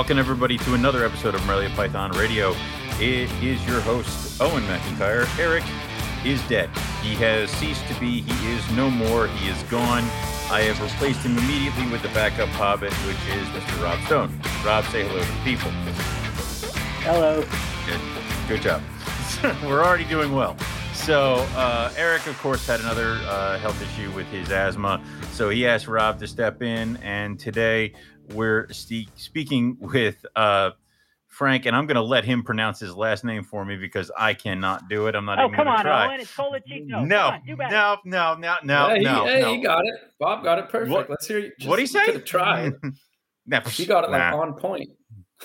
welcome everybody to another episode of Morelia Python Radio. It is your host, Owen McIntyre. Eric is dead. He has ceased to be. He is no more. He is gone. I have replaced him immediately with the backup hobbit, which is Mr. Rob Stone. Rob, say hello to the people. Hello. Good, good job. We're already doing well. So uh, Eric, of course, had another uh, health issue with his asthma, so he asked Rob to step in. And today we're ste- speaking with uh, Frank, and I'm going to let him pronounce his last name for me because I cannot do it. I'm not Oh, even come going to on, try. Owen. It's Colachico. No, Come on, do better. no, no, no, no, Yeah, he, no, hey, no. he got it. Bob got it perfect. What- Let's hear you. What'd he just say? Try. have tried. Nah, He got it like nah. on point.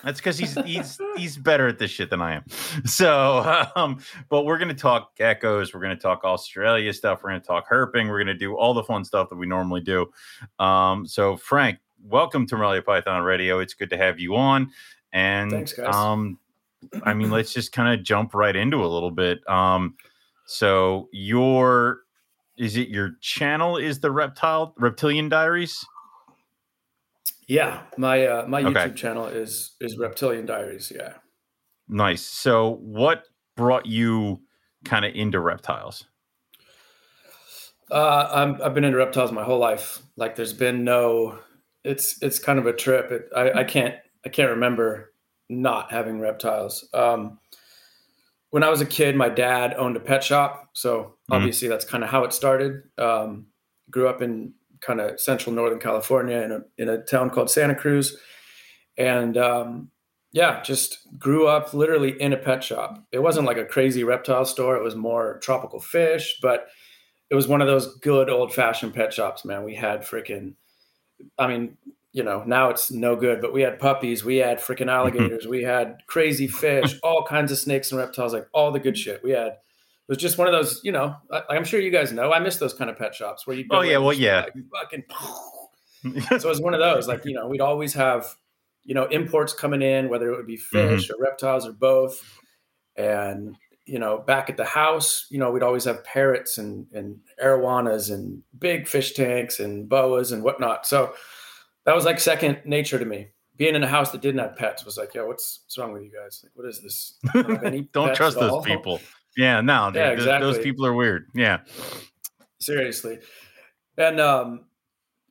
That's because he's he's he's better at this shit than I am. So, um, but we're gonna talk geckos. We're gonna talk Australia stuff. We're gonna talk herping. We're gonna do all the fun stuff that we normally do. Um, so Frank, welcome to Morelia Python Radio. It's good to have you on. And Thanks, um, I mean, let's just kind of jump right into a little bit. Um, so your is it your channel is the reptile reptilian diaries? Yeah, my uh, my Okay. YouTube channel is is Reptilian Diaries. Yeah. Nice. So, what brought you kind of into reptiles? Uh, I'm, I've been into reptiles my whole life. Like, there's been no. It's it's kind of a trip. It, I I can't I can't remember not having reptiles. Um, when I was a kid, my dad owned a pet shop, so Mhm. obviously that's kind of how it started. Um, grew up in kind of central northern California in a in a town called Santa Cruz, and um, yeah, just grew up literally in a pet shop. It wasn't like a crazy reptile store; it was more tropical fish, but it was one of those good old fashioned pet shops. Man, we had freaking, I mean. You know, now it's no good, but we had puppies, we had freaking alligators, we had crazy fish, all kinds of snakes and reptiles, like all the good shit. We had was just one of those, you know, I, I'm sure you guys know. I miss those kind of pet shops where you go Oh, yeah, well, yeah. like, fucking. so it was one of those, like you know, we'd always have, you know, imports coming in, whether it would be Mm-hmm. fish or reptiles or both, and you know, back at the house, you know, we'd always have parrots and and arowanas and big fish tanks and boas and whatnot. So that was like second nature to me. Being in a house that didn't have pets was like, yo, what's what's wrong with you guys? Like, what is this? Don't Don't trust those people. Yeah, no, dude, Yeah, th- those people are weird. Yeah. seriously. And um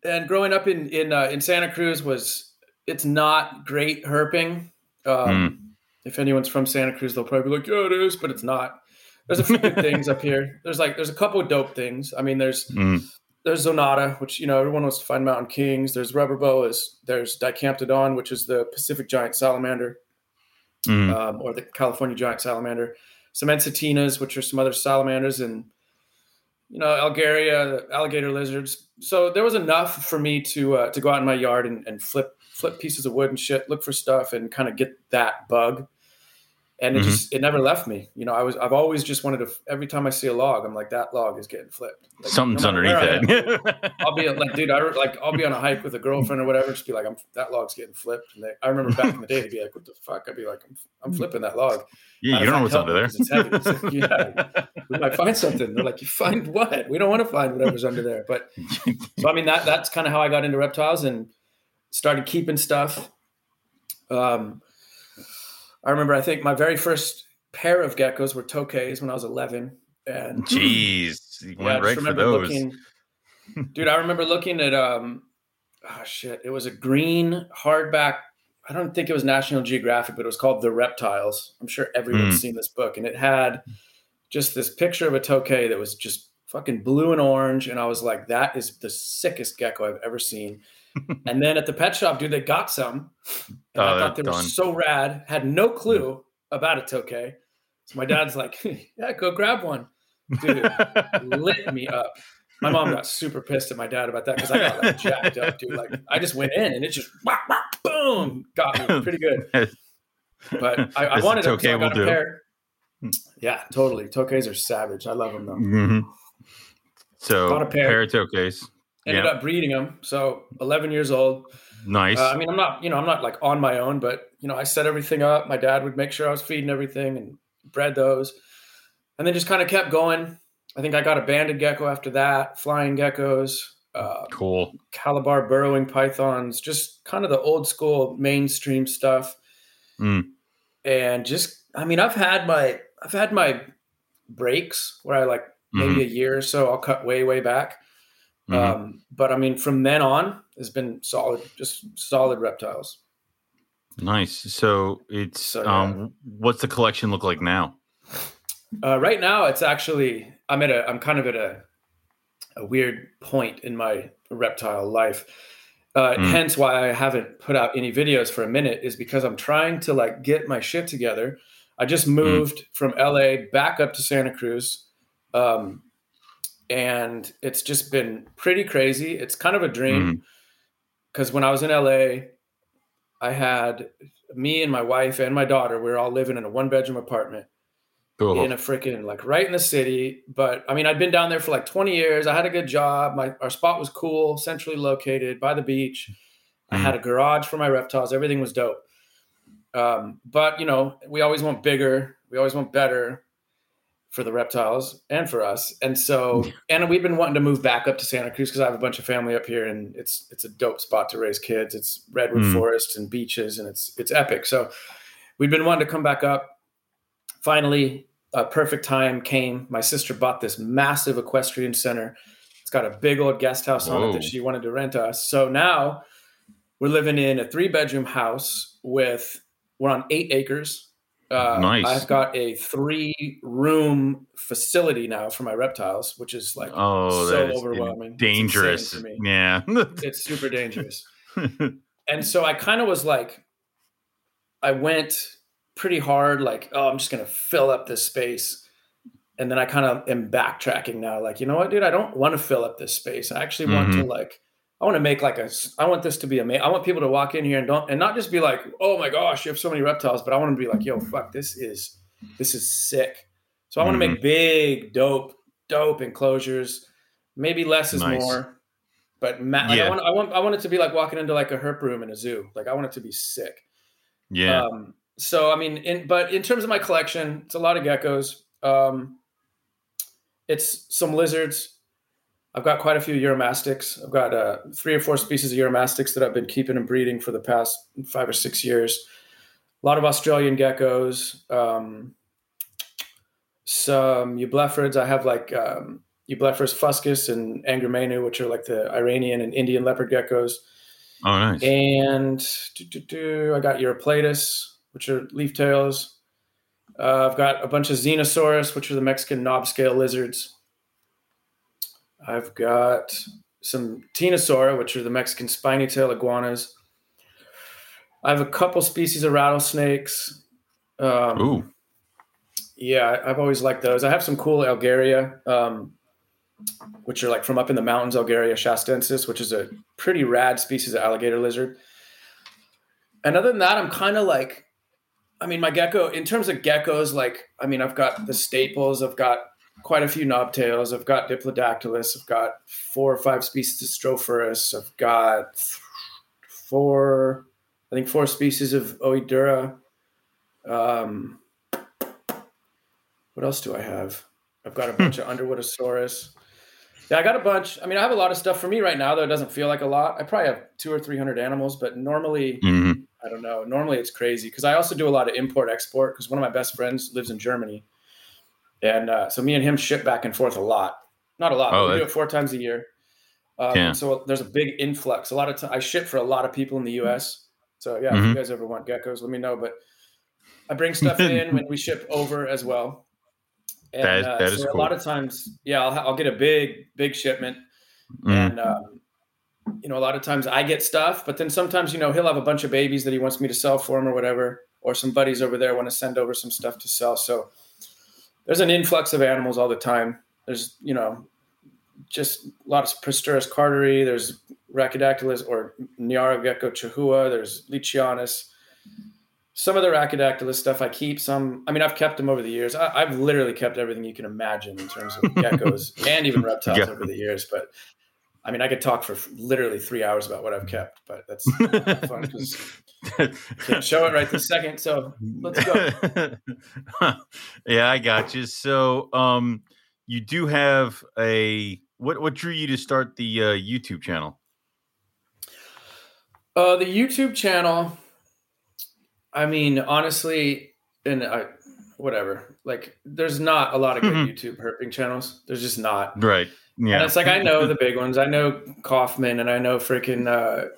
and growing up in in uh, in santa cruz was it's not great herping. Um if anyone's from santa cruz they'll probably be like yeah it is but it's not. There's a few good things up here. There's like there's a couple of dope things. I mean there's Mm. there's zonata which you know everyone wants to find mountain kings. There's rubber boas there's dicamptodon which is the pacific giant salamander Mm. um, or the California giant salamander, some ensatinas, which are some other salamanders, and you know Elgaria, alligator lizards. So there was enough for me to uh, to go out in my yard and, and flip flip pieces of wood and shit, look for stuff, and kind of get that bug. And it Mhm. just it never left me. You know, I was I've always just wanted to. Every time I see a log, I'm like that log is getting flipped. Like, Something's no underneath am, it. I'll be like, dude, I like I'll be on a hike with a girlfriend or whatever, just be like, I'm that log's getting flipped. And they, I remember back in the day, they'd be like, what the fuck? I'd be like, I'm, I'm flipping that log. yeah, you don't know what's under there. It's heavy. It's like, yeah, we might find something. They're like, you find what? We don't want to find whatever's under there. But so I mean, that that's kind of how I got into reptiles and started keeping stuff. Um, I remember, I think my very first pair of geckos were tokays when I was 11, and Jeez, you yeah, I went right for remember those. looking. Dude, I remember looking at um, oh shit, it was a green hardback. I don't think it was National Geographic, but it was called The Reptiles. I'm sure everyone's Mm. seen this book, and it had just this picture of a tokay that was just fucking blue and orange, and I was like, that is the sickest gecko I've ever seen. and then at the pet shop, dude, they got some, and Oh, I thought they were done. so rad. Had no clue about a tokay, so my dad's like, yeah, go grab one dude lit me up. My mom got super pissed at my dad about that because I got like jacked up, dude. Like I just went in and it just whack, whack, boom got me pretty good. But I, I wanted them, so I will a do. pair. Yeah, totally. Tokays are savage. I love them though. hmm So a pair. paratokays. Ended Yeah. up breeding them. So 11 years old. Nice. Uh, I mean, I'm not, you know, I'm not like on my own, but you know, I set everything up. My dad would make sure I was feeding everything and bred those, and then just kind of kept going. I think I got a banded gecko after that, flying geckos. uh, Cool. calabar burrowing pythons, just kind of the old school mainstream stuff. Mm. And just, I mean, I've had my, I've had my breaks where I like maybe a year or so, I'll cut way, way back. Mhm. Um, but I mean, from then on, it's been solid, just solid reptiles. Nice. So it's So, yeah. um, what's the collection look like now? Uh, right now, it's actually I'm at a I'm kind of at a a weird point in my reptile life. Uh, Mm. Hence, why I haven't put out any videos for a minute is because I'm trying to like get my shit together. I just moved from LA back up to Santa Cruz, um, and it's just been pretty crazy. It's kind of a dream because when I was in LA, I had me and my wife and my daughter. We were all living in a one bedroom apartment Cool. in a freaking like right in the city. But I mean, I'd been down there for like 20 years. I had a good job. My our spot was cool, centrally located by the beach. I had a garage for my reptiles. Everything was dope. Um, but you know, we always want bigger. We always want better for the reptiles and for us. And so, and we've been wanting to move back up to Santa Cruz because I have a bunch of family up here, and it's it's a dope spot to raise kids. It's redwood Mm. forests and beaches, and it's it's epic. So, we've been wanting to come back up finally a perfect time came my sister bought this massive equestrian center it's got a big old guest house on it that she wanted to rent us so now we're living in a three bedroom house with we're on eight acres uh, Nice. i've got a three room facility now for my reptiles which is like oh, so overwhelming. Dangerous. insane for me. Yeah. it's super dangerous and so I kind of was like, I went pretty hard, like, oh, I'm just gonna fill up this space. And then I kind of am backtracking now, like, you know what, dude, I don't want to fill up this space. I actually want to like, I want to make like a. I want this to be amazing. I want people to walk in here and don't, and not just be like, oh my gosh, you have so many reptiles, but I want to be like, yo, fuck, this is, this is sick. So I want to make big, dope, dope enclosures. Maybe less is Nice. more. But ma- like, Yeah. I want, I want, I want it to be like walking into like a herp room in a zoo. Like I want it to be sick. yeah. Um, so I mean, in but in terms of my collection, it's a lot of geckos. Um, it's some lizards. I've got quite a few Uromastyx. I've got uh, three or four species of Uromastyx that I've been keeping and breeding for the past five or six years. A lot of Australian geckos. Um, some Eublepharids. I have like um, fuscus and angramainyu, which are like the Iranian and Indian leopard geckos. oh, nice. And do, do, do, I got Uroplatus, which are leaf tails. Uh, I've got a bunch of Xenosaurus, which are the Mexican knob scale lizards. I've got some Ctenosaura, which are the Mexican spiny tail iguanas. I have a couple species of rattlesnakes. Um, Ooh. yeah, I've always liked those. I have some cool Elgaria, um, which are like from up in the mountains, Elgaria shastensis, which is a pretty rad species of alligator lizard. And other than that, I'm kind of like, I mean, my gecko, in terms of geckos, like, I mean, I've got the staples, I've got quite a few knobtails, I've got Diplodactylus, I've got four or five species of Strophurus, I've got four, I think four species of Oedura. Um, what else do I have? I've got a bunch of Underwoodosaurus. Yeah, I got a bunch. I mean, I have a lot of stuff for me right now, though it doesn't feel like a lot. I probably have two or three hundred animals, but normally, Mhm. I don't know. Normally, it's crazy because I also do a lot of import export because one of my best friends lives in Germany, and uh, so me and him ship back and forth a lot. Not a lot. Oh, but we do it four times a year. Um, Yeah. So there's a big influx. A lot of time I ship for a lot of people in the U.S. So yeah, if Mhm. you guys ever want geckos, let me know. But I bring stuff in when we ship over as well. And, That is- uh, that is so cool. A lot of times, yeah, I'll, I'll get a big, big shipment, Mm. and um, you know, a lot of times I get stuff, but then sometimes, you know, he'll have a bunch of babies that he wants me to sell for him or whatever, or some buddies over there want to send over some stuff to sell. So there's an influx of animals all the time. There's, you know, just a lot of Prosturus carteri. There's Rhacodactylus or Mniarogekko chahoua. There's Leachianus. Some of the Rhacodactylus stuff I keep. Some, I mean, I've kept them over the years. I, I've literally kept everything you can imagine in terms of geckos and even reptiles Yeah. over the years. But I mean, I could talk for literally three hours about what I've kept, but that's fun because can't show it right this second. So let's go. yeah, I got you. So, um, you do have a what? What drew you to start the uh, YouTube channel? Uh, the YouTube channel. I mean, honestly, and I, whatever. Like, there's not a lot of good Mhm. YouTube herping channels. There's just not. Right. Yeah. And it's like I know the big ones. I know Kaufman, and I know freaking uh,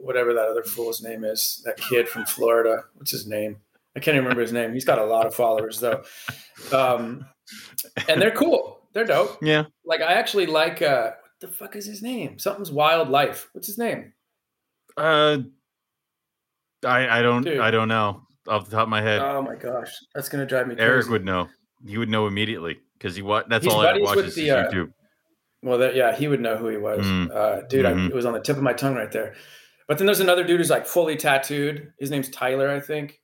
whatever that other fool's name is. That kid from Florida. What's his name? I can't even remember his name. He's got a lot of followers though, um, and they're cool. They're dope. yeah. Like I actually like. Uh, what the fuck is his name? Something's Wildlife. What's his name? Uh, I I don't Dude. I don't know off the top of my head. Oh my gosh, that's gonna drive me crazy. Eric would know. He would know immediately because he wa- That's He's all I watches the, is uh, YouTube. Well, that, yeah, he would know who he was. Mm. Uh, dude, I, Mhm. it was on the tip of my tongue right there. But then there's another dude who's like fully tattooed. His name's Tyler, I think.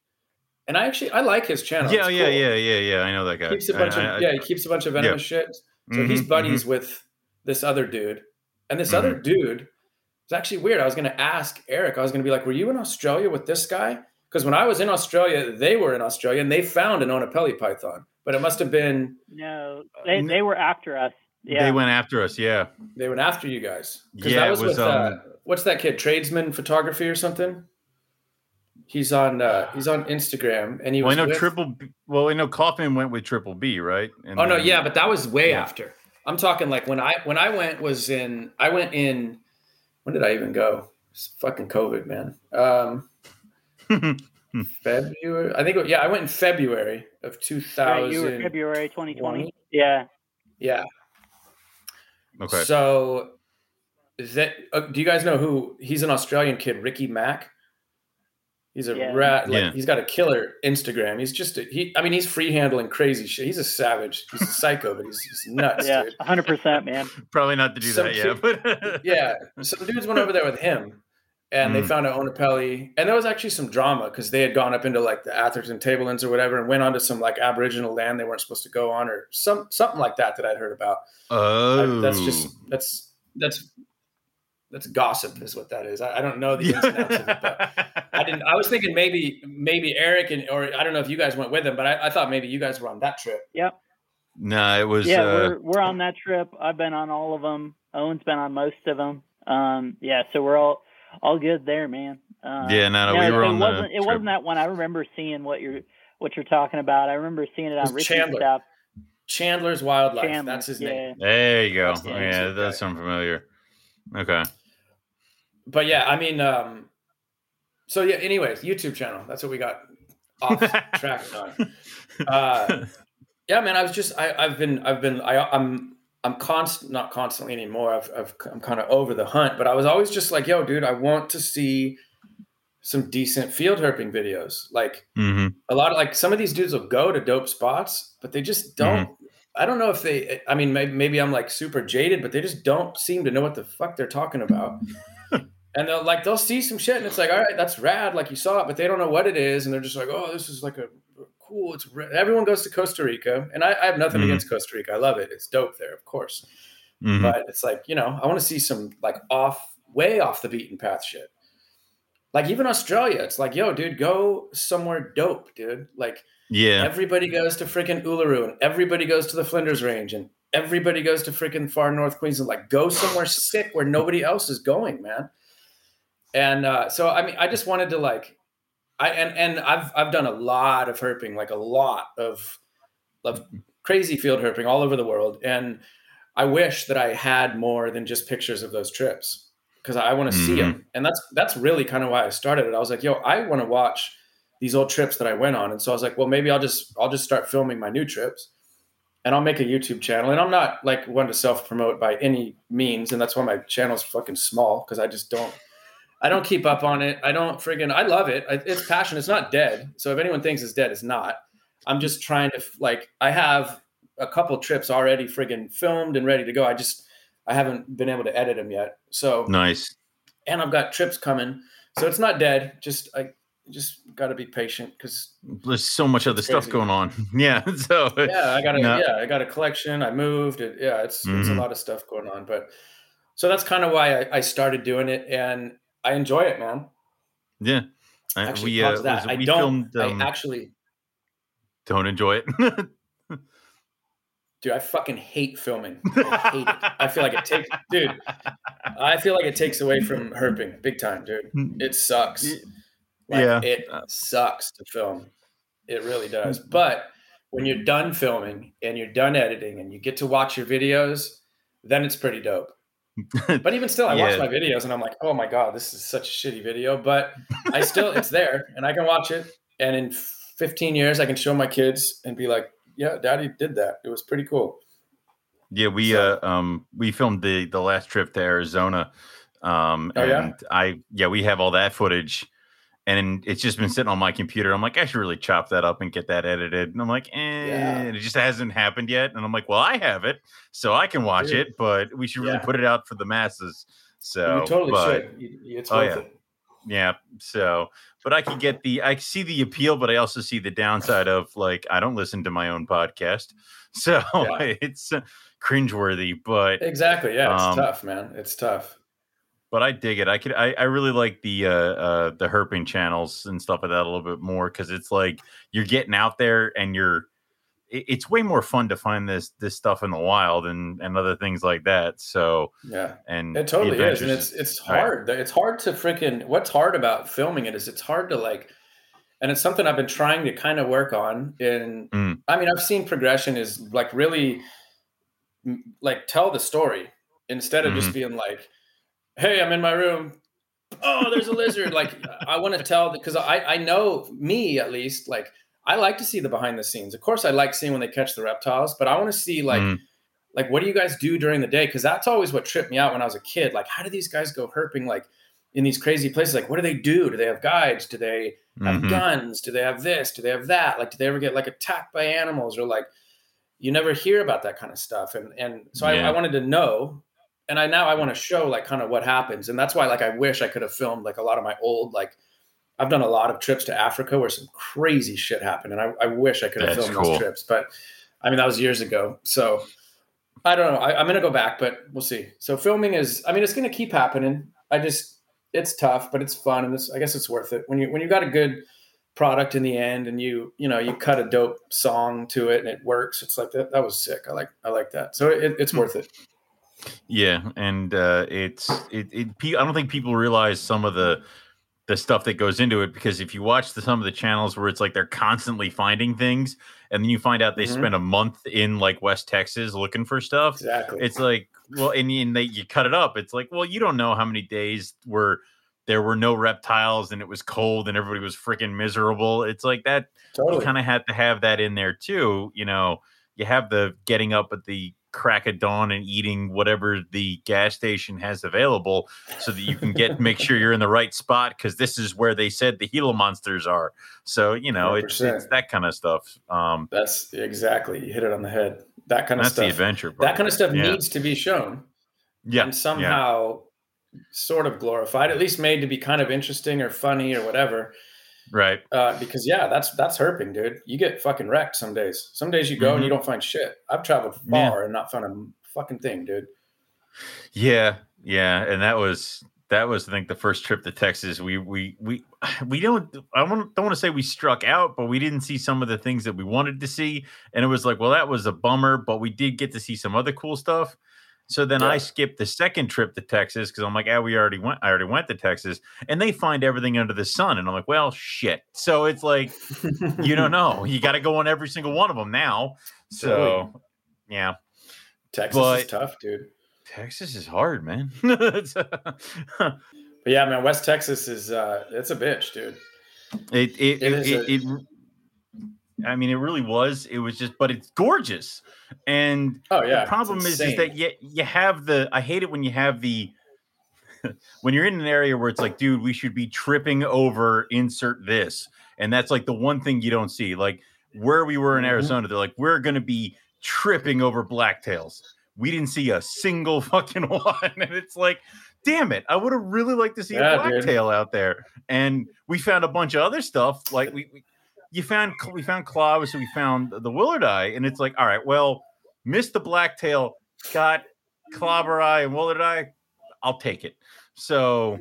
And I actually I like his channel. Yeah, It's yeah, cool. yeah, yeah, yeah. I know that guy. Keeps a bunch I- of I- yeah, he keeps a bunch of venomous shit. So he's Mhm, buddies with this other dude, and this other Mm-hmm. dude is actually weird. I was going to ask Eric. I was going to be like, "Were you in Australia with this guy?" Because when I was in Australia, they were in Australia and they found an Oenpelli python, but it must have been No, they, n- they were after us. Yeah. They went after us. Yeah. they went after you guys. Yeah, that it was, was, with uh, um, what's that kid? Tradesman photography or something. He's on uh, he's on Instagram and he Well, I know with- Triple. B, well, I know Kaufman went with Triple B, right? And Oh no, then- yeah, but that was way Yeah. after. I'm talking like when I when I went was in I went in when did I even go? It's fucking COVID, man. Um February. I think it, yeah, I went in February of Right, 2000. you were February 2020. Yeah. Yeah. Okay. So that uh, do you guys know who he's an Australian kid, Ricky Mack? He's a Yeah. rat. Like Yeah. he's got a killer Instagram. He's just a, he. I mean, he's free handling crazy shit. He's a savage. He's a psycho, but he's, he's nuts, Yeah. 100%, man. Probably not to do Some that yet, but yeah, some dudes went over there with him, and they Mm. found an Oenpelli, and there was actually some drama because they had gone up into like the Atherton Tablelands or whatever, and went onto some like Aboriginal land they weren't supposed to go on, or some something like that that I'd heard about. I- Oh, that's just that's that's that's gossip, is what that is. I, I don't know the ins and outs of it, but I didn't. I was thinking maybe maybe Eric and or I don't know if you guys went with him, but I, I thought maybe you guys were on that trip. Yep. No, it was. Yeah, uh, we're, we're on that trip. I've been on all of them. Owen's been on most of them. Um, yeah, so we're all all good there, man. Uh, Yeah, no, no, we were it on the wasn't, It trip. wasn't that one. I remember seeing what you're what you're talking about. I remember seeing it on Ricky's Chandler. stuff. Chandler's Wildlife. Chandler, that's his yeah. name. there you go. That's yeah, answer, that does okay. sound familiar. Okay. But yeah, I mean, um, so yeah. Anyways, YouTube channel. That's what we got off track on. Uh, yeah, man. I was just I, I've been I've been I, I'm I'm constant not constantly anymore. I've, I've I'm kind of over the hunt, but I was always just like, yo, dude, I want to see some decent field herping videos. Like hmm a lot of like some of these dudes will go to dope spots, but they just don't. I don't know if they. I mean, maybe, maybe I'm like super jaded, but they just don't seem to know what the fuck they're talking about. and they'll like they'll see some shit, and it's like, all right, that's rad, like you saw it, but they don't know what it is, and they're just like, oh, this is like a cool. It's ra-" everyone goes to Costa Rica, and I, I have nothing Mhm. against Costa Rica. I love it. It's dope there, of course. hmm But it's like you know, I want to see some like off, way off the beaten path shit. Like even Australia, it's like, yo, dude, go somewhere dope, dude. Like Yeah. Everybody goes to freaking Uluru and everybody goes to the Flinders Range and everybody goes to freaking far north Queensland. Like, go somewhere sick where nobody else is going, man. And uh, so, I mean, I just wanted to like, I and and I've I've done a lot of herping, like a lot of of crazy field herping all over the world, and I wish that I had more than just pictures of those trips because I want to see Mhm. them, and that's that's really kind of why I started it. I was like, yo, I want to watch these old trips that I went on. And so I was like, well, maybe I'll just I'll just start filming my new trips and I'll make a YouTube channel. And I'm not like one to self promote by any means, and that's why my channel's fucking small because I just don't I don't keep up on it. I don't friggin' I love it. It's passion. It's not dead. So if anyone thinks it's dead, it's not. I'm just trying to like I have a couple trips already friggin' filmed and ready to go. I just I haven't been able to edit them yet. So Nice. and I've got trips coming. So it's not dead. Just I just got to be patient because There's so much other stuff going on. Yeah. So yeah, I got a No. yeah, I got a collection. I moved. It, yeah, it's it's a Mhm. lot of stuff going on, but so that's kind of why I, I started doing it, and I enjoy it, man. yeah. Actually, we uh, that. was- I we don't. filmed um, I actually don't enjoy it. Dude, I fucking hate filming. I hate it. I feel like it takes, dude. I feel like it takes away from herping big time, dude. It sucks. Like, Yeah. it sucks to film. It really does. But when you're done filming and you're done editing and you get to watch your videos, then it's pretty dope. But even still, I watch my videos and I'm like, oh my god, this is such a shitty video. But I still, it's there and I can watch it. And in 15 years, I can show my kids and be like, yeah, daddy did that. It was pretty cool. Yeah, we So- uh um we filmed the the last trip to Arizona. Um Oh, and yeah? I yeah, we have all that footage and it's just been sitting on my computer. I'm like, I should really chop that up and get that edited. And I'm like, eh, Yeah. and it just hasn't happened yet. And I'm like, well, I have it, so I can watch Dude. it, but we should really Yeah. put it out for the masses. So you totally but- should. You- you- It's Oh, yeah. it. yeah. So, but I can get the, I see the appeal, but I also see the downside of like, I don't listen to my own podcast. So Yeah. it's cringeworthy, but, Exactly. Yeah, it's Um, tough, man. It's tough. But I dig it. I could, I, I really like the, uh, uh, the herping channels and stuff like that a little bit more. Cause it's like you're getting out there and you're, it- it's way more fun to find this, this stuff in the wild and, and other things like that. So, Yeah. and It totally is, and it's it's right. hard. It's hard to freaking. What's hard about filming it is it's hard to like, and it's something I've been trying to kind of work on. And Mm. I mean, I've seen progression is like really, like tell the story instead of Mm-hmm. just being like, "Hey, I'm in my room. Oh, there's a lizard." like I want to tell because I I know me at least like I like to see the behind the scenes. Of course, I like seeing when they catch the reptiles, but I want to see like Mm. like what do you guys do during the day? Because that's always what tripped me out when i was a kid. Like how do these guys go herping like in these crazy places? Like what do they do? Do they have guides? Do they have Mhm. guns? Do they have this? Do they have that? Like do they ever get like attacked by animals? Or like you never hear about that kind of stuff. And and so I, I wanted to know and i now i want to show like kind of what happens and that's why like i wish i could have filmed like a lot of my old like i've done a lot of trips to africa where some crazy shit happened and i, I wish i could have That's filmed cool. those trips but i mean that was years ago so I don't know. I, I'm gonna go back, but we'll see. So filming is, I mean, it's gonna keep happening. I just, it's tough, but it's fun, and it's, I guess it's worth it when you when you got a good product in the end, and you you know you cut a dope song to it and it works. It's like that. That was sick. I like I like that. So it, it's hmm. worth it. Yeah, and uh, it's it, it. I don't think people realize some of the the stuff that goes into it because if you watch the, some of the channels where it's like they're constantly finding things, and then you find out they Mhm. spent a month in like West Texas looking for stuff. Exactly. It's like well, and, and they you cut it up. It's like well, you don't know how many days were there were no reptiles and it was cold and everybody was freaking miserable. It's like that you totally. kind of had to have that in there too. You know, you have the getting up at the crack of dawn and eating whatever the gas station has available so that you can get make sure you're in the right spot because this is where they said the Gila monsters are. So, you know, it's, it's that kind of stuff. Um, That's exactly. You hit it on the head. That kind of that's the stuff. adventure part. That kind of stuff yeah. needs to be shown. yeah. and somehow sort of glorified, at least made to be kind of interesting or funny or whatever. Right. Uh, because yeah, that's that's herping, dude. You get fucking wrecked some days. Some days you go and you don't find shit. I've traveled Mm-hmm. Yeah. far and not found a fucking thing, dude. Yeah, yeah, and that was that was I think the first trip to Texas. We we we we don't I want don't want to say we struck out, but we didn't see some of the things that we wanted to see, and it was like, well, that was a bummer, but we did get to see some other cool stuff. So then I Yeah. skipped the second trip to Texas because I'm like, ah, we already went. I already went to Texas, and they find everything under the sun, and I'm like, well, shit. So it's like you don't know. You got to go on every single one of them now. So yeah, Texas But- is tough, dude. Texas is hard, man. But yeah, man, West Texas is uh it's a bitch, dude. It it It it, is it, it- I mean, it really was. It was just, but it's gorgeous. And Oh yeah. the problem is, is that you you have the. I hate it when you have the. when you're in an area where it's like, dude, we should be tripping over insert this, and that's like the one thing you don't see. Like where we were in Mhm. Arizona, they're like, we're gonna be tripping over blacktails. We didn't see a single fucking one, and it's like, damn it, I would have really liked to see Yeah, a dude. blacktail out there. And we found a bunch of other stuff, like we, we you found we found claws, so we found the willardi, and it's like, all right, well, missed the blacktail, got klauberi and willardi, I'll take it. So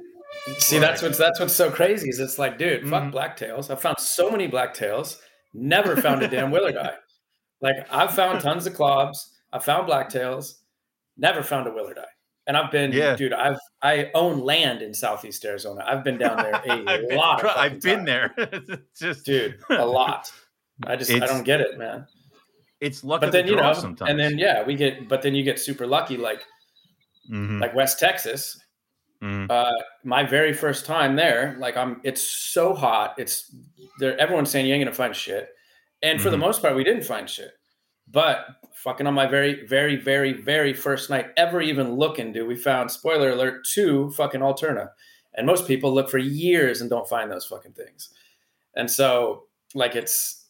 See, that's what's that's what's so crazy is it's like, dude, fuck Mhm. blacktails. I found so many blacktails, never found a damn willardi. Like I've found tons of clobs. I found blacktails. Never found a willardi. And I've been, Yeah. dude. I've I own land in Southeast Arizona. I've been down there a I've been, lot. Of I've been times. there. Just dude. A lot. I just I don't get it, man. It's luck But of the then you know, sometimes. and then yeah, we get. But then you get super lucky, like Mhm, like West Texas. mhm. uh, my very first time there, like I'm, it's so hot. It's there. Everyone's saying you ain't gonna find shit, and for the Mhm. most part, we didn't find shit. But fucking on my very, very, very, very first night ever even looking, dude, we found spoiler alert two fucking Alterna, and most people look for years and don't find those fucking things. And so, like, it's,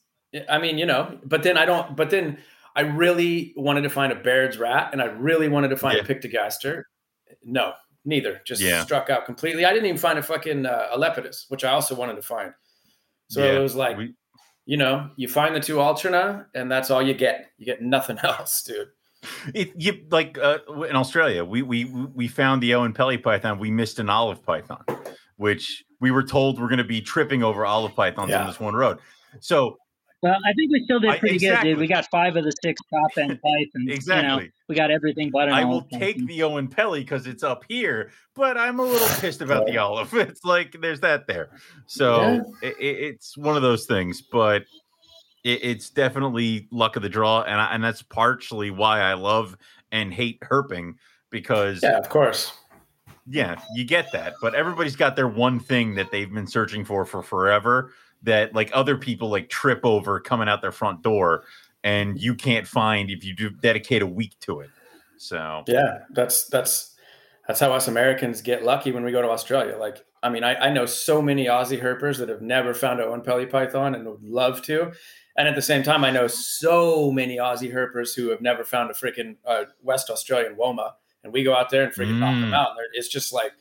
I mean, you know, but then I don't, but then I really wanted to find a Baird's rat, and I really wanted to find Yeah. a Pictogaster. No, neither. Just Yeah. struck out completely. I didn't even find a fucking uh, a Lepidus, which I also wanted to find. So Yeah, it was like, we- you know, you find the two Alterna, and that's all you get. You get nothing else, dude. It, you like uh, in Australia, we we we found the Oenpelli python. We missed an olive python, which we were told we're going to be tripping over olive pythons Yeah. on this one road. So Well, I think we still did I- pretty good, dude. We got five of the six top end pythons. You know, exactly, we got everything but an I will python. take the Oenpelli because it's up here, but I'm a little pissed about the olive. It's like there's that there. So Yeah. it, it- it's one of those things, but it, it's definitely luck of the draw, and I, and that's partially why I love and hate herping because Yeah, of course. yeah, you get that, but everybody's got their one thing that they've been searching for for forever that like other people like trip over coming out their front door and you can't find if you do dedicate a week to it. So, Yeah, that's that's that's how us Americans get lucky when we go to Australia. Like, I mean, I, I know so many Aussie herpers that have never found Oenpelli python and would love to. And at the same time, I know so many Aussie herpers who have never found a freaking uh, West Australian Woma, and we go out there and freaking knock them Mm. out. It's just like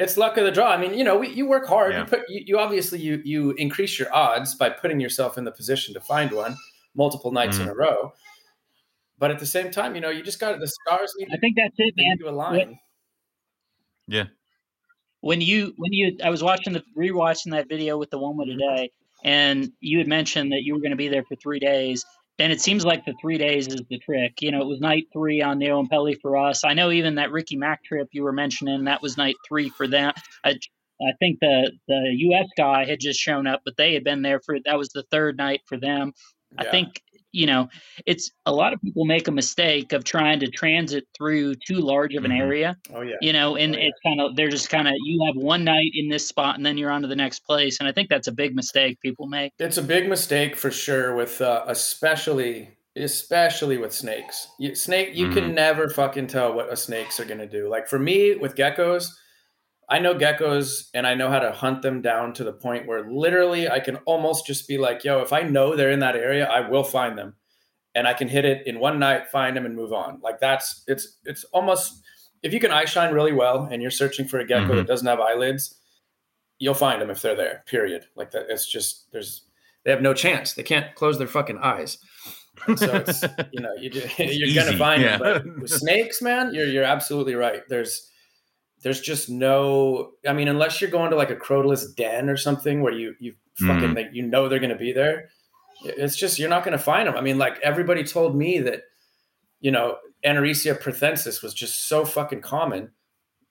it's luck of the draw. I mean, you know, we, you work hard. Yeah. You put you, you obviously you you increase your odds by putting yourself in the position to find one multiple nights in Mm. a row. But at the same time, you know, you just got the stars need I think that's it, man. need to align. Yeah. When you when you I was watching the rewatching that video with the Woma today, and you had mentioned that you were going to be there for three days, and it seems like the three days is the trick. You know, it was night three on Neo and Pelly for us. I know even that Ricky Mack trip you were mentioning that was night three for them. I, I think the the U.S. guy had just shown up, but they had been there for that was the third night for them. I think you know it's a lot of people make a mistake of trying to transit through too large of an Mhm. area Oh yeah. you know and Oh, yeah. it's kind of they're just kind of you have one night in this spot and then you're on to the next place and i think that's a big mistake people make It's a big mistake for sure with uh, especially especially with snakes. You, snake you Mhm. can never fucking tell what a snakes are going to do. Like for me with geckos, I know geckos and I know how to hunt them down to the point where literally I can almost just be like, yo, if I know they're in that area, I will find them. And I can hit it in one night, find them and move on. Like that's it's it's almost if you can eye shine really well and you're searching for a gecko Mhm. that doesn't have eyelids, you'll find them if they're there. Period. Like that. It's just there's they have no chance. They can't close their fucking eyes. And so it's you know you just, you're gonna find yeah. them. But with snakes, man, you're you're absolutely right. There's there's just no. I mean, unless you're going to like a crotalus den or something where you you fucking Mhm. like, you know they're gonna be there. It's just you're not gonna find them. I mean, like everybody told me that you know Antaresia perthensis was just so fucking common.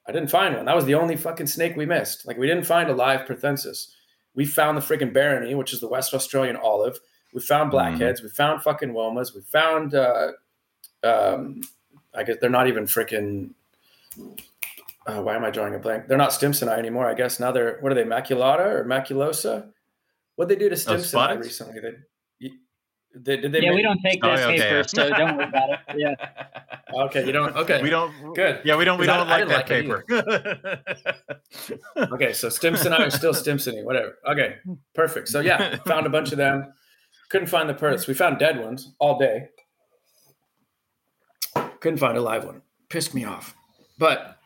I didn't find one. That was the only fucking snake we missed. Like we didn't find a live perthensis. We found the friggin' barroni, which is the West Australian olive. We found blackheads. We found fucking womas. We found, uh, um, I guess they're not even freaking. Uh, why am I drawing a blank? They're not Stimsoni anymore. I guess now they're what are they? Maculata or maculosa? What they do to Stimsoni spotted? recently? They, you- they, did they? yeah we don't take Oh, that okay, paper yeah. so don't worry about it yeah Okay, you don't. Okay, we don't Good. Yeah, we don't We don't I like that like paper. Okay, so Stimsoni are still Stimsoni, whatever. Okay, perfect. So yeah, found a bunch of them. Couldn't find the purse. We found dead ones all day. Couldn't find a live one. Pissed me off. But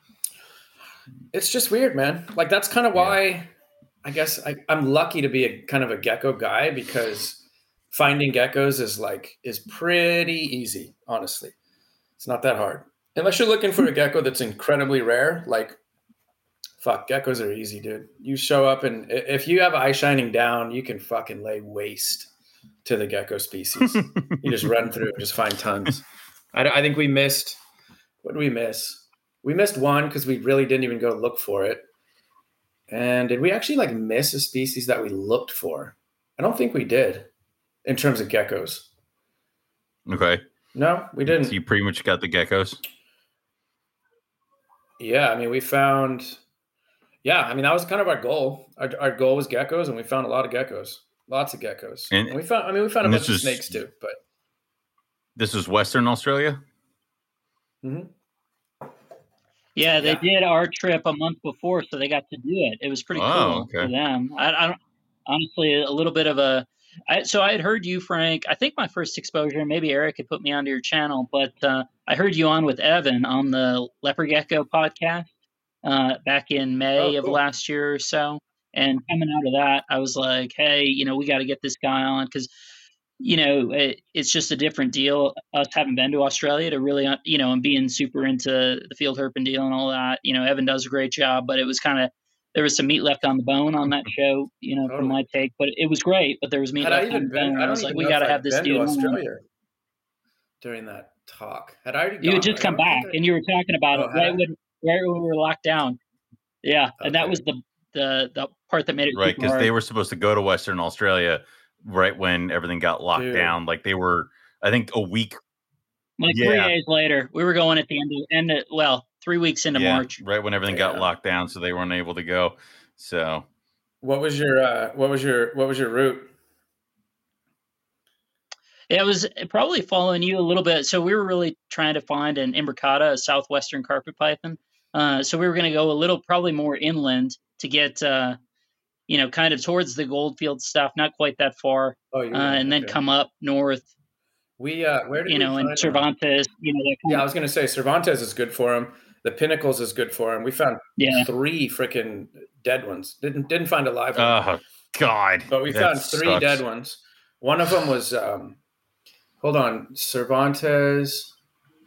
it's just weird, man. Like that's kind of why I guess I, I'm lucky to be a kind of a gecko guy because finding geckos is like is pretty easy, honestly. It's not that hard. Unless you're looking for a gecko that's incredibly rare, like fuck, geckos are easy, dude. You show up and if you have eye shining down, you can fucking lay waste. to the gecko species. you just run through and just find tons. I, I think we missed. What did we miss? We missed one because we really didn't even go look for it. And did we actually like miss a species that we looked for? I don't think we did in terms of geckos. Okay. No, we didn't. So you pretty much got the geckos. Yeah, I mean, we found. Yeah, I mean that was kind of our goal. Our, our goal was geckos, and we found a lot of geckos, lots of geckos. And- And, we found. I mean, we found a bunch of snakes too. But This is Western Australia. mhm. Yeah, they Yeah. did our trip a month before, so they got to do it. It was pretty cool okay. for them. I, I don't honestly a little bit of a. I, so I had heard you, Frank. I think my first exposure. Maybe Eric had put me onto your channel, but uh, I heard you on with Evan on the Leopard Gecko podcast uh, back in May Oh, of cool. last year or so. And coming out of that, I was like, hey, you know, we got to get this guy on because you know, it, it's just a different deal. Us having been to Australia to really, uh, you know, and being super into the field herping deal and all that. You know, Evan does a great job, but it was kind of there was some meat left on the bone on that show. You know, from my take, but it was great. But there was meat Had I left on the been? bone. I I was like, we got to have this been dude. to on. Australia during that talk. Had I already? You had just come back, and you were talking about Oh, it right when right when we were locked down. Yeah, and that was the the the part that made it Right, because hard. they were supposed to go to Western Australia right when everything got locked Dude. down. Like they were, I think, a week. like three days later. We were going at the end of end of, well, three weeks into yeah, March. right when everything got locked down, so they weren't able to go. So What was your uh, What was your What was your route? It was probably following you a little bit. So we were really trying to find an imbricata, a southwestern carpet python. Uh, so we were going to go a little, probably more inland to get, uh, you know, kind of towards the Goldfield stuff, not quite that far, Oh, you uh, and then come up north, We uh, where did you we know, and find them? Cervantes, you know, that kind Yeah, I was gonna say Cervantes is good for him. The Pinnacles is good for him. We found yeah. three freaking dead ones. Didn't didn't find a live one, oh God, but we that found three sucks. dead ones. One of them was um, hold on, Cervantes.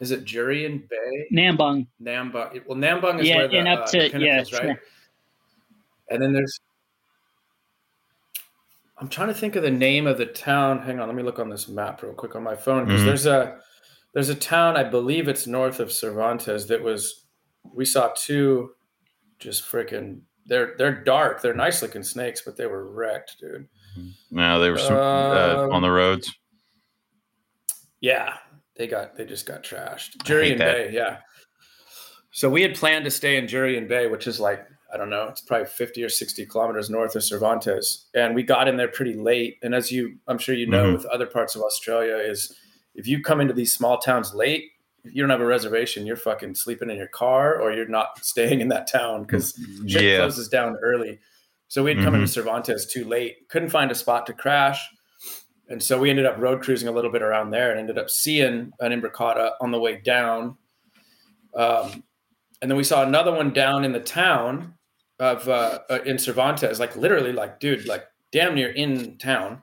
Is it Jurien Bay? Nambung. Nambung. Well, Nambung is Yeah, where the, and up uh, to- the yeah, right? sure. And then there's. I'm trying to think of the name of the town. Hang on, let me look on this map real quick on my phone because Mhm. there's a there's a town I believe it's north of Cervantes that was we saw two just freaking they're they're dark they're nice looking snakes but they were wrecked dude No, they were super, uh, Um, on the roads. yeah they got they just got trashed Jurien. Bay yeah so we had planned to stay in Jurien Bay which is like I don't know it's probably 50 or 60 kilometers north of Cervantes and we got in there pretty late and as you I'm sure you know Mhm. with other parts of Australia is if you come into these small towns late if you don't have a reservation you're fucking sleeping in your car or you're not staying in that town because shit Yeah, closes down early. So we'd come into Cervantes too late, couldn't find a spot to crash. And so we ended up road cruising a little bit around there and ended up seeing an imbricata on the way down. Um, and then we saw another one down in the town of uh, uh, in Cervantes, like literally, like dude, like damn near in town.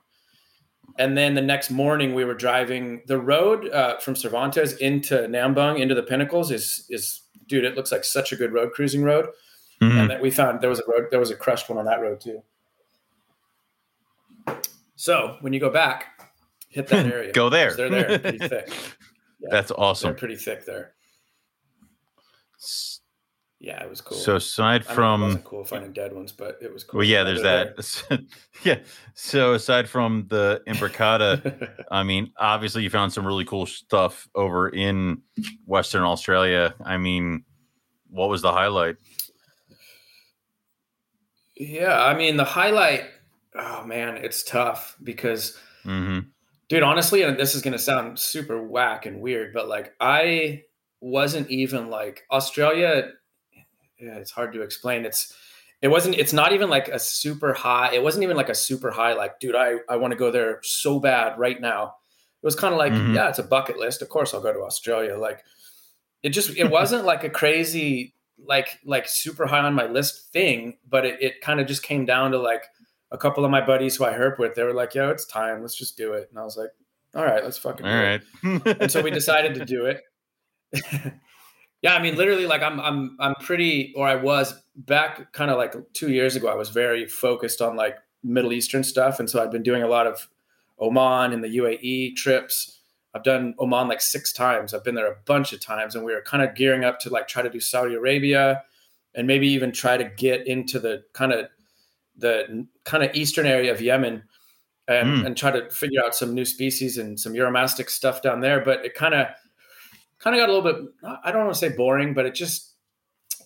And then the next morning, we were driving the road uh, from Cervantes into Nambung into the Pinnacles. Is is dude? It looks like such a good road cruising road Mhm. and that we found there was a road there was a crushed one on that road too so when you go back hit that area go there. they're there pretty thick Yeah. That's they're awesome. pretty thick there yeah it was cool So aside I from wasn't cool finding dead ones but it was cool well, yeah, there's that. yeah. So aside from the imbricata. I mean, obviously you found some really cool stuff over in Western Australia. I mean, what was the highlight? yeah i mean the highlight oh man it's tough because hmm dude honestly and this is going to sound super whack and weird but like i wasn't even like australia yeah it's hard to explain. It's it wasn't it's not even like a super high it wasn't even like a super high like dude i i want to go there so bad right now. It was kind of like Mhm. yeah it's a bucket list. Of course i'll go to australia. Like it just it wasn't like a crazy like like super high on my list thing but it, it kind of just came down to like a couple of my buddies who i herp with they were like yo it's time. Let's just do it. And i was like all right let's fucking All it. And so we decided to do it. yeah, I mean, literally, like I'm, I'm, I'm pretty, or I was back, kind of like two years ago. I was very focused on like Middle Eastern stuff, and so I've been doing a lot of Oman and the UAE trips. I've done Oman like six times. I've been there a bunch of times, and we were kind of gearing up to like try to do Saudi Arabia, and maybe even try to get into the kind of the kind of eastern area of Yemen, and mm. and try to figure out some new species and some Uromastyx stuff down there. But it kind of kind of got a little bit. I don't want to say boring, but it just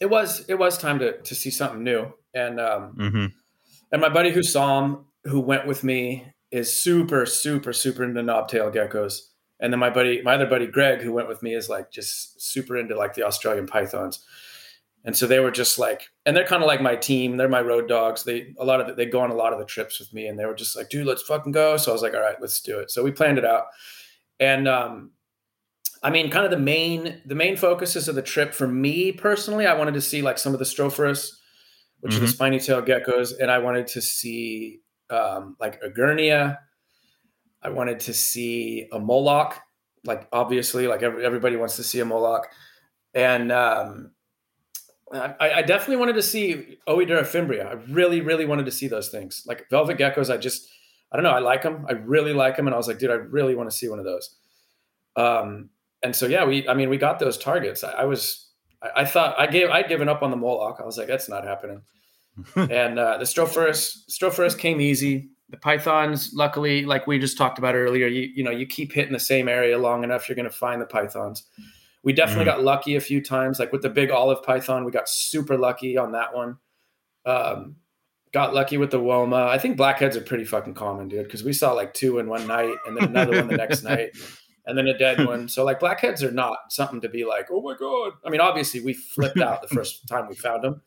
it was it was time to to see something new. And um, mm-hmm. and my buddy who saw him, who went with me, is super super super into knobtail geckos and then my buddy, my other buddy Greg, who went with me, is like just super into like the Australian pythons. And so they were just like, and they're kind of like my team. They're my road dogs. They a lot of the, they go on a lot of the trips with me, and they were just like, dude, let's fucking go. So I was like, all right, let's do it. So we planned it out, and um, I mean, kind of the main the main focuses of the trip for me personally, I wanted to see like some of the Strophurus, which mm-hmm. are the mm-hmm. spiny tail geckos, and I wanted to see um, like Egernia I wanted to see a Moloch, like obviously, like every, everybody wants to see a Moloch, and um, I, I, definitely wanted to see Oedura fimbria. I really, really wanted to see those things, like velvet geckos. I just, I don't know, I like them. I really like them, and I was like, dude, I really want to see one of those. Um, and so yeah, we, I mean, we got those targets. I, I was, I, I, thought I gave, I'd given up on the Moloch. I was like, that's not happening. and uh, the Strophurus, Strophurus came easy. The pythons luckily like we just talked about earlier you you know you keep hitting the same area long enough you're going to find the pythons. We definitely mm. got lucky a few times. Like with the big olive python we got super lucky on that one. Um, got lucky with the woma. I think blackheads are pretty fucking common dude because we saw like two in one night and then another one the next night and then a dead one. So like blackheads are not something to be like, oh my god. I mean, obviously we flipped out the first time we found them,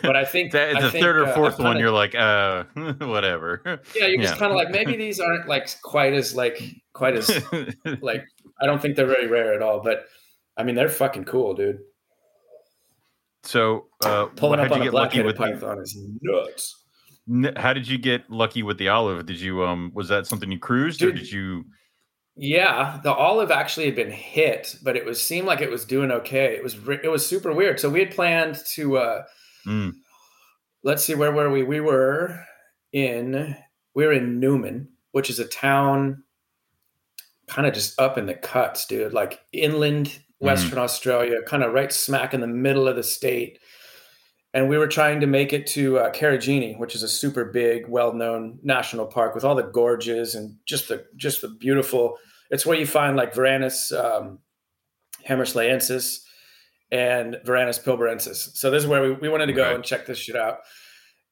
but I think that, the I think, third or 4th uh, one, you're like, uh, whatever. Yeah, you're yeah. just kind of like maybe these aren't like quite as like quite as like I don't think they're very rare at all, but I mean they're fucking cool, dude. So uh, pulling up on a black-headed python is nuts. How did you get lucky with the olive? Did you um was that something you cruised dude, or did you? Yeah, the olive actually had been hit, but it was seemed like it was doing okay. It was it was super weird. So we had planned to uh mm. let's see where were we? We were in we were in Newman, which is a town kind of just up in the cuts, dude, like inland mm. Western mm. Australia, kind of right smack in the middle of the state. And we were trying to make it to uh, which is a super big, well-known national park with all the gorges and just the just the beautiful it's where you find like Varanus um, hamersleyensis and Varanus pilbarensis. So this is where we, we wanted to go and check this shit out.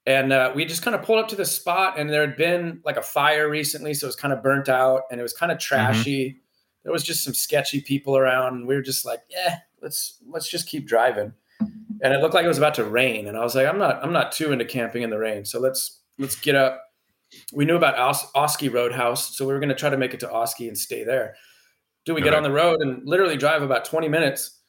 And uh, we just kind of pulled up to the spot, and there had been like a fire recently, so it was kind of burnt out, and it was kind of mm-hmm. trashy. Mm-hmm. There was just some sketchy people around, and we were just like, "Yeah, let's let's just keep driving." And it looked like it was about to rain, and I was like, "I'm not I'm not too into camping in the rain, so let's let's get up, we knew about Os- Auski Roadhouse, so we were going to try to make it to Auski and stay there. Do we get on the road and literally drive about 20 minutes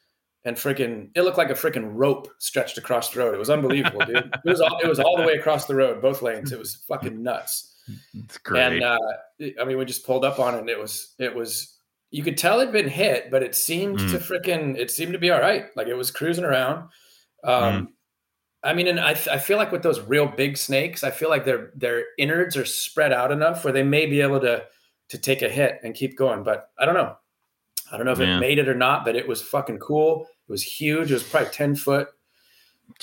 and freaking it looked like a freaking rope stretched across the road. It was unbelievable, dude. It was all it was all the way across the road, both lanes. It was fucking nuts. It's great. And uh, I mean, we just pulled up on it. and It was it was you could tell it'd been hit, but it seemed mm. to freaking it seemed to be all right. Like it was cruising around. Um, mm. I mean, and I, I feel like with those real big snakes, I feel like their their innards are spread out enough where they may be able to to take a hit and keep going. But I don't know. I don't know if it made it or not, but it was fucking cool. It was huge. It was probably ten foot.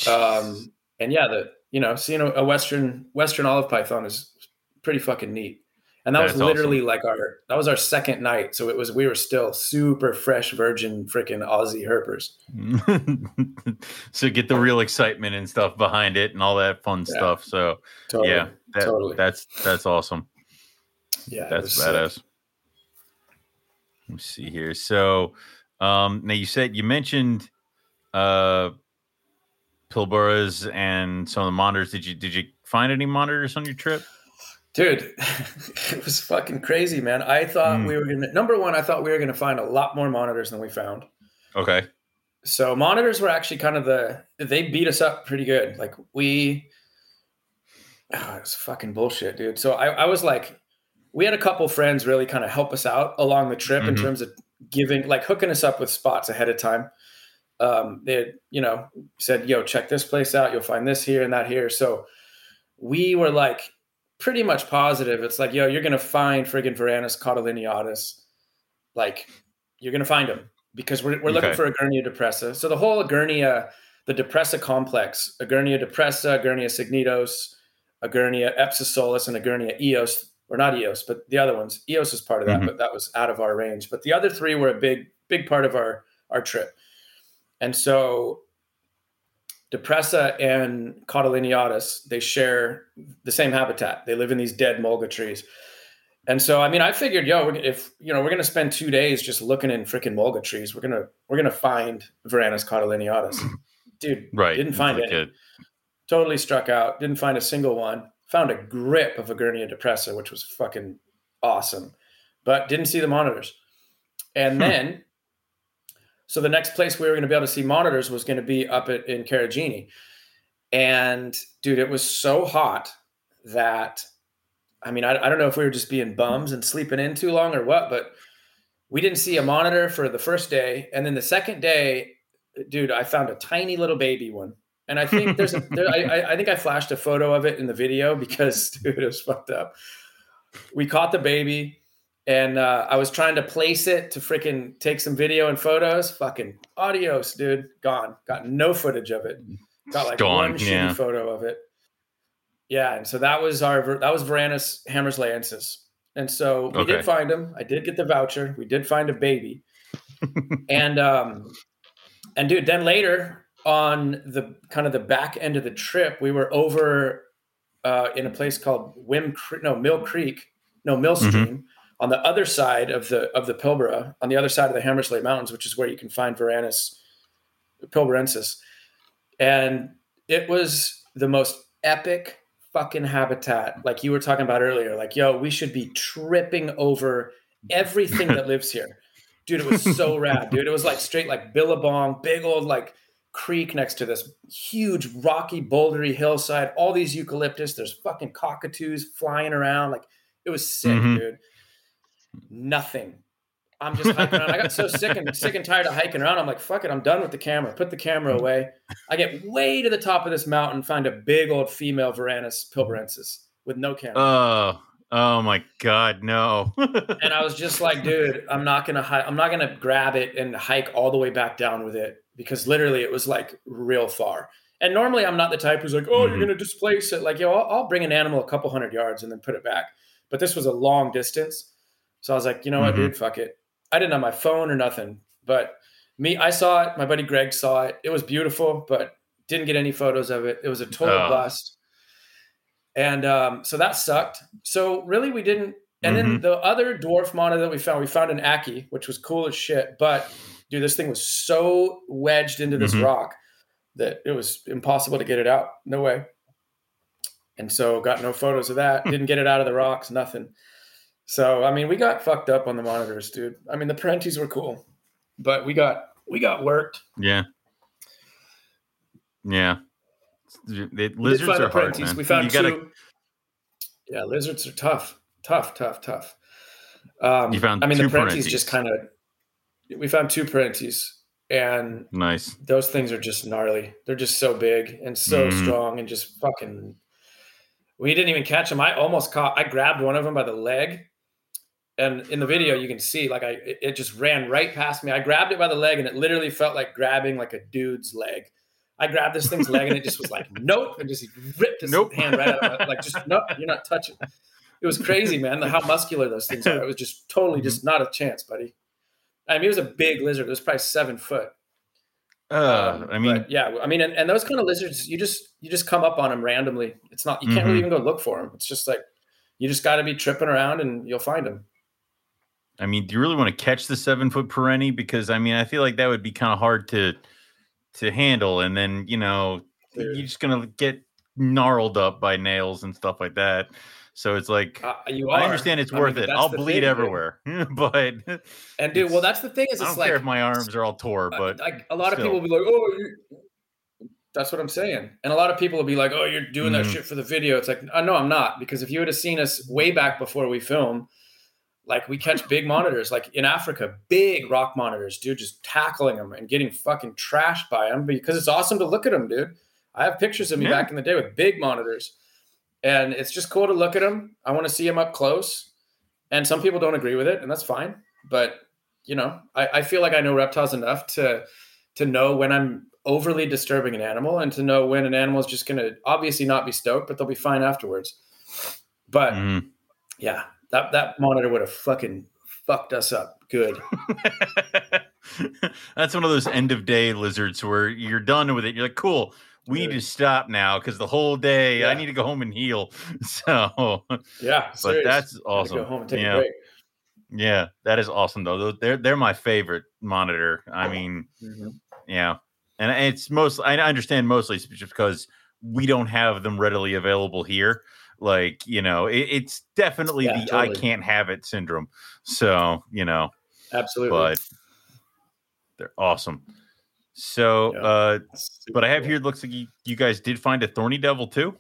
Um, and yeah, the you know seeing a, a western western olive python is pretty fucking neat and that That's was literally awesome. like our that was our second night. So it was we were still super fresh virgin freaking aussie herpers. So get the real excitement and stuff behind it and all that fun yeah. stuff. So totally. yeah that, totally. that's that's awesome. Yeah that's badass. sick. let me see here. So um now you said you mentioned uh pilbaras and some of the monitors. Did you did you find any monitors on your trip Dude, it was fucking crazy, man. I thought mm. we were gonna number one, I thought we were gonna find a lot more monitors than we found. Okay. So monitors were actually kind of the they beat us up pretty good. Like we oh, it was fucking bullshit, dude. So I, I was like, we had a couple friends really kind of help us out along the trip mm-hmm. in terms of giving like hooking us up with spots ahead of time. Um, they had, you know, said, yo, check this place out, you'll find this here and that here. So we were like pretty much positive. It's like, yo, you're gonna find friggin' Varanus caudolineatus. Like, you're gonna find them because we're, we're looking Okay. for Egernia depressa. So the whole Egernia, the depressa complex, Egernia depressa, Egernia cygnitos, Egernia epsisolus, and Egernia eos, or not eos, but the other ones. Eos is part of that, Mhm. but that was out of our range. But the other three were a big, big part of our our trip. And so Depressa and Caudolineatus, they share the same habitat. They live in these dead mulga trees. And so, I mean, I figured, yo, if you know, we're gonna spend two days just looking in freaking mulga trees, we're gonna we're gonna find Varanus caudolineatus. Dude, Right. Didn't find Like any. it. totally struck out. Didn't find a single one. Found a grip of a Egernia depressa, which was fucking awesome, but didn't see the monitors. And Hmm. then, so the next place we were going to be able to see monitors was going to be up at, in Karijini. And dude, it was so hot that, I mean, I, I don't know if we were just being bums and sleeping in too long or what, but we didn't see a monitor for the first day. And then the second day, dude, I found a tiny little baby one. And I think there's a, there, I, I- I think I flashed a photo of it in the video because, dude, it was fucked up. We caught the baby and uh, I was trying to place it to freaking take some video and photos. Fucking adios, dude. Gone. Got no footage of it. Got like Gone, one shitty photo of it. Yeah, and so that was our that was Varanus hamersleyensis. And so we Okay. did find him. I did get the voucher. We did find a baby. and um and dude, then later on the kind of the back end of the trip, we were over uh, in a place called Wim no Mill Creek, no Mill Mm-hmm. On the other side of the of the Pilbara, on the other side of the Hamersley Mountains, which is where you can find Varanus pilbarensis, and it was the most epic fucking habitat, like you were talking about earlier. Like, yo, we should be tripping over everything that lives here, dude. It was so rad, dude. It was like straight like Billabong, big old like creek next to this huge rocky bouldery hillside all these eucalyptus there's fucking cockatoos flying around like it was sick Mhm. dude nothing i'm just hiking around i got so sick and sick and tired of hiking around i'm like fuck it i'm done with the camera put the camera away i get way to the top of this mountain find a big old female varanus pilbarensis with no camera Oh, oh my God, no. and I was just like, dude, I'm not gonna hi- I'm not gonna grab it and hike all the way back down with it because literally it was like real far. And normally I'm not the type who's like, oh, you're Mhm. gonna displace it. Like, yo, I'll, I'll bring an animal a couple hundred yards and then put it back. But this was a long distance, so I was like, you know what, Mhm. dude, fuck it. I didn't have my phone or nothing, but me, I saw it. My buddy Greg saw it. It was beautiful, but didn't get any photos of it. It was a total Oh. bust. And um, so that sucked. So really, we didn't and then Mm-hmm. the other dwarf monitor that we found, we found an ackie, which was cool as shit. But dude, this thing was so wedged into this Mhm. rock that it was impossible to get it out. No way. And so got no photos of that. Didn't get it out of the rocks. Nothing. So I mean, we got fucked up on the monitors, dude. I mean, the Perenties were cool, but we got we got worked. yeah. Yeah. The We did lizards are hard, man. We found you gotta, two. Yeah, lizards are tough, tough, tough, tough. Um, You found I mean, the Perenties. just kind of. We found two Perenties, and Nice. those things are just gnarly. They're just so big and so Mhm. strong and just fucking. We didn't even catch them. I almost caught. I grabbed one of them by the leg, and in the video you can see like I it, just ran right past me. I grabbed it by the leg, and it literally felt like grabbing like a dude's leg. I grabbed this thing's leg, and it just was like nope, and just ripped his Nope. hand right out. Of my, like just nope, you're not touching. It was crazy, man. How muscular those things are. It was just totally just not a chance, buddy. I mean, it was a big lizard. It was probably seven foot. Uh, Um, I mean, yeah, I mean, and, and those kind of lizards, you just you just come up on them randomly. It's not you can't really Mhm. even go look for them. It's just like you just got to be tripping around and you'll find them. I mean, do you really want to catch the seven foot perentie? Because I mean, I feel like that would be kind of hard to to handle, and then you know, Dude. you're just gonna get gnarled up by nails and stuff like that. So it's like Uh, you. I understand it's I worth but it. I'll bleed thing, everywhere, but And dude, well, that's the thing is, I it's don't like care if my arms are all tore. But like a lot of people will be like, oh, you that's what I'm saying. And a lot of people will be like, oh, you're doing that Mhm. shit for the video. It's like, uh, no, I'm not. Because if you would have seen us way back before we film, like we catch big monitors, like in Africa, big rock monitors, dude, just tackling them and getting fucking trashed by them because it's awesome to look at them, dude. I have pictures of me Yeah. back in the day with big monitors. and it's just cool to look at them. I want to see them up close, and some people don't agree with it, and that's fine. But you know, I, I feel like I know reptiles enough to to know when I'm overly disturbing an animal and to know when an animal is just going to obviously not be stoked, but they'll be fine afterwards. But Mhm. yeah, that that monitor would have fucking fucked us up good. That's one of those end of day lizards where you're done with it. You're like, cool. We need to stop now because the whole day I need to go home and heal. So, Yeah, but serious. that's awesome. Go home and take yeah, a break. yeah, that is awesome though. They're they're my favorite monitor. I mean, Mhm. yeah, and it's most I understand mostly just because we don't have them readily available here. Like you know, it, it's definitely Yeah, the I can't have it syndrome. So you know, Absolutely. but they're awesome. So, Yeah. uh, but I have cool. here. It looks like you, you guys did find a thorny devil too.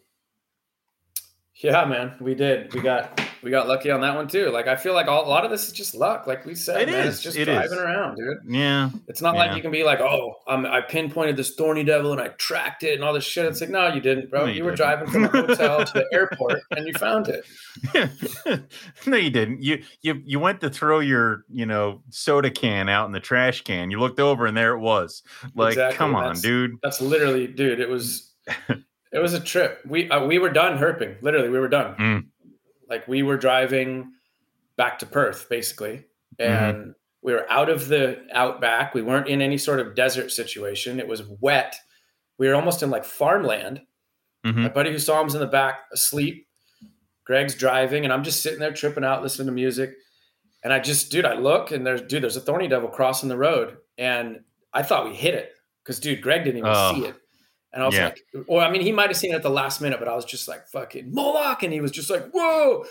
Yeah, man, we did. We got we got lucky on that one too. Like I feel like all, a lot of this is just luck. Like we said, It man, is, it's just it driving is. around, dude. Yeah, It's not Yeah. like you can be like, oh, um, I pinpointed this thorny devil and I tracked it and all this shit. It's like, no, you didn't, bro. No, you, you were didn't. driving from the hotel to the airport and you found it. no, you didn't. You you you went to throw your you know soda can out in the trash can. You looked over and there it was. Like, Exactly, come on, that's- dude. That's literally, dude. It was, it was a trip. We uh, we were done herping. Literally, we were done. Mm. Like we were driving back to Perth, basically, Mm-hmm. and we were out of the outback. We weren't in any sort of desert situation. It was wet. We were almost in like farmland. Mhm. My buddy who saw him's in the back asleep. Greg's driving, and I'm just sitting there tripping out, listening to music. And I just, dude, I look and there's, dude, there's a thorny devil crossing the road, and I thought we hit it because, dude, Greg didn't even Oh. see it. And I was Yeah. like, or I mean, he might have seen it at the last minute, but I was just like, fucking Moloch. And he was just like, whoa,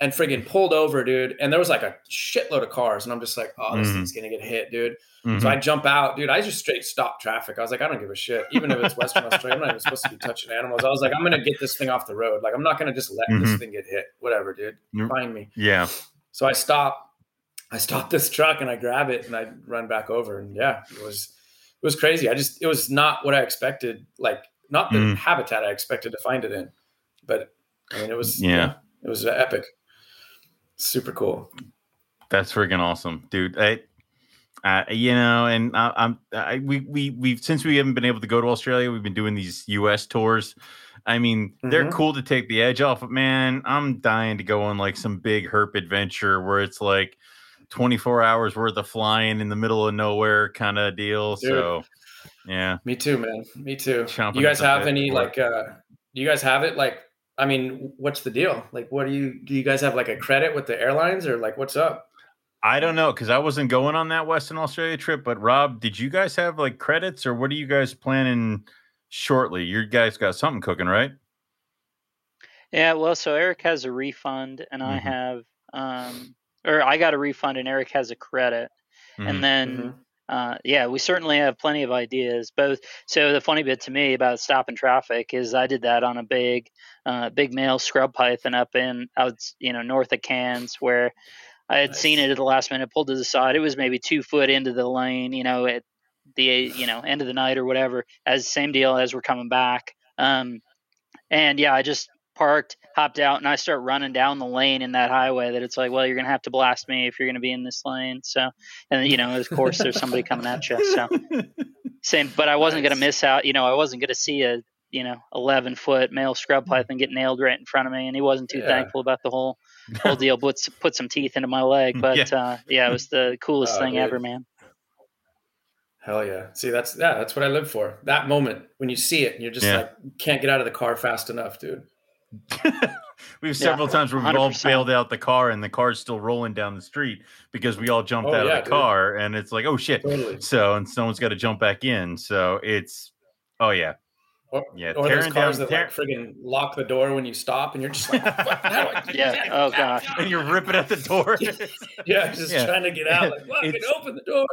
and friggin' pulled over, dude. And there was like a shitload of cars. And I'm just like, oh, this Mhm. thing's going to get hit, dude. Mhm. So I jump out, dude. I just straight stop traffic. I was like, I don't give a shit. Even if it's Western Australia, I'm not even supposed to be touching animals. I was like, I'm gonna get this thing off the road. Like, I'm not gonna just let this Mhm. thing get hit. Whatever, dude. Find me. yeah. So I stop. I stop this truck and I grab it and I run back over. And yeah, it was it was crazy. I just it was not what I expected. Like not the Mm. habitat I expected to find it in, but I mean it was Yeah. it was epic. Super cool. That's freaking awesome, dude. I, uh, you know, and I, I'm I, we we we've since we haven't been able to go to Australia, we've been doing these U.S. tours. I mean, they're Mhm. cool to take the edge off, but man, I'm dying to go on like some big herp adventure where it's like 24 hours worth of flying in the middle of nowhere kind of deal. Dude. So, yeah, Me too, man. Me too. Chomping you guys have any like uh do you guys have it like I mean, what's the deal? Like what do you do you guys have like a credit with the airlines or like what's up? I don't know because I wasn't going on that Western Australia trip. But Rob, did you guys have like credits or what are you guys planning shortly? You guys got something cooking, right? Yeah, well, so Eric has a refund, and I Mhm. have, um, or I got a refund, and Eric has a credit. Mhm. And then, Mhm. uh, yeah, we certainly have plenty of ideas. Both. So the funny bit to me about stopping traffic is I did that on a big, uh, big male scrub python up in out, you know, north of Cairns, where I had seen it at the last minute, pulled to the side. It was maybe two foot into the lane, you know, at the you know end of the night or whatever. As same deal as we're coming back. Um, and yeah, I just parked, hopped out, and I start running down the lane in that highway. That it's like, well, you're gonna have to blast me if you're gonna be in this lane. So, and you know, of course, there's somebody coming at you. So same, but I wasn't gonna miss out. You know, I wasn't gonna see a you know 11 foot male scrub python get nailed right in front of me, and he wasn't too Yeah. thankful about the whole whole deal. Put put some teeth into my leg, but Yeah. uh, yeah, it was the coolest Oh, thing dude. ever, man. Hell yeah. See, that's yeah, that's what I live for. That moment when you see it and you're just Yeah. like can't get out of the car fast enough, dude. We've several times where we've all 100%. bailed out the car and the car's still rolling down the street because we all jumped Oh, out yeah, of the dude. car and it's like, oh shit. Totally. So and someone's got to jump back in. So it's oh yeah. Or, Yeah, or those cars down- that like friggin' lock the door when you stop and you're just like, "Fuck, how do I do Yeah. Oh gosh. And you're ripping at the door. Yeah, just Yeah. trying to get out. Like, fucking It's- open the door.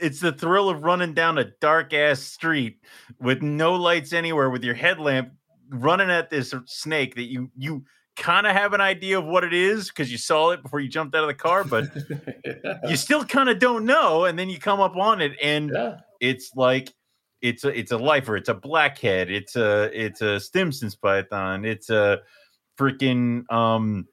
it's the thrill of running down a dark ass street with no lights anywhere with your headlamp running at this snake that you you kind of have an idea of what it is because you saw it before you jumped out of the car but yeah. you still kind of don't know and then you come up on it and yeah. it's like it's a it's a lifer, it's a blackhead, it's a it's a Stimson's python, it's a freaking um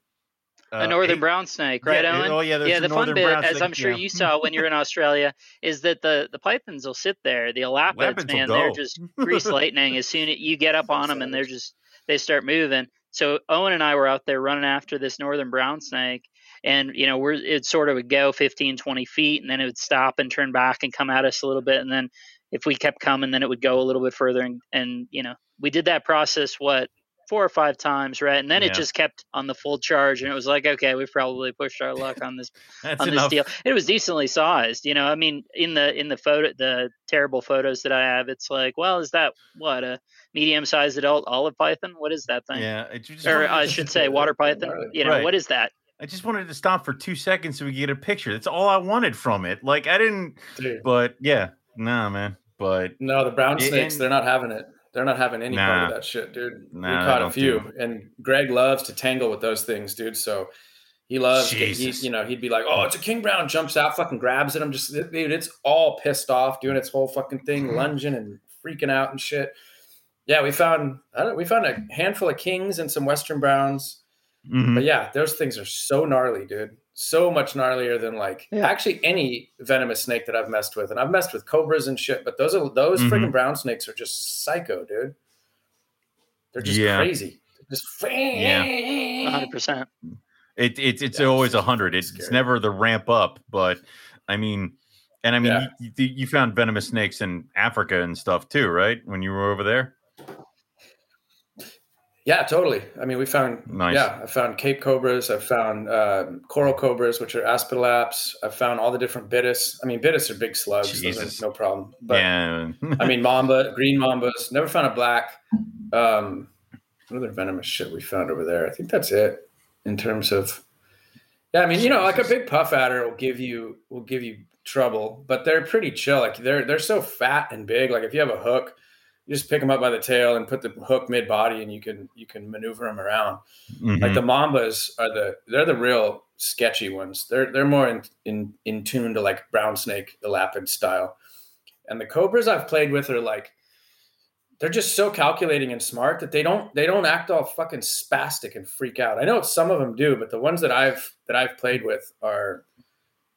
a northern brown snake, right, yeah, Owen? Oh yeah, yeah. The fun bit, as I'm sure yeah. you saw when you're in Australia, is that the the pythons will sit there. The elapids, Lapids man, they're just grease lightning. As soon as you get up on them, and they're just they start moving. So Owen and I were out there running after this northern brown snake, and you know we're it sort of would go 15, 20 feet, and then it would stop and turn back and come at us a little bit, and then if we kept coming, then it would go a little bit further, and, and you know we did that process what four or five times, right? And then Yeah. it just kept on the full charge, and it was like, okay, we've probably pushed our luck on this on enough. this deal. It was decently sized, you know. I mean, in the in the photo, the terrible photos that I have, it's like, well, is that what a medium sized adult olive python? What is that thing? Yeah, Or I should say water python. Right. You know, Right. what is that? I just wanted to stop for two seconds so we could get a picture. That's all I wanted from it. Like I didn't, Dude. but yeah, nah, man. But No, the brown snakes—they're not having it. They're not having any part Nah. of that shit, dude. Nah, we caught a few, do- and Greg loves to tangle with those things, dude. So he loves, he, you know, he'd be like, "Oh, it's a king brown," jumps out, fucking grabs it. I'm just, dude, it's all pissed off, doing its whole fucking thing, lunging and freaking out and shit. Yeah, we found, I don't, we found a handful of kings and some western browns. mhm. But yeah, those things are so gnarly, dude. So much gnarlier than like Yeah. actually any venomous snake that I've messed with. And I've messed with cobras and shit, but those are those Mhm. freaking brown snakes are just psycho, dude. They're just Yeah. crazy. They're just One hundred percent. it, it's it's Yeah, always a hundred. It's, it's never the ramp up, but I mean, and I mean, Yeah. you, you, you found venomous snakes in Africa and stuff too, right? When you were over there. Yeah, totally. I mean, we found Nice. yeah, I found Cape cobras, I found um coral cobras, which are Aspidelaps. I found all the different bitis. I mean, bitis are big slugs, those are no problem. But yeah. I mean, mamba, green mambas. Never found a black. Um, what other venomous shit we found over there? I think that's it in terms of. Yeah, I mean, you know, like a big puff adder will give you will give you trouble, but they're pretty chill. Like they're they're so fat and big. Like if you have a hook, you just pick them up by the tail and put the hook mid body, and you can you can maneuver them around. Mhm. Like the mambas are the they're the real sketchy ones. They're they're more in in in tune to like brown snake, the lapid style. And the cobras I've played with are like they're just so calculating and smart that they don't they don't act all fucking spastic and freak out. I know some of them do, but the ones that I've that I've played with are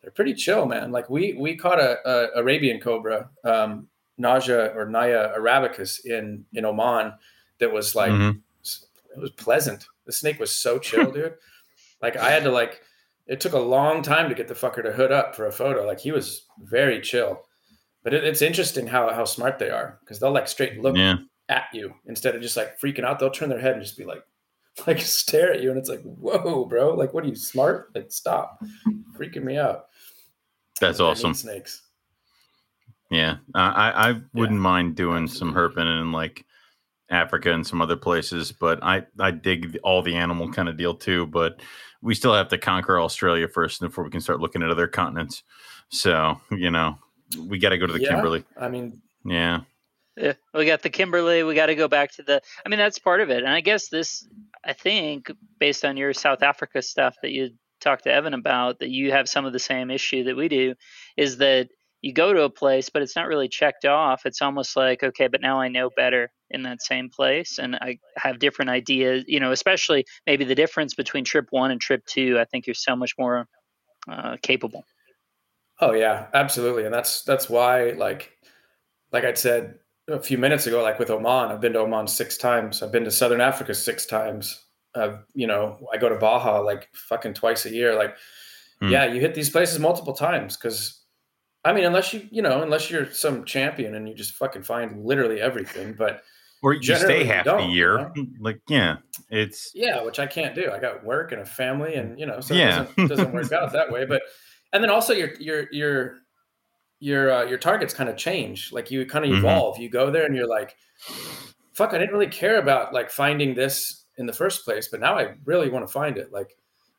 they're pretty chill, man. Like we we caught a, a Arabian cobra, um, Naja or Naya arabicus in in Oman that was like Mhm. it was pleasant. The snake was so chill, dude. Like I had to like it took a long time to get the fucker to hood up for a photo. Like he was very chill. But it, it's interesting how how smart they are because they'll like straight look yeah. at you instead of just like freaking out. They'll turn their head and just be like, like stare at you, and it's like, whoa, bro, like what are you smart? Like stop, freaking me out. That's awesome. Snakes. Yeah, uh, I I wouldn't mind doing some herping in like Africa and some other places, but I I dig all the animal kind of deal too. But we still have to conquer Australia first before we can start looking at other continents. So you know, we got to go to the Yeah. Kimberley. I mean, Yeah, Yeah, we got the Kimberley. We got to go back to the. I mean, that's part of it. And I guess this, I think, based on your South Africa stuff that you talked to Evan about, that you have some of the same issue that we do, is that you go to a place, but it's not really checked off. It's almost like, okay, but now I know better in that same place, and I have different ideas. You know, especially maybe the difference between trip one and trip two. I think you're so much more uh, capable. Oh yeah, absolutely, and that's that's why like like I said a few minutes ago, like with Oman, I've been to Oman six times. I've been to Southern Africa six times. Uh, you know, I go to Baja like fucking twice a year. Like, Hmm. yeah, you hit these places multiple times because, I mean, unless you you know, unless you're some champion and you just fucking find literally everything. But or you stay half the year. you Like yeah, it's yeah, which I can't do. I got work and a family, and you know, so Yeah. it doesn't, doesn't work out that way. But and then also your your your your uh, your targets kind of change. Like you kind of Mhm. evolve. You go there and you're like, fuck, I didn't really care about like finding this in the first place, but now I really want to find it. Like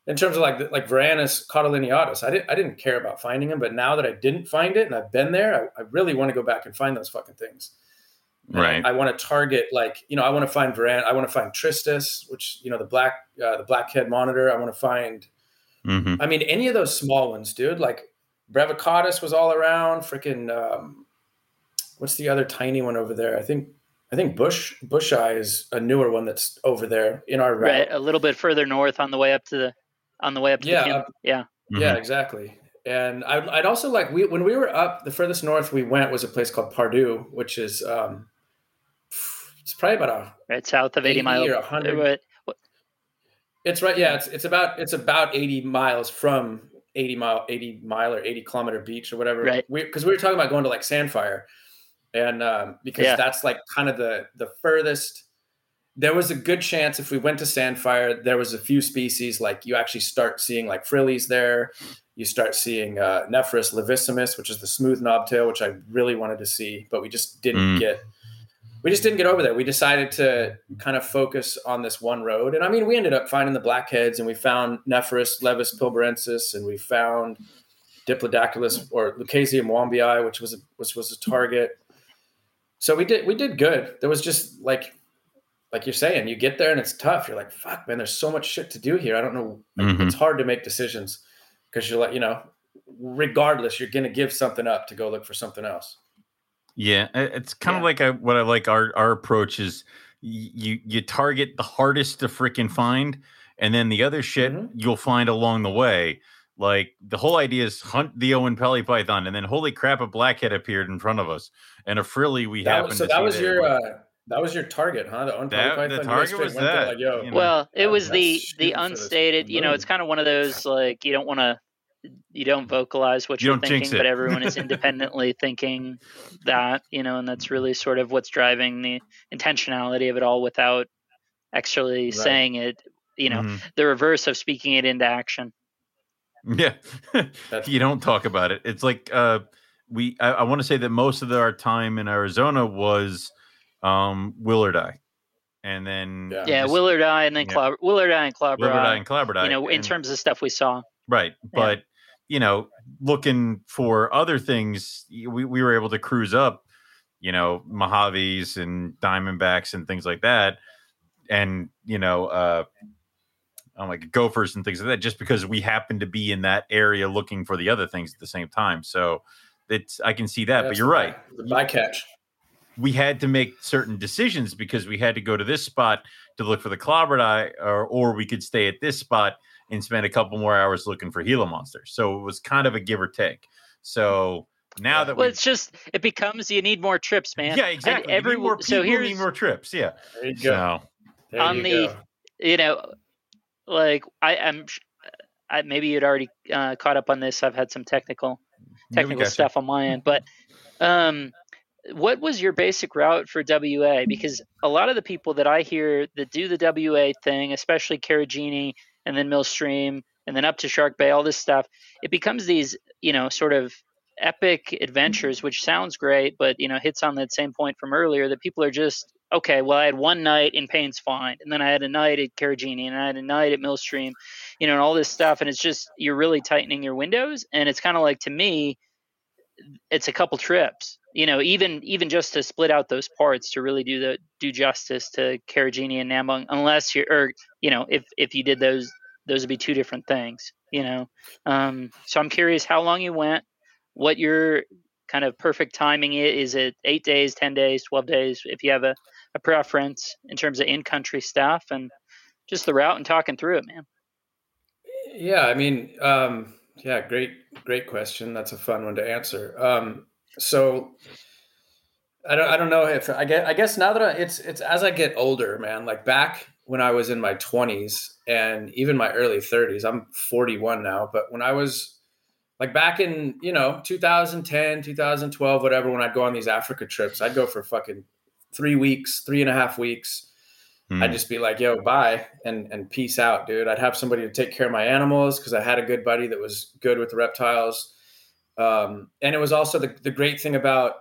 in terms of like like Varanus caudolineatus, I didn't I didn't care about finding them, but now that I didn't find it and I've been there, I, I really want to go back and find those fucking things. And right. I, want to target like you know I want to find Varan. I want to find Tristis, which you know the black uh, the blackhead monitor. I want to find. hmm I mean any of those small ones, dude. Like Brevicauda was all around. Freaking um, what's the other tiny one over there? I think I think Bush bushi is a newer one that's over there in our route. Right, a little bit further north on the way up to the on the way up to Yeah, the camp. up- Yeah. Mhm. Yeah, exactly. And I'd, I'd also like we when we were up the furthest north we went was a place called Pardoo, which is um, it's probably about a Right south of 80, 80 mile. or 100. But It's right. Yeah, it's it's about it's about eighty miles from eighty mile eighty mile or eighty kilometer beach or whatever. Right. Because we, were talking about going to like Sandfire, and um, because Yeah. that's like kind of the the furthest. There was a good chance if we went to Sandfire, there was a few species like you actually start seeing like frillies there. You start seeing uh, Nephrurus levissimus, which is the smooth knobtail, which I really wanted to see, but we just didn't Mm. get we just didn't get over there. We decided to kind of focus on this one road. And I mean, we ended up finding the blackheads and we found Nephrurus levis pilbarensis and we found Diplodactylus or Lucasium wombeyi, which was a, which was a target. So we did we did good. There was just like like you're saying, you get there and it's tough. You're like, fuck, man, there's so much shit to do here. I don't know. Like, Mhm. It's hard to make decisions because you're like, you know, regardless, you're gonna give something up to go look for something else. Yeah, it's kind of Yeah. like I, what I like our our approach is you you target the hardest to freaking find, and then the other shit Mhm. you'll find along the way. Like the whole idea is hunt the Oenpelli Python, and then holy crap, a blackhead appeared in front of us, and a frilly we That happened was, so to that was your uh, that was your target, huh? The unpaid That- the python. You target was that, Like, Yo, you know. well, it was the the unstated. You know, it's kind of one of those like you don't want to you don't vocalize what You you're thinking, but everyone is independently thinking that you know, and that's really sort of what's driving the intentionality of it all without actually Right. saying it. You know, Mhm. the reverse of speaking it into action. Yeah, you don't talk about it. It's like uh, we. I, I want to say that most of our time in Arizona was um, willardi, and then Yeah. Yeah, just willardi and then yeah. Clobber, willardi and Clobber Willard Eye Eye. and klauberi. You know, in and- terms of stuff we saw. right, but you know, looking for other things, we we were able to cruise up, you know, Mojaves and Diamondbacks and things like that, and you know, uh, oh like gophers and things like that, just because we happened to be in that area looking for the other things at the same time. So it's I can see that, but you're the right. by- The bycatch. We had to make certain decisions because we had to go to this spot to look for the klauberi, or or we could stay at this spot and spend a couple more hours looking for Gila monsters. So it was kind of a give or take. So now that Well, we it's just it becomes you need more trips, man. yeah And exactly, Every we need more people, so here's need more trips. Yeah, There you go. so There on you the- go. you know, like I am. I, maybe you'd already uh, caught up on this. I've had some technical technical gotcha. stuff on my end, but um, what was your basic route for WA? Mm-hmm. Because a lot of the people that I hear that do the WA thing, especially Karijini and then Millstream and then up to Shark Bay, all this stuff, it becomes these, you know, sort of epic mm-hmm. adventures, which sounds great, but you know, hits on that same point from earlier that people are just okay. Well, I had one night in Payne's Find, and then I had a night at Karijini, and I had a night at Millstream, you know, and all this stuff, and it's just you're really tightening your windows, and it's kind of like to me, it's a couple trips you know even even just to split out those parts to really do the do justice to Karijini and Nambung unless you're or you know if if you did those those would be two different things you know um so I'm curious how long you went what your kind of perfect timing is is it 8 days 10 days 12 days if you have a, a preference in terms of in country stuff and just the route and talking through it man Yeah, I mean, um, yeah, great, great question. That's a fun one to answer. Um, so I don't, I don't know if I get, I guess now that I, it's, it's as I get older, man, like back when I was in my twenties and even my early thirties, I'm 41 now, but when I was like back in, you know, 2010, 2012, whatever, when I'd go on these Africa trips, I'd go for fucking three weeks, three and a half weeks. Hmm. I'd just be like, yo, bye and and peace out, dude. I'd have somebody to take care of my animals because I had a good buddy that was good with the reptiles. Um, and it was also the, the great thing about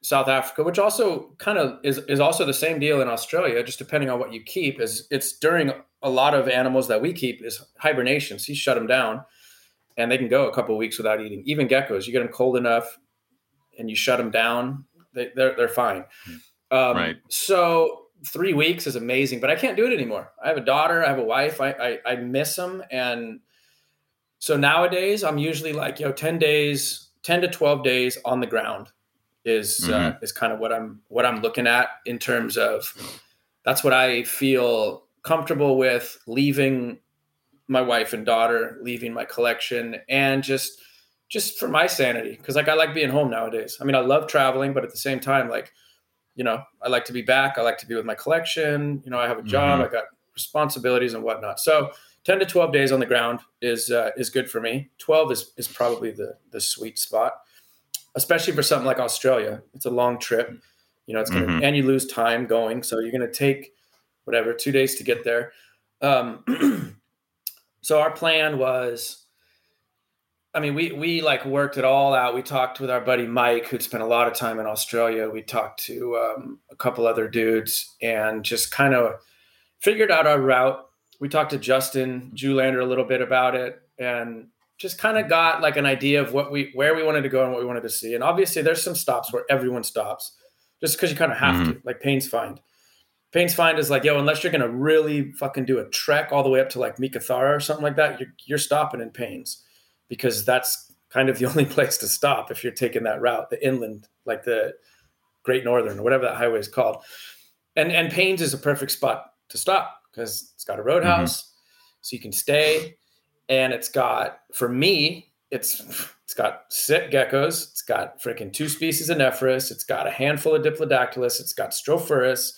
South Africa, which also kind of is, is also the same deal in Australia, just depending on what you keep, is it's during a lot of animals that we keep is hibernation. So you shut them down and they can go a couple of weeks without eating. Even geckos, you get them cold enough and you shut them down, they, they're, they're fine. Um, Right. So three weeks is amazing, but I can't do it anymore. I have a daughter, I have a wife, I, I, I miss them. And so nowadays I'm usually like, yo, 10 days, 10 to 12 days on the ground is mm-hmm. uh, is kind of what I'm what I'm looking at in terms of that's what I feel comfortable with leaving my wife and daughter, leaving my collection, and just just for my sanity because like I like being home nowadays. I mean, I love traveling, but at the same time, like you know, I like to be back. I like to be with my collection. You know, I have a job. Mm-hmm. I got responsibilities and whatnot. So 10 to 12 days on the ground is uh, is good for me. 12 is is probably the the sweet spot, especially for something like Australia. It's a long trip. You know, it's gonna mm-hmm. and you lose time going, so you're gonna take whatever two days to get there. Um, so our plan was I mean, we we like worked it all out. We talked with our buddy Mike, who'd spent a lot of time in Australia. We talked to um, a couple other dudes and just kind of figured out our route. We talked to Justin Julander a little bit about it and just kind of got like an idea of what we where we wanted to go and what we wanted to see. And obviously, there's some stops where everyone stops, just because you kind of have mm-hmm. to, like Paynes Find. Paynes Find is like, yo, unless you're gonna really fucking do a trek all the way up to like Meekatharra or something like that, you're, you're stopping in Paynes because that's kind of the only place to stop if you're taking that route, the inland, like the Great Northern or whatever that highway is called. And and Paynes is a perfect spot to stop because it's got a roadhouse, mm-hmm. so you can stay, and it's got for me, it's it's got sit geckos, it's got freaking two species of Nephrurus, it's got a handful of Diplodactylus, it's got Strophurus.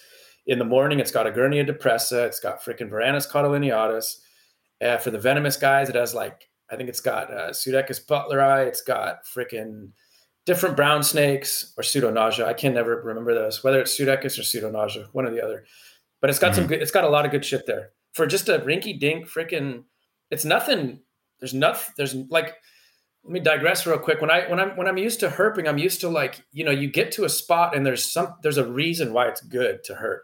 In the morning, it's got Egernia depressa, it's got freaking Varanus caudolineatus. Uh, for the venomous guys, it has like I think it's got uh, Pseudechis butleri. It's got freaking different brown snakes or Pseudonaja. I can never remember those, whether it's Pseudechis or Pseudonaja, one or the other. But it's got mm-hmm. some good, it's got a lot of good shit there. For just a rinky dink freaking, it's nothing. There's nothing, there's like, let me digress real quick. When I when I'm when I'm used to herping, I'm used to like, you know, you get to a spot and there's some there's a reason why it's good to herp.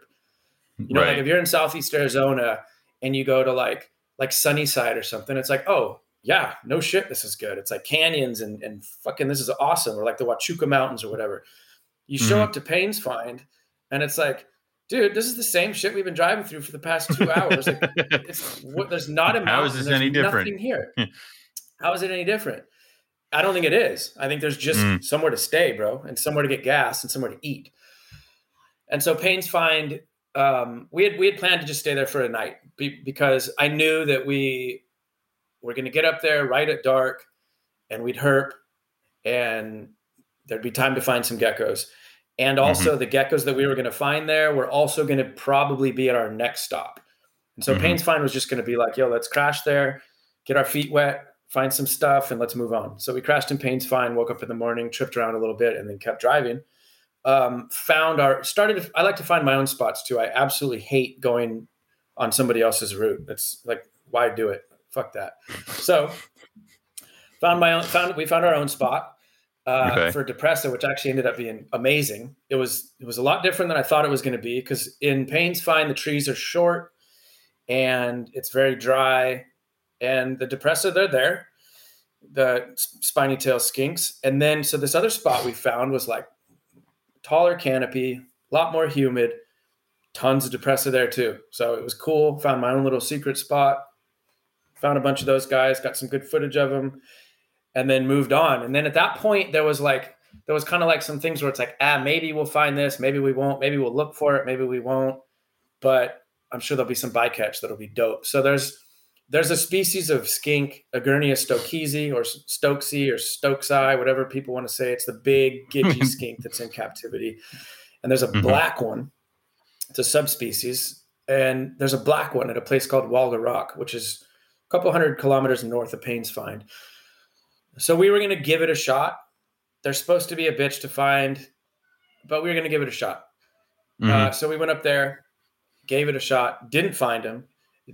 You know, right. like if you're in southeast Arizona and you go to like like Sunnyside or something, it's like, oh, yeah, no shit, this is good. It's like canyons and, and fucking this is awesome, or like the Huachuca Mountains or whatever. You show mm-hmm. up to Paynes Find, and it's like, dude, this is the same shit we've been driving through for the past two hours. Like, what there's not a mountain. How is this any different? here. How is it any different? I don't think it is. I think there's just mm. somewhere to stay, bro, and somewhere to get gas and somewhere to eat. And so Paynes Find, um, we had we had planned to just stay there for a night because I knew that we we're going to get up there right at dark and we'd herp and there'd be time to find some geckos. And also mm-hmm. the geckos that we were going to find there were also going to probably be at our next stop. And so mm-hmm. Paynes Find was just going to be like, yo, let's crash there, get our feet wet, find some stuff, and let's move on. So we crashed in Paynes Find, woke up in the morning, tripped around a little bit, and then kept driving. Um, found our started. I like to find my own spots too. I absolutely hate going on somebody else's route. It's like, why do it? fuck that. So found my own found we found our own spot uh, okay. for Depressa, which actually ended up being amazing. It was it was a lot different than I thought it was going to be because in Paynes Find the trees are short and it's very dry, and the Depressa they're there, the spiny tail skinks, and then so this other spot we found was like taller canopy, a lot more humid, tons of Depressa there too. So it was cool. Found my own little secret spot found a bunch of those guys, got some good footage of them, and then moved on. And then at that point, there was like there was kind of like some things where it's like, ah, maybe we'll find this, maybe we won't, maybe we'll look for it, maybe we won't. But I'm sure there'll be some bycatch that'll be dope. So there's there's a species of skink, Egernia stokesi or Stokesy or Stokeseye, whatever people want to say. It's the big gidgy skink that's in captivity. And there's a mm-hmm. black one. It's a subspecies. And there's a black one at a place called Walga Rock, which is a couple hundred kilometers north of Paynes Find. So we were going to give it a shot. They're supposed to be a bitch to find, but we were going to give it a shot. Mm-hmm. Uh, so we went up there, gave it a shot, didn't find him,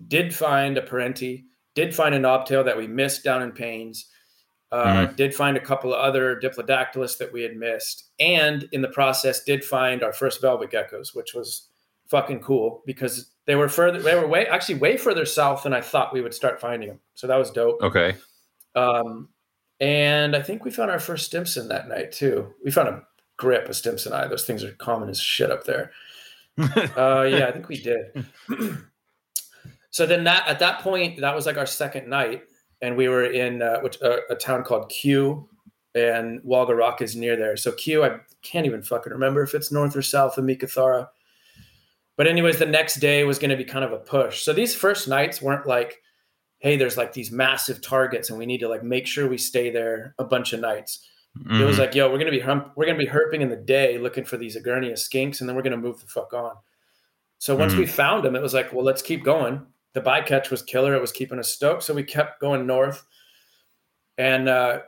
did find a parenti, did find a knobtail that we missed down in Paynes, uh, mm-hmm. did find a couple of other Diplodactylus that we had missed, and in the process did find our first velvet geckos, which was fucking cool because they were further. They were way actually way further south than I thought we would start finding them. So that was dope. Okay. Um, and I think we found our first Stimson that night too. We found a grip, a Stimsoni. Those things are common as shit up there. uh, yeah, I think we did. so then that at that point, that was like our second night, and we were in uh, which, uh, a town called Cue, and Walga Rock is near there. So Cue, I can't even fucking remember if it's north or south of Meekatharra. But anyways, the next day was going to be kind of a push. So these first nights weren't like, hey, there's like these massive targets and we need to like make sure we stay there a bunch of nights. Mm-hmm. It was like, yo, we're gonna be hump- we're gonna be herping in the day looking for these Egernia skinks, and then we're gonna move the fuck on. So once mm-hmm. we found them, it was like, well, let's keep going. The bycatch was killer; it was keeping us stoked, so we kept going north. And uh,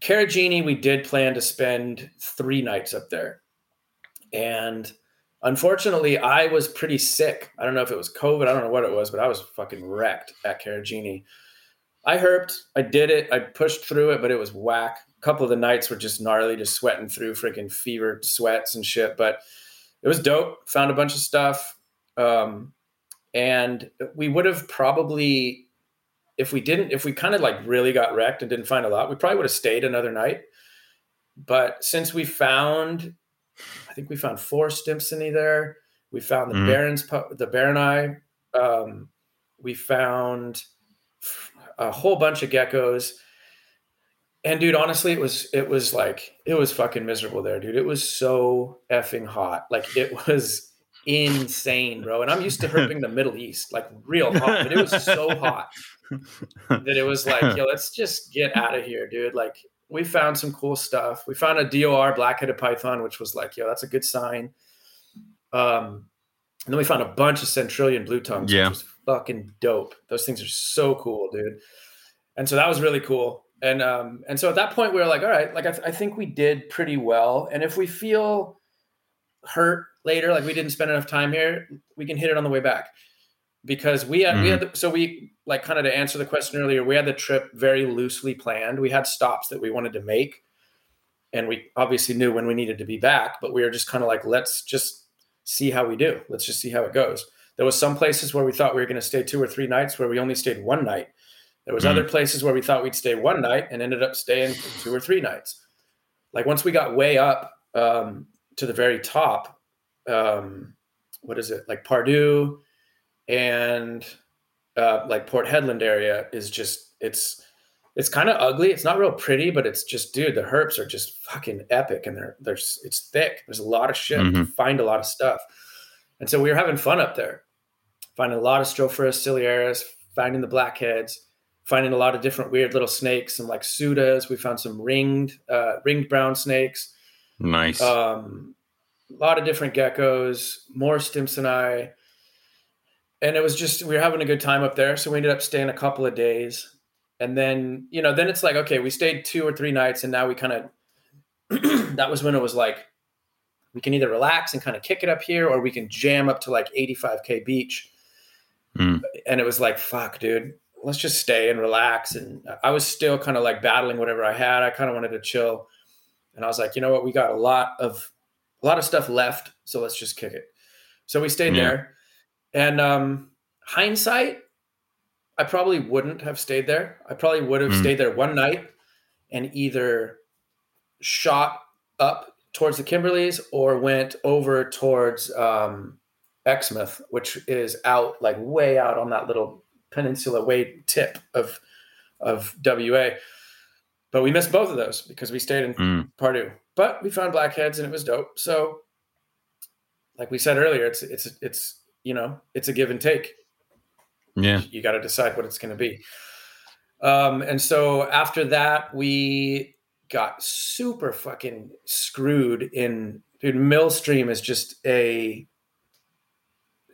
Karijini, we did plan to spend three nights up there, and unfortunately, I was pretty sick. I don't know if it was COVID, I don't know what it was, but I was fucking wrecked at Karijini. I herped, I did it, I pushed through it, but it was whack a couple of the nights were just gnarly, just sweating through freaking fever sweats and shit. But it was dope. Found a bunch of stuff. Um, and we would have probably, if we didn't, if we kind of like really got wrecked and didn't find a lot, we probably would have stayed another night. But since we found, I think we found four Stimsoni there. We found the mm-hmm. Baron's, the barroni. Um, we found a whole bunch of geckos and dude, honestly, it was it was like it was fucking miserable there, dude. It was so effing hot. Like it was insane, bro. And I'm used to herping the Middle East, like real hot, but it was so hot that it was like, yo, let's just get out of here, dude. Like we found some cool stuff. We found a DOR black-headed python, which was like, yo, that's a good sign. Um, and then we found a bunch of Centralian blue tongues, yeah. which was fucking dope. Those things are so cool, dude. And so that was really cool and um, and so at that point we were like, all right, like I, th- I think we did pretty well, and if we feel hurt later, like we didn't spend enough time here, we can hit it on the way back because we had mm-hmm. we had the, so we like kind of to answer the question earlier, we had the trip very loosely planned. We had stops that we wanted to make, and we obviously knew when we needed to be back, but we were just kind of like, let's just see how we do. Let's just see how it goes. There was some places where we thought we were going to stay two or three nights where we only stayed one night there was mm. other places where we thought we'd stay one night and ended up staying two or three nights. Like once we got way up um, to the very top, um, what is it? Like Pardoo and uh, like Port Hedland area is just it's it's kind of ugly. It's not real pretty, but it's just dude, the herps are just fucking epic and they're there's it's thick. There's a lot of shit. Mm-hmm. find a lot of stuff. And so we were having fun up there. Finding a lot of Strophurus ciliaris, finding the blackheads finding a lot of different weird little snakes, some like pseudas. We found some ringed, uh, ringed brown snakes. Nice. Um, a lot of different geckos, more Stimsoni. And it was just, we were having a good time up there. So we ended up staying a couple of days. And then, you know, then it's like, okay, we stayed two or three nights and now we kind of, that was when it was like, we can either relax and kind of kick it up here or we can jam up to like 85K beach. Mm. And it was like, fuck, dude, let's just stay and relax. And I was still kind of like battling whatever I had. I kind of wanted to chill. And I was like, you know what? We got a lot of a lot of stuff left, so let's just kick it. So we stayed yeah. there. And um hindsight, I probably wouldn't have stayed there. I probably would have mm. stayed there one night and either shot up towards the Kimberleys or went over towards um, Exmouth, which is out like way out on that little peninsula way tip of of WA. But we missed both of those because we stayed in mm. Pardoo. But we found blackheads and it was dope. So like we said earlier, it's it's it's you know, it's a give and take. Yeah. You got to decide what it's going to be. Um, and so after that, we got super fucking screwed in dude millstream is just a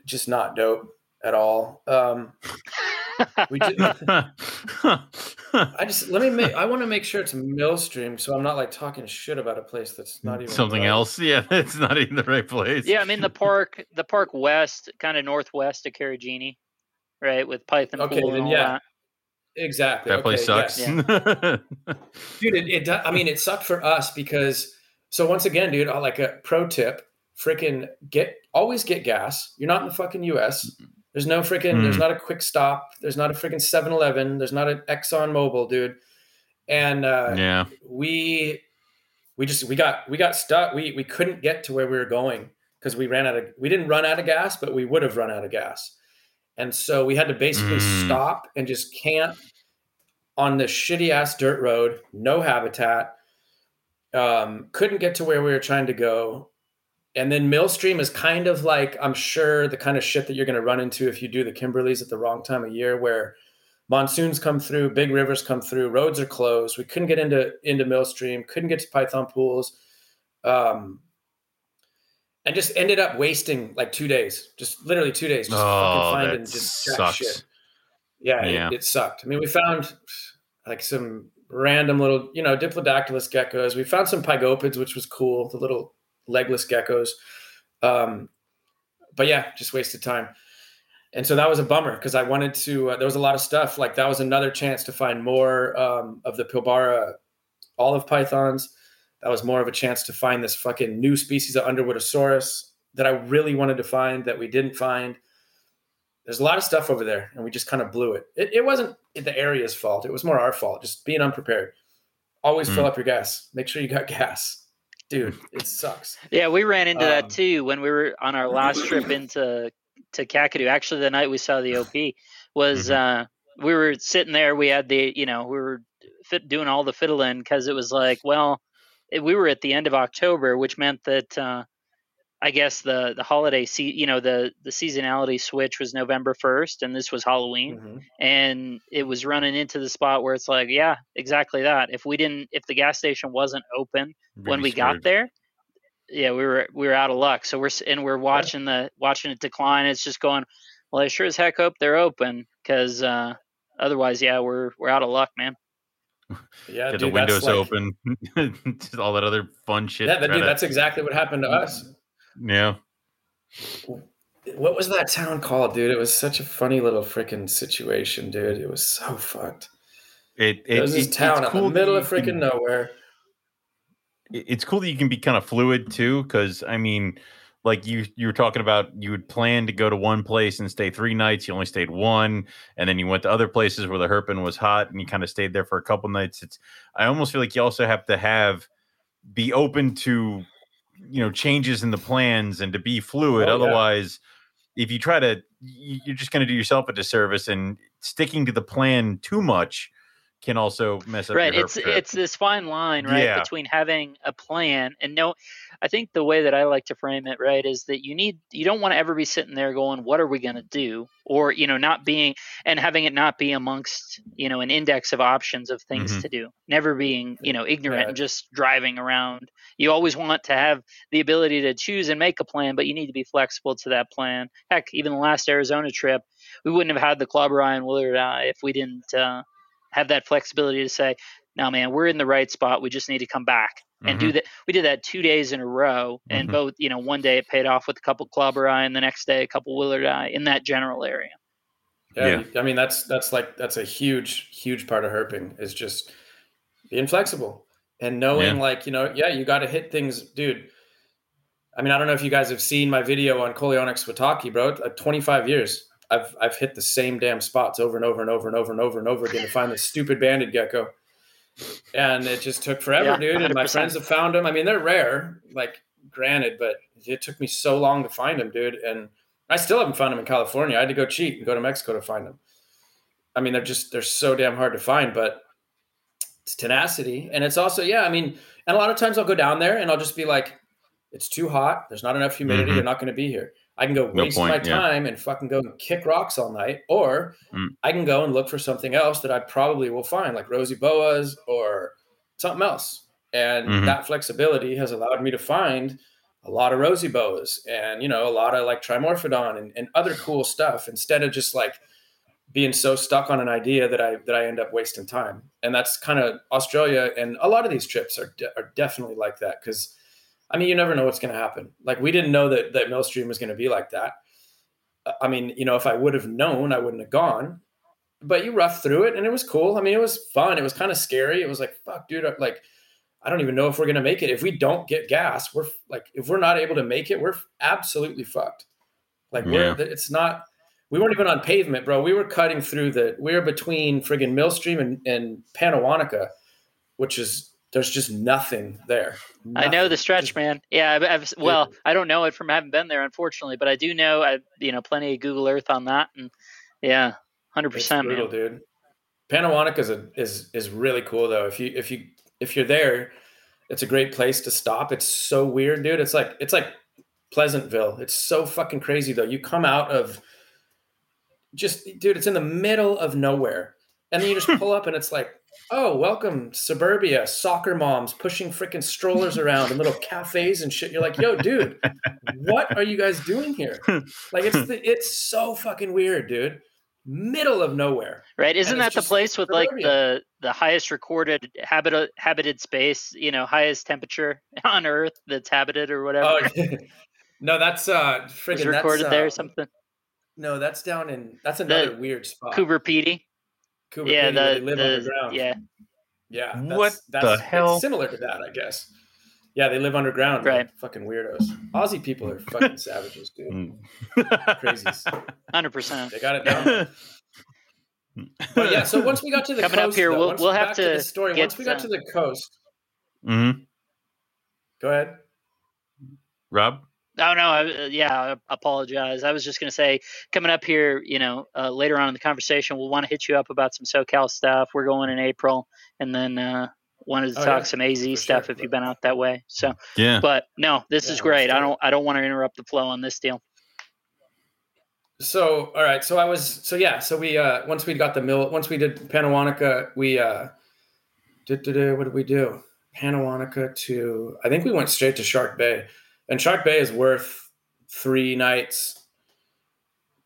just not dope at all. Um, just, I just let me make. I want to make sure it's Millstream, so I'm not like talking shit about a place that's not even something right. else. Yeah, it's not even the right place. Yeah, I mean the park, the park west, kind of northwest of Karijini, right, with Python okay, Pool and yeah. That. Exactly. That place sucks, yeah. dude. It, it, I mean, it sucked for us because. So once again, dude, uh, like a pro tip: freaking get always get gas. You're not in the fucking U.S. Mm-hmm. There's no freaking, mm. there's not a quick stop. There's not a freaking 7 Eleven. There's not an Exxon Mobil, dude. And uh, yeah, we, we just, we got, we got stuck. We, we couldn't get to where we were going because we ran out of, we didn't run out of gas, but we would have run out of gas. And so we had to basically mm. stop and just camp on this shitty ass dirt road, no habitat Um, couldn't get to where we were trying to go. And then Millstream is kind of like, I'm sure, the kind of shit that you're going to run into if you do the Kimberleys at the wrong time of year, where monsoons come through, big rivers come through, roads are closed. We couldn't get into into Millstream, couldn't get to Python pools, um, and just ended up wasting like two days, just literally two days, just Oh, fucking finding just sucks. shit. Yeah, it- Yeah. It, sucked. I mean, we found like some random little, you know, Diplodactylus geckos. We found some pygopids, which was cool, the little legless geckos. Um, but yeah, just wasted time. And so that was a bummer because I wanted to. Uh, there was a lot of stuff like that was another chance to find more um, of the Pilbara olive pythons. That was more of a chance to find this fucking new species of Underwoodosaurus that I really wanted to find that we didn't find. There's a lot of stuff over there, and we just kind of blew it. It, it wasn't the area's fault; it was more our fault. Just being unprepared. Always fill Mm. up your gas. Make sure you got gas, dude. It sucks. Yeah, we ran into Um, that too when we were on our last trip into to Kakadu. Actually, the night we saw the OP was uh, we were sitting there. We had the you know we were fit, doing all the fiddling because it was like well it, we were at the end of October, which meant that uh, I guess the the holiday se- you know the the seasonality switch was November first, and this was Halloween Mhm. and it was running into the spot where it's like, yeah, exactly that. If we didn't, if the gas station wasn't open when Really we got there, yeah, we were we were out of luck. So we're and we're watching the watching it decline. It's just going. Well, I sure as heck hope they're open because uh, otherwise, yeah, we're we're out of luck, man. Yeah, Get dude, the windows like- open, all that other fun shit. Yeah, that, dude, to- that's exactly what happened to us. Yeah. What was that town called, dude? It was such a funny little freaking situation, dude. It was so fucked. It, It, was this it- town cool in the middle of freaking nowhere. it's cool that you can be kind of fluid too because i mean like you you were talking about you would plan to go to one place and stay three nights you only stayed one and then you went to other places where the herping was hot and you kind of stayed there for a couple nights it's i almost feel like you also have to have be open to you know changes in the plans and to be fluid Oh, yeah. otherwise if you try to you're just going to do yourself a disservice and sticking to the plan too much can also mess up right your it's trip. it's this fine line right Yeah. between having a plan and no i think the way that i like to frame it right is that you need you don't want to ever be sitting there going what are we going to do or you know not being and having it not be amongst you know an index of options of things Mhm. to do never being you know ignorant Right. and just driving around you always want to have the ability to choose and make a plan but you need to be flexible to that plan heck even the last arizona trip we wouldn't have had the club ryan willardi if we didn't uh, have that flexibility to say, "No, man, we're in the right spot. We just need to come back and do that." We did that two days in a row, and Mhm. both, you know, one day it paid off with a couple klauberi, and the next day a couple willardi in that general area. Yeah, I mean that's that's like that's a huge huge part of herping is just being flexible and knowing Yeah. like you know yeah you got to hit things, dude. I mean I don't know if you guys have seen my video on Coleonyx switaki, bro. Uh, 25 years. I've I've hit the same damn spots over and over and over and over and over and over again to find this stupid banded gecko, and it just took forever, Yeah, dude. And my friends have found them. I mean they're rare, like granted, but it took me so long to find them, dude. And I still haven't found them in California. I had to go cheat and go to Mexico to find them. I mean, they're just they're so damn hard to find, but it's tenacity, and it's also yeah. I mean, and a lot of times I'll go down there and I'll just be like, it's too hot. There's not enough humidity. Mhm. They're not going to be here. I can go No waste point, my yeah. time and fucking go and kick rocks all night, or Mm. I can go and look for something else that I probably will find, like rosy boas or something else. And Mhm. that flexibility has allowed me to find a lot of rosy boas and you know a lot of like trimorphodon and, and other cool stuff instead of just like being so stuck on an idea that I that I end up wasting time. And that's kind of Australia and a lot of these trips are de- are definitely like that because I mean you never know what's going to happen. Like we didn't know that that Millstream was going to be like that. Uh, I mean, you know, if I would have known, I wouldn't have gone. But you roughed through it and it was cool. I mean, it was fun. It was kind of scary. It was like, fuck, dude, like I don't even know if we're going to make it. If we don't get gas, we're like if we're not able to make it, we're absolutely fucked. Like Yeah. we're it's not we weren't even on pavement, bro. We were cutting through the we were between friggin' Millstream and, and Pannawonica, which is there's just nothing there. I know the stretch, man. Yeah, I've, I've well, I don't know it from having been there, unfortunately, but I do know I, you know, plenty of Google Earth on that, and yeah, hundred percent, brutal, man. dude. Pannawonica is a, is is really cool though. If you if you if you're there, It's a great place to stop. It's so weird, dude. It's like it's like Pleasantville. It's so fucking crazy though. You come out of just dude, it's in the middle of nowhere. And then you just pull up and it's like, oh, welcome, suburbia, soccer moms pushing freaking strollers around in little cafes and shit. You're like, yo, dude, what are you guys doing here? Like it's the, it's so fucking weird, dude. Middle of nowhere. Right. Isn't that the place with suburbia. like the the highest recorded habit habited space, you know, highest temperature on earth that's habited or whatever? Oh, yeah. No, that's uh friggin' recorded that's, there uh, or something. No, that's down in that's another the weird spot. Coober Pedy. Coober yeah, Pedy, the, live the, underground. Yeah. Yeah. That's, what that's, the hell? Similar to that, I guess. Yeah, they live underground. Right. Fucking weirdos. Aussie people are fucking savages, dude. Mm. Crazies. Hundred percent. They got it down. but yeah, so once we got to the coming coast, up here, though, we'll, we'll have to, to the story. Get, once we got to the coast. Mm-hmm. Go ahead, Rob. Oh no, I, uh, yeah, I apologize. I was just going to say, coming up here, you know, uh, later on in the conversation, we'll want to hit you up about some SoCal stuff. We're going in April, and then uh, wanted to Oh, talk yeah, some AZ stuff sure. if you've been out that way. So, Yeah. but no, this Yeah, is great. I do it. don't, I don't want to interrupt the flow on this deal. So all right, so I was so yeah, so we uh once we got the mill once we did Pannawonica, we uh did, did, did what did we do? Pannawonica to I think we went straight to Shark Bay. And Shark Bay is worth three nights.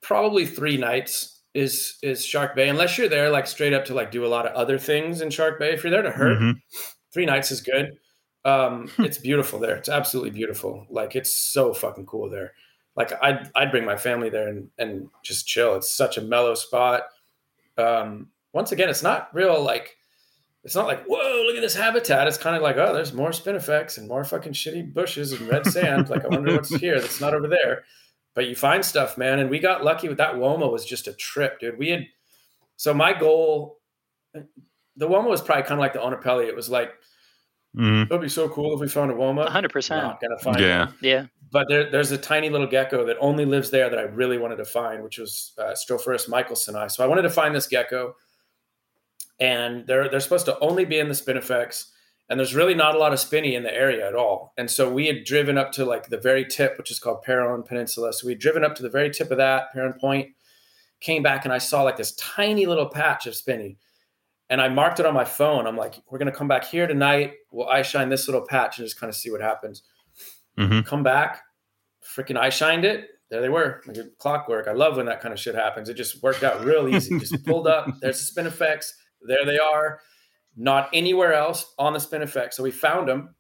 Probably three nights is is Shark Bay. Unless you're there like straight up to like do a lot of other things in Shark Bay. If you're there to hurt, Mhm. three nights is good. Um, it's beautiful there. It's absolutely beautiful. Like it's so fucking cool there. Like I'd I'd bring my family there and and just chill. It's such a mellow spot. Um, once again, it's not real like it's not like whoa look at this habitat. It's kind of like oh there's more spinifex and more fucking shitty bushes and red sand. like I wonder what's here that's not over there. But you find stuff, man. And we got lucky with that Woma was just a trip, dude. We had so my goal. The Woma was probably kind of like the Oenpelli. It was like Mhm. it would be so cool if we found a Woma. hundred percent. Not gonna find Yeah. one. Yeah. But there, there's a tiny little gecko that only lives there that I really wanted to find, which was uh, Strophurus michaelseni. So I wanted to find this gecko, and they're they're supposed to only be in the spinifex, and there's really not a lot of spinny in the area at all. And so we had driven up to like the very tip, which is called Peron Peninsula. So we had driven up to the very tip of that Peron Point, came back, and I saw like this tiny little patch of spinny. And I marked it on my phone. I'm like, we're gonna come back here tonight. We'll eye shine this little patch and just kind of see what happens Mhm. come back, freaking eye shined it. There they were, like clockwork. I love when that kind of shit happens. It just worked out real easy. just pulled up. There's the spinifex. There they are. Not anywhere else on the spinifex. So we found them.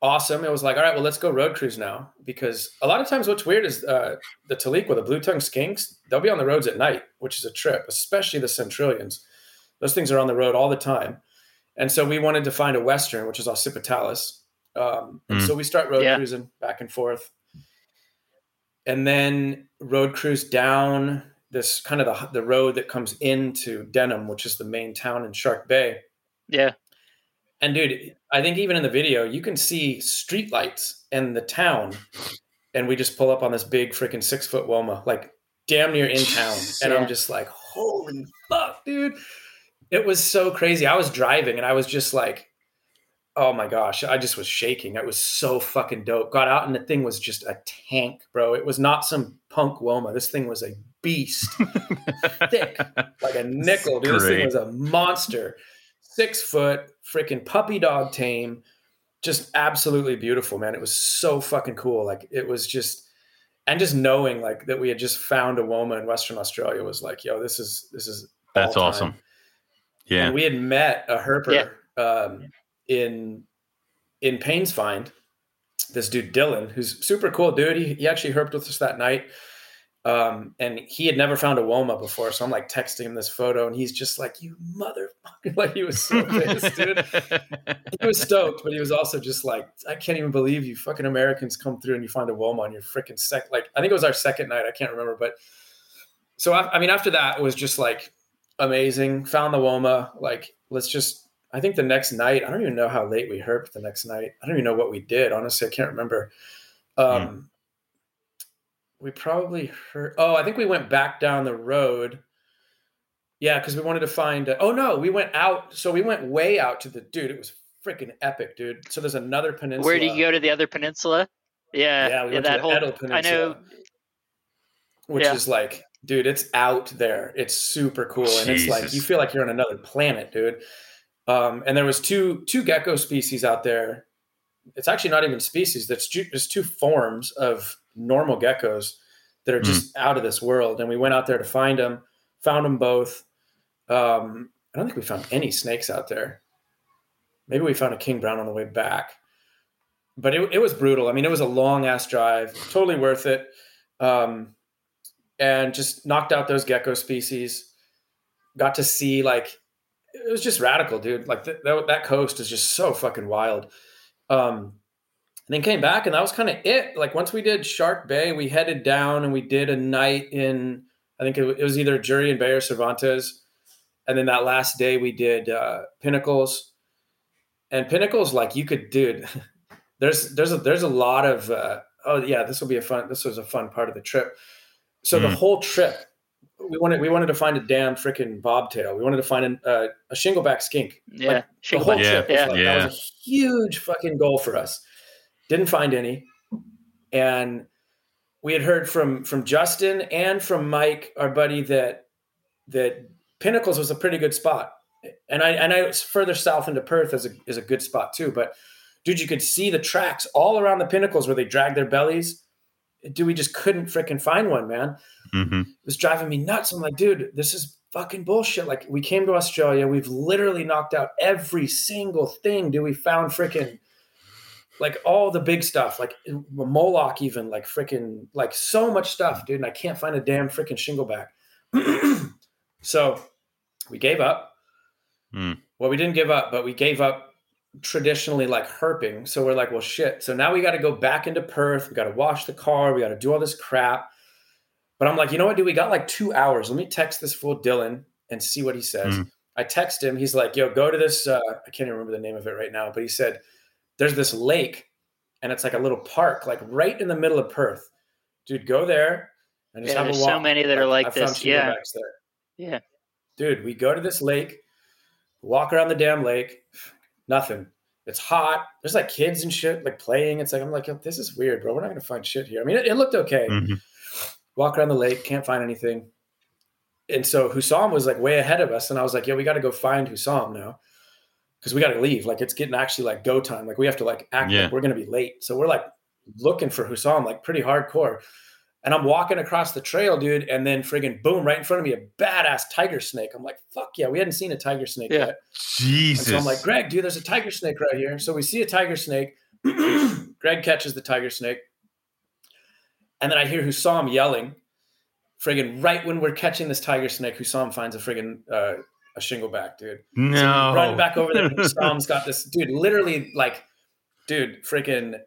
Awesome. It was like, all right, well, let's go road cruise now. Because a lot of times, what's weird is uh, the Tiliqua, the blue tongue skinks, they'll be on the roads at night, which is a trip, especially the Centralians. Those things are on the road all the time. And so we wanted to find a Western, which is occipitalis. Um, and Mm. so we start road Yeah. cruising back and forth. And then road cruise down this kind of the, the road that comes into Denham, which is the main town in Shark Bay. Yeah. And dude, I think even in the video, you can see street lights in the town. And we just pull up on this big freaking six foot Woma, like damn near in town. And Yeah. I'm just like, holy fuck, dude. It was so crazy. I was driving and I was just like, oh my gosh, I just was shaking. It was so fucking dope. Got out and the thing was just a tank, bro. It was not some punk Woma. This thing was a beast, thick, like a nickel. Dude, this thing was a monster. Six foot, freaking puppy dog tame. Just absolutely beautiful, man. It was so fucking cool. Like it was just, and just knowing like that we had just found a Woma in Western Australia was like, yo, this is this is That's time. awesome. Yeah. And we had met a herper um, in in Paynes Find. This dude Dylan, who's super cool dude. He, he actually herped with us that night, um, and he had never found a Woma before. So I'm like texting him this photo, and he's just like, "You motherfucker!" Like he was so pissed, dude. He was stoked, but he was also just like, "I can't even believe you fucking Americans come through and you find a Woma on your freaking sec." Like I think it was our second night. I can't remember, but so I, I mean, after that, it was just like amazing. Found the Woma. Like, let's just. I think the next night, I don't even know how late we herped the next night. I don't even know what we did. Honestly, I can't remember. Um, We probably heard. Oh, I think we went back down the road. Yeah, because we wanted to find. oh no, we went out. So we went way out to the dude. It was freaking epic, dude. So there's another peninsula. Where do you go to the other peninsula? Yeah, Yeah, we yeah, went to that the whole. Edel I Peninsula, know. which Yeah. is like, dude, it's out there. It's super cool, and it's like you feel like you're on another planet, dude. Um, and there was two two gecko species out there. It's actually not even species. That's ju- just two forms of normal geckos that are just out of this world. And we went out there to find them. Found them both. Um, I don't think we found any snakes out there. Maybe we found a king brown on the way back. But it, it was brutal. I mean, it was a long ass drive. Totally worth it. Um, and just knocked out those gecko species. Got to see like it was just radical, dude. Like th- that, that coast is just so fucking wild. Um, and then came back, and that was kind of it. Like once we did Shark Bay, we headed down and we did a night in. I think it, it was either Jurien Bay or Cervantes, and then that last day we did uh, Pinnacles. And Pinnacles, like you could, dude. There's there's a there's a lot of. Uh, oh yeah, this will be a fun. This was a fun part of the trip. So the Mm. whole trip, we wanted we wanted to find a damn freaking bobtail. We wanted to find an, uh, a shingleback skink. Yeah, Like, the whole Yeah, trip was yeah. like, Yeah. that was a huge fucking goal for us. Didn't find any, and we had heard from from Justin and from Mike, our buddy, that that Pinnacles was a pretty good spot, and I and I was further south into Perth is a is a good spot too. But dude, you could see the tracks all around the Pinnacles where they dragged their bellies. Dude, we just couldn't freaking find one, man hmm it was driving me nuts. I'm like, dude, this is fucking bullshit. Like, we came to Australia, we've literally knocked out every single thing. Dude, we found freaking like all the big stuff, like Moloch, even like freaking like so much stuff, dude. And I can't find a damn freaking shingle back. so we gave up. Hmm. Well, we didn't give up, but we gave up traditionally like herping. So we're like, well, shit. So now we got to go back into Perth. We got to wash the car. We got to do all this crap. But I'm like, you know what, dude? We got like two hours. Let me text this fool Dylan and see what he says. Hmm. I text him. He's like, yo, go to this. Uh, I can't even remember the name of it right now, but he said, there's this lake and it's like a little park, like right in the middle of Perth. Dude, go there and just Yeah, have a there's walk. so many that are like I found this. Yeah. there Yeah. dude, we go to this lake, walk around the damn lake, nothing. It's hot. There's like kids and shit like playing. It's like I'm like, this is weird, bro. We're not gonna find shit here. I mean, it, it looked okay. hmm Walk around the lake, can't find anything. And so Hussam was like way ahead of us, and I was like, "Yo, we got to go find Hussam now, because we got to leave. Like it's getting actually like go time. Like we have to like act Yeah. like we're gonna be late. So we're like looking for Hussam like pretty hardcore. And I'm walking across the trail, dude, and then friggin' boom, right in front of me, a badass tiger snake. I'm like, fuck yeah, we hadn't seen a tiger snake Yeah. yet. And Jesus. so I'm like, Greg, dude, there's a tiger snake right here. So we see a tiger snake. Greg catches the tiger snake. And then I hear Hussam yelling, friggin' right when we're catching this tiger snake, Hussam finds a friggin' uh, a shingle back, dude. So no. run back over there. Hussam's got this, dude, literally like, dude, freaking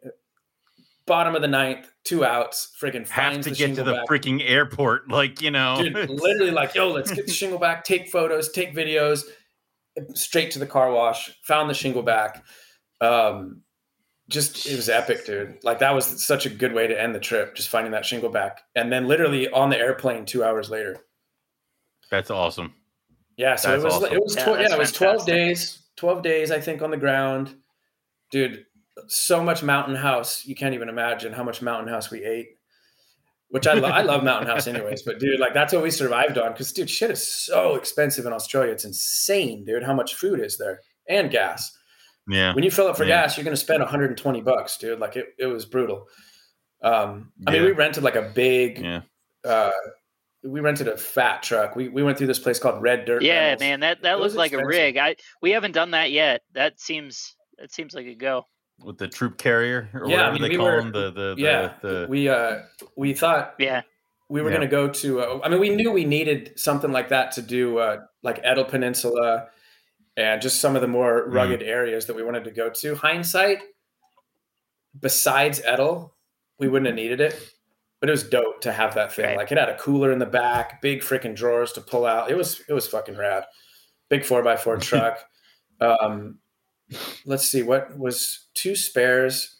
bottom of the ninth, two outs, freaking Have to get to the shingleback. freaking airport, like you know. Dude, literally like, yo, let's get the shingle back, take photos, take videos, straight to the car wash, found the shingle back. Um, just it was epic, dude. Like that was such a good way to end the trip, just finding that shingle back. And then literally on the airplane two hours later. That's awesome. Yeah, so That's it was awesome. it was Yeah, tw- yeah, that's it was 12 days, 12 days I think on the ground. Dude, so much mountain house. You can't even imagine how much mountain house we ate. Which I, lo- I love Mountain House anyways, but dude, like that's what we survived on. Because dude, shit is so expensive in Australia. It's insane, dude. How much food is there and gas? Yeah. When you fill up for Yeah. gas, you're going to spend 120 bucks, dude. Like it, it was brutal. Um, I mean, we rented like a big, Yeah. uh, we rented a fat truck. We we went through this place called Red Dirt. Yeah, Rentals. man, that that It looked like a rig. I we haven't done that yet. That seems that seems like a go. With the troop carrier or Yeah, I whatever mean, they we call were- them. The the, the yeah, the we uh we thought Yeah, we were Yeah. going to go to. Uh, I mean, we knew we needed something like that to do, uh, like Edel Peninsula, and just some of the more Mm. rugged areas that we wanted to go to. Hindsight, besides Edel, we wouldn't have needed it, but it was dope to have that thing. Right. Like it had a cooler in the back, big freaking drawers to pull out. It was it was fucking rad. Big four x four truck. Um, let's see what was two spares.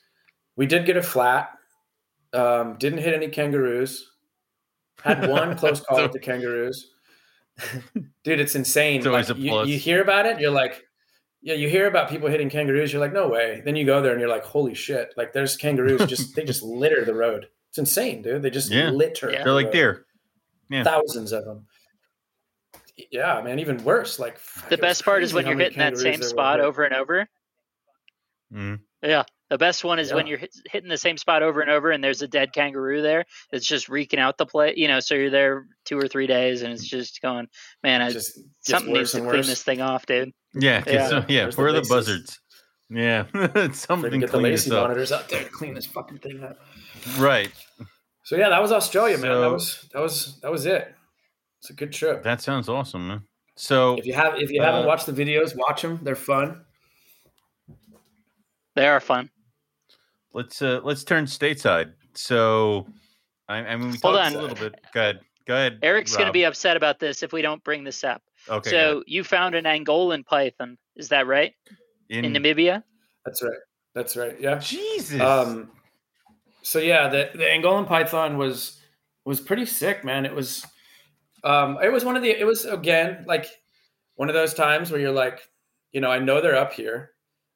We did get a flat. Um, didn't hit any kangaroos. Had one close call So- with the kangaroos. Dude, it's insane. It's always Like, a you, plus. you hear about it, you're like, yeah, you hear about people hitting kangaroos. You're like, no way. Then you go there and you're like, holy shit! Like there's kangaroos just they just litter the road. It's insane, dude. They just Yeah. litter. Yeah. They're like road. deer. Yeah. thousands of them. Yeah, man, even worse. Like The best part is when you're hitting that same there were spot over and over. Mhm. Yeah. The best one is when you're hit, hitting the same spot over and over and there's a dead kangaroo there that's just reeking out the play. You know, so you're there two or three days and it's just going, man, I, Just gets something needs to and clean worse. this thing off, dude. Yeah, 'cause, Yeah. uh, yeah. Where's the Where are the buzzards? Yeah, something get the clean lacy up. monitors out there to clean this fucking thing up. Right. So yeah, that was Australia, man. That was that was that was it. It's a good trip. That sounds awesome, man. So If you have if you Uh, haven't watched the videos, watch them. They're fun. They are fun. let's uh let's turn stateside. So I, I mean we Hold on. a little bit. Go ahead. Go ahead. Eric's going to be upset about this if we don't bring this up. okay. so you found an Angolan python. Is that right? in, In Namibia? That's right. That's right. Yeah. Jesus. Um, so yeah, the the Angolan python was was pretty sick, man. It was, um, it was one of the. It was again like one of those times where you're like, you know, I know they're up here.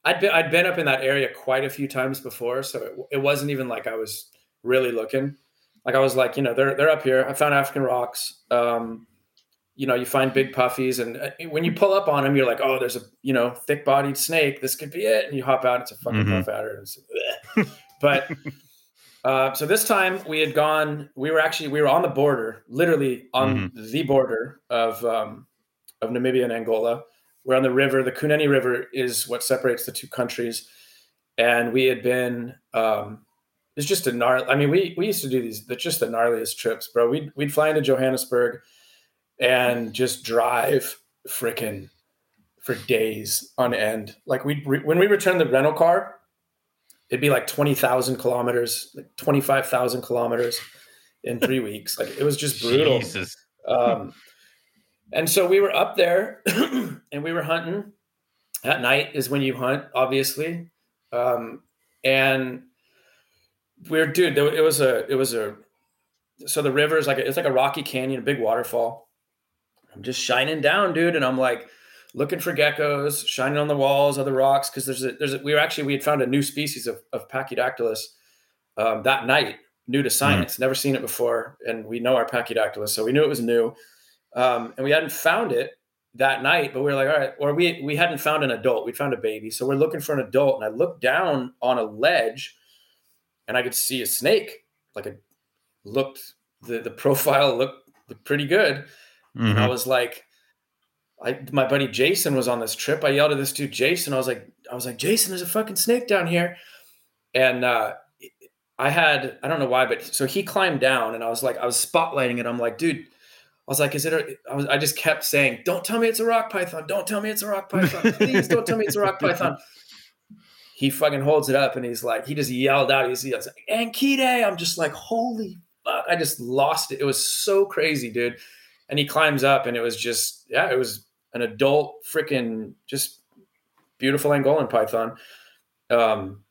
I'd been I'd been up in that area quite a few times before, so it, it wasn't even like I was really looking. Like I was like, you know, they're they're up here. I found African rocks. Um, you know, you find big puffies, and uh, when you pull up on them, you're like, oh, there's a you know thick bodied snake. This could be it. And you hop out. It's a fucking Mhm. puff adder. but uh, so this time we had gone. We were actually we were on the border, literally on the border of um, of Namibia and Angola. We're on the river. The Kunene River is what separates the two countries, and we had been. Um, it's just a gnarly. I mean, we we used to do these. They're just the gnarliest trips, bro. We'd we'd fly into Johannesburg, and just drive frickin' for days on end. Like we when we returned the rental car, it'd be like twenty thousand kilometers, like twenty five thousand kilometers in three weeks. Like it was just brutal. Um, and so we were up there and we were hunting. At night is when you hunt, obviously. Um, and we're dude, it was a it was a so the river is like a, it's like a rocky canyon, a big waterfall. I'm just shining down, dude, and I'm like looking for geckos, shining on the walls, other rocks, because there's a there's a, we were actually we had found a new species of, of Pachydactylus um, that night, new to science, never seen it before, and we know our Pachydactylus, so we knew it was new, um, and we hadn't found it that night, but we were like, all right, or we we hadn't found an adult, we found a baby, so we're looking for an adult, and I looked down on a ledge, and I could see a snake, like a looked the the profile looked, looked pretty good. And I Mhm. was like, I my buddy Jason was on this trip. I yelled at this dude Jason. I was like, I was like, Jason, there's a fucking snake down here. And uh, I had I don't know why, but so he climbed down, and I was like, I was spotlighting it. I'm like, dude. I was like, is it? A, I was. I just kept saying, "Don't tell me it's a rock python. Don't tell me it's a rock python. Please don't tell me it's a rock python." He fucking holds it up, and he's like, he just yelled out. He's, he's like, "Anchietae!" I'm just like, "Holy fuck!" I just lost it. It was so crazy, dude and he climbs up and it was just yeah it was an adult freaking just beautiful angolan python. Um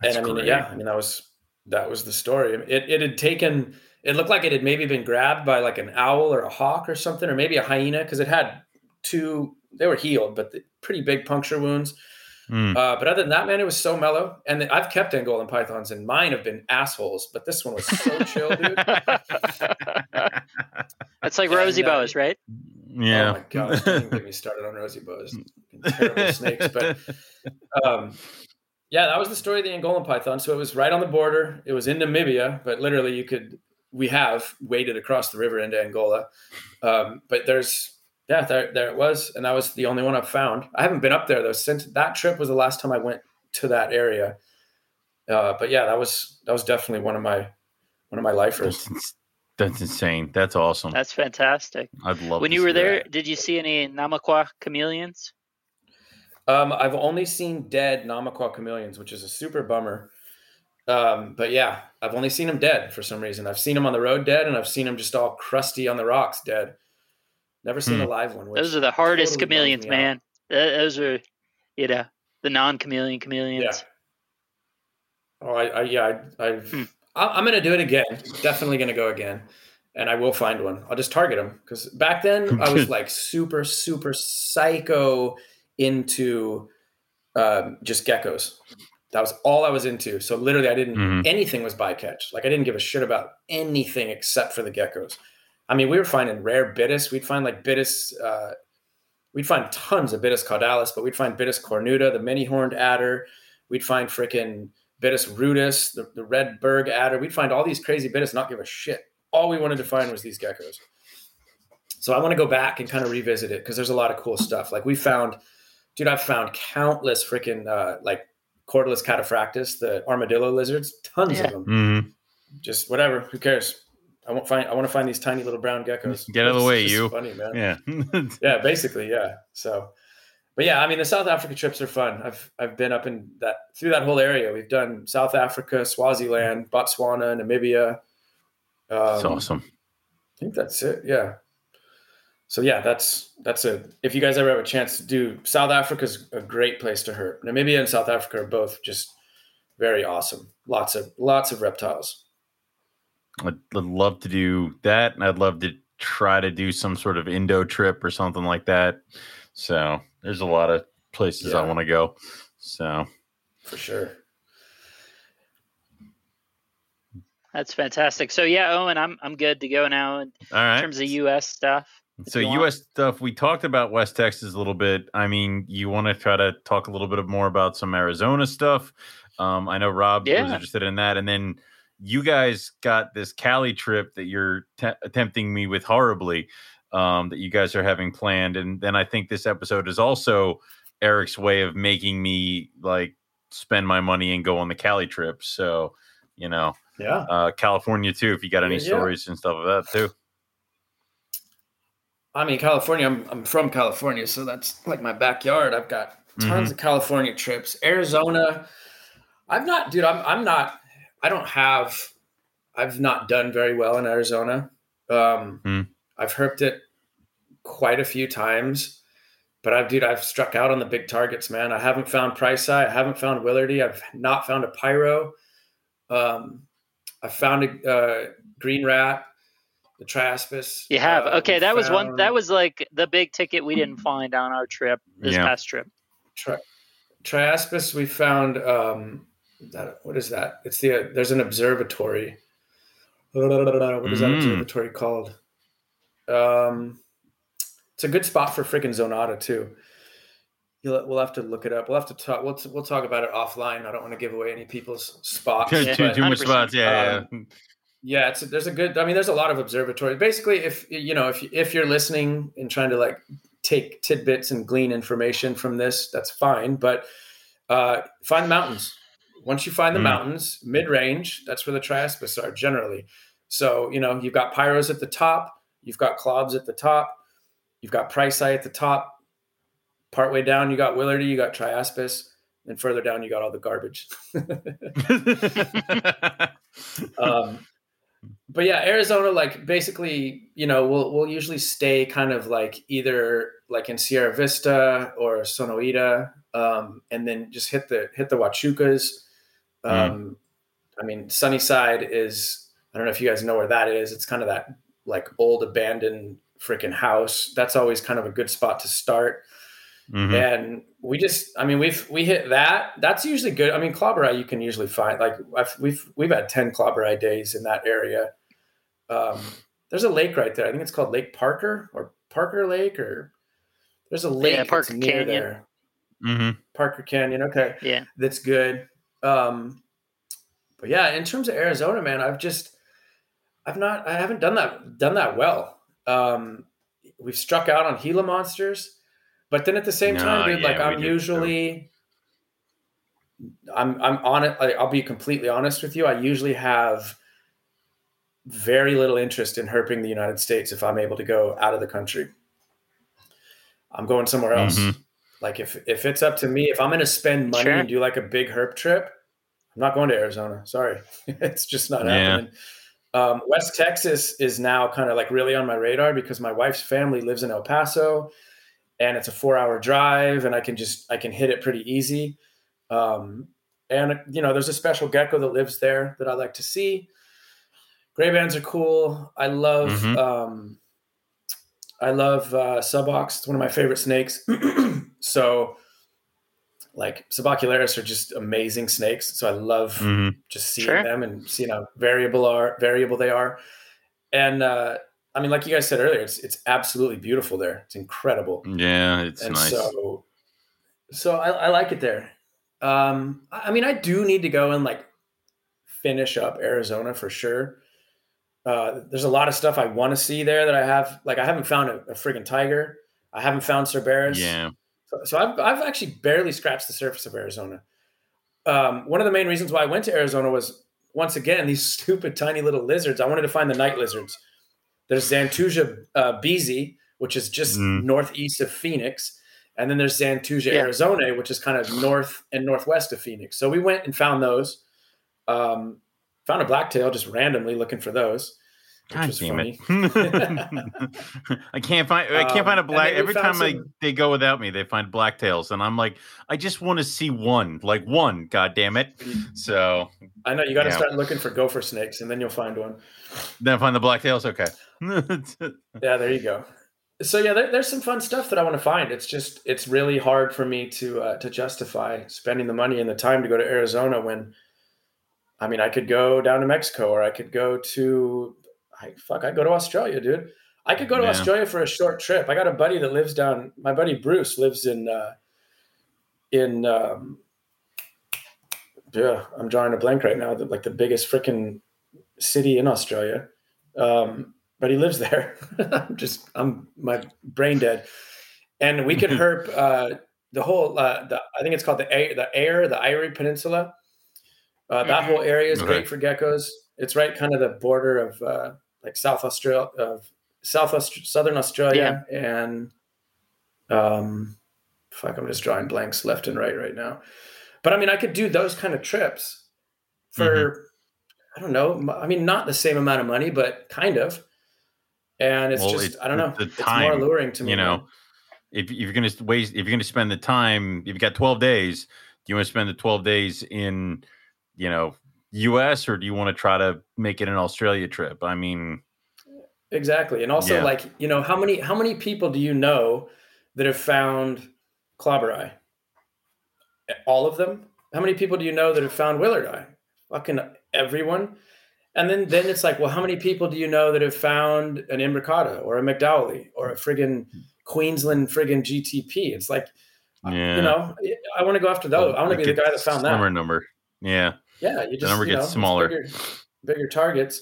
That's and i mean great. yeah i mean that was that was the story. It, it had taken it looked like it had maybe been grabbed by like an owl or a hawk or something or maybe a hyena because it had two they were healed but the, pretty big puncture wounds Mm. uh, but other than that man it was so mellow and i've kept angolan pythons and mine have been assholes but this one was so chill dude That's like And, rosy uh, boas, right? yeah. Oh my gosh, don't even get me started on rosy boas. Terrible snakes. But um, yeah, that was the story of the Angolan python. So it was right on the border. It was in Namibia, but literally you could we have waded across the river into Angola. Um, but there's yeah, there, there it was, and that was the only one I've found. I haven't been up there though since that trip was the last time I went to that area. Uh, but yeah, that was that was definitely one of my one of my lifers. That's, that's insane. That's awesome. That's fantastic. I'd love. When to you were there, that. did you see any Namaqua chameleons? Um, I've only seen dead Namaqua chameleons, which is a super bummer. Um, but yeah, I've only seen them dead for some reason. I've seen them on the road dead, and I've seen them just all crusty on the rocks dead. Never seen Hmm. a live one. Those are the hardest totally chameleons, me out. man. Those are, you know, the non-chameleon chameleons. Yeah. Oh, I, I yeah, I, I've, Hmm. I, I'm gonna do it again. Definitely gonna go again, and I will find one. I'll just target them because back then I was like super, super psycho into um, just geckos. That was all I was into. So literally, I didn't Mhm. anything was bycatch. Like I didn't give a shit about anything except for the geckos. I mean, we were finding rare bitis. We'd find like bitis. Uh, we'd find tons of bitis caudalis, but we'd find bitis cornuta, the many horned adder. We'd find freaking bitis rudis, the, the red berg adder. We'd find all these crazy bitis, not give a shit. All we wanted to find was these geckos. So I want to go back and kind of revisit it because there's a lot of cool stuff. Like we found, dude, I've found countless freaking uh, like Cordylus cataphractus, the armadillo lizards, tons Yeah. of them. Mhm. Just whatever, who cares? I won't find. I want to find these tiny little brown geckos. Get out of the way, you. Funny man. Yeah. Yeah, basically, yeah. So, but yeah, I mean, the South Africa trips are fun. I've I've been up in that through that whole area. We've done South Africa, Swaziland, Botswana, Namibia. Um, That's awesome. I think that's it. Yeah. So yeah, that's that's a. If you guys ever have a chance to do South Africa's a great place to hurt. Namibia and South Africa are both just very awesome. Lots of lots of reptiles. I'd, I'd love to do that, and I'd love to try to do some sort of Indo trip or something like that. So there's a lot of places I want to go. So For sure. That's fantastic. So yeah, Owen, I'm I'm good to go now in all right. terms of U.S. stuff. So you want. U.S. stuff. We talked about West Texas a little bit. I mean, you want to try to talk a little bit more about some Arizona stuff. Um, I know Rob was interested in that, and then you guys got this Cali trip that you're te- attempting me with horribly. Um, that you guys are having planned, and then I think this episode is also Eric's way of making me like spend my money and go on the Cali trip. So, you know, Yeah. uh, California too. If you got any Yeah, yeah. stories and stuff of that too. I mean, California. I'm I'm from California, so that's like my backyard. I've got tons of California trips. Arizona. I've not, dude. I'm I'm not. I don't have. I've not done very well in Arizona. Um, Hmm. I've herped it quite a few times, but I've, dude, I've struck out on the big targets, man. I haven't found pricei. I haven't found willardi. I've not found a Pyro. Um, I found a uh, green rat, the Triaspis. You have Uh, okay. we That was one. That was like the big ticket we didn't find on our trip this Yeah. past trip. Tri- Triaspis, we found um, that. What is that? It's the there's an observatory. What is that Mm. observatory called? Um, it's a good spot for freaking Zonata too. You'll, we'll have to look it up. We'll have to talk. We'll, we'll talk about it offline. I don't want to give away any people's spots. Yeah. too, too much spots. Yeah, yeah. yeah, it's there's a good. I mean, there's a lot of observatories. Basically, if you know, if if you're listening and trying to like take tidbits and glean information from this, that's fine. But uh, find the mountains. Once you find the Mm. mountains, mid range, that's where the triaspis are generally. So you know, you've got pyros at the top, you've got clobs at the top, you've got pricei at the top. Partway down, you got willardi, you got triaspis, and further down, you got all the garbage. um, but yeah, Arizona, like basically, you know, we'll we'll usually stay kind of like either like in Sierra Vista or Sonoita, um, and then just hit the hit the Huachucas. Um, I mean, Sunnyside is I don't know if you guys know where that is. It's kind of that like old abandoned freaking house. That's always kind of a good spot to start. Mhm. And we just, I mean, we've we hit that. That's usually good. I mean, klauberi you can usually find. Like I've, we've we've had ten klauberi days in that area. Um, there's a lake right there. I think it's called Lake Parker or Parker Lake or there's a lake that's Parker near Canyon. there. Mhm. Parker Canyon. Okay, Yeah. that's good. Um, but yeah, in terms of Arizona, man, I've just I've not I haven't done that done that well. Um, we've struck out on Gila monsters, but then at the same No, time, dude, yeah, like I'm usually I'm I'm on it. Like, I'll be completely honest with you. I usually have very little interest in herping the United States if I'm able to go out of the country. I'm going somewhere else. Mhm. Like if if it's up to me, if I'm going to spend money Sure. and do like a big herp trip, I'm not going to Arizona. Sorry, it's just not Yeah. happening. Um, West Texas is now kind of like really on my radar because my wife's family lives in El Paso, and it's a four-hour drive, and I can just I can hit it pretty easy. Um, and you know, there's a special gecko that lives there that I like to see. Gray bands are cool. I love Mhm. um, I love uh, subox. It's one of my favorite snakes. So, like subocularis are just amazing snakes. So I love Mhm. just seeing Sure. them and seeing how variable are variable they are. And uh, I mean, like you guys said earlier, it's it's absolutely beautiful there. It's incredible. Yeah, it's and nice. so, so I, I like it there. Um, I I mean, I do need to go and like finish up Arizona for sure. Uh, there's a lot of stuff I want to see there that I have. Like, I haven't found a, a friggin' tiger. I haven't found Cerberus. yeah. So, so I've, I've actually barely scratched the surface of Arizona. Um, one of the main reasons why I went to Arizona was once again these stupid tiny little lizards. I wanted to find the night lizards. There's Xantusia uh, beezy, which is just Mm. northeast of Phoenix, and then there's Xantusia Yeah. Arizona, which is kind of north and northwest of Phoenix. So we went and found those. Um, found a blacktail just randomly looking for those. God damn funny. it! I can't find. I can't Um, find a black. Every time I, they go without me, they find blacktails, and I'm like, I just want to see one, like one. God damn it! So I know you got to Yeah. start looking for gopher snakes, and then you'll find one. then find the blacktails. Okay. Yeah, there you go. So yeah, there, there's some fun stuff that I want to find. It's just it's really hard for me to uh, to justify spending the money and the time to go to Arizona when, I mean, I could go down to Mexico or I could go to, I fuck, I go to Australia, dude. I could go to Yeah. Australia for a short trip. I got a buddy that lives down. My buddy Bruce lives in uh, in um, yeah. I'm drawing a blank right now. The, like the biggest freaking city in Australia. Um, but he lives there. I'm just I'm my brain dead, and we could herp uh, the whole. Uh, the, I think it's called the air, the air, the Eyre Peninsula. Uh, that Mhm. whole area is Okay. great for geckos. It's right kind of the border of uh, like South Australia, of South Aust- Southern Australia, and um, fuck, I'm just drawing blanks left and right right now. But I mean, I could do those kind of trips for I don't know. I mean, not the same amount of money, but kind of. And it's Well, just it's I don't know. the it's more time, alluring to me. you know, if, if you're gonna waste, if you're gonna spend the time, if you've got 12 days, do you want to spend the 12 days in, you know, U.S. or do you want to try to make it an Australia trip? I mean, exactly. And also, Yeah. like you know, how many how many people do you know that have found klauberi? All of them. How many people do you know that have found willardi? Fucking everyone. And then then it's like, well, how many people do you know that have found an imbricata or a McDowley or a friggin' Queensland friggin' GTP? It's like, uh, yeah, you know, I want to go after those. I want to be the guy that found that. number. Yeah, Yeah, you just number you gets it's smaller. Bigger, bigger targets.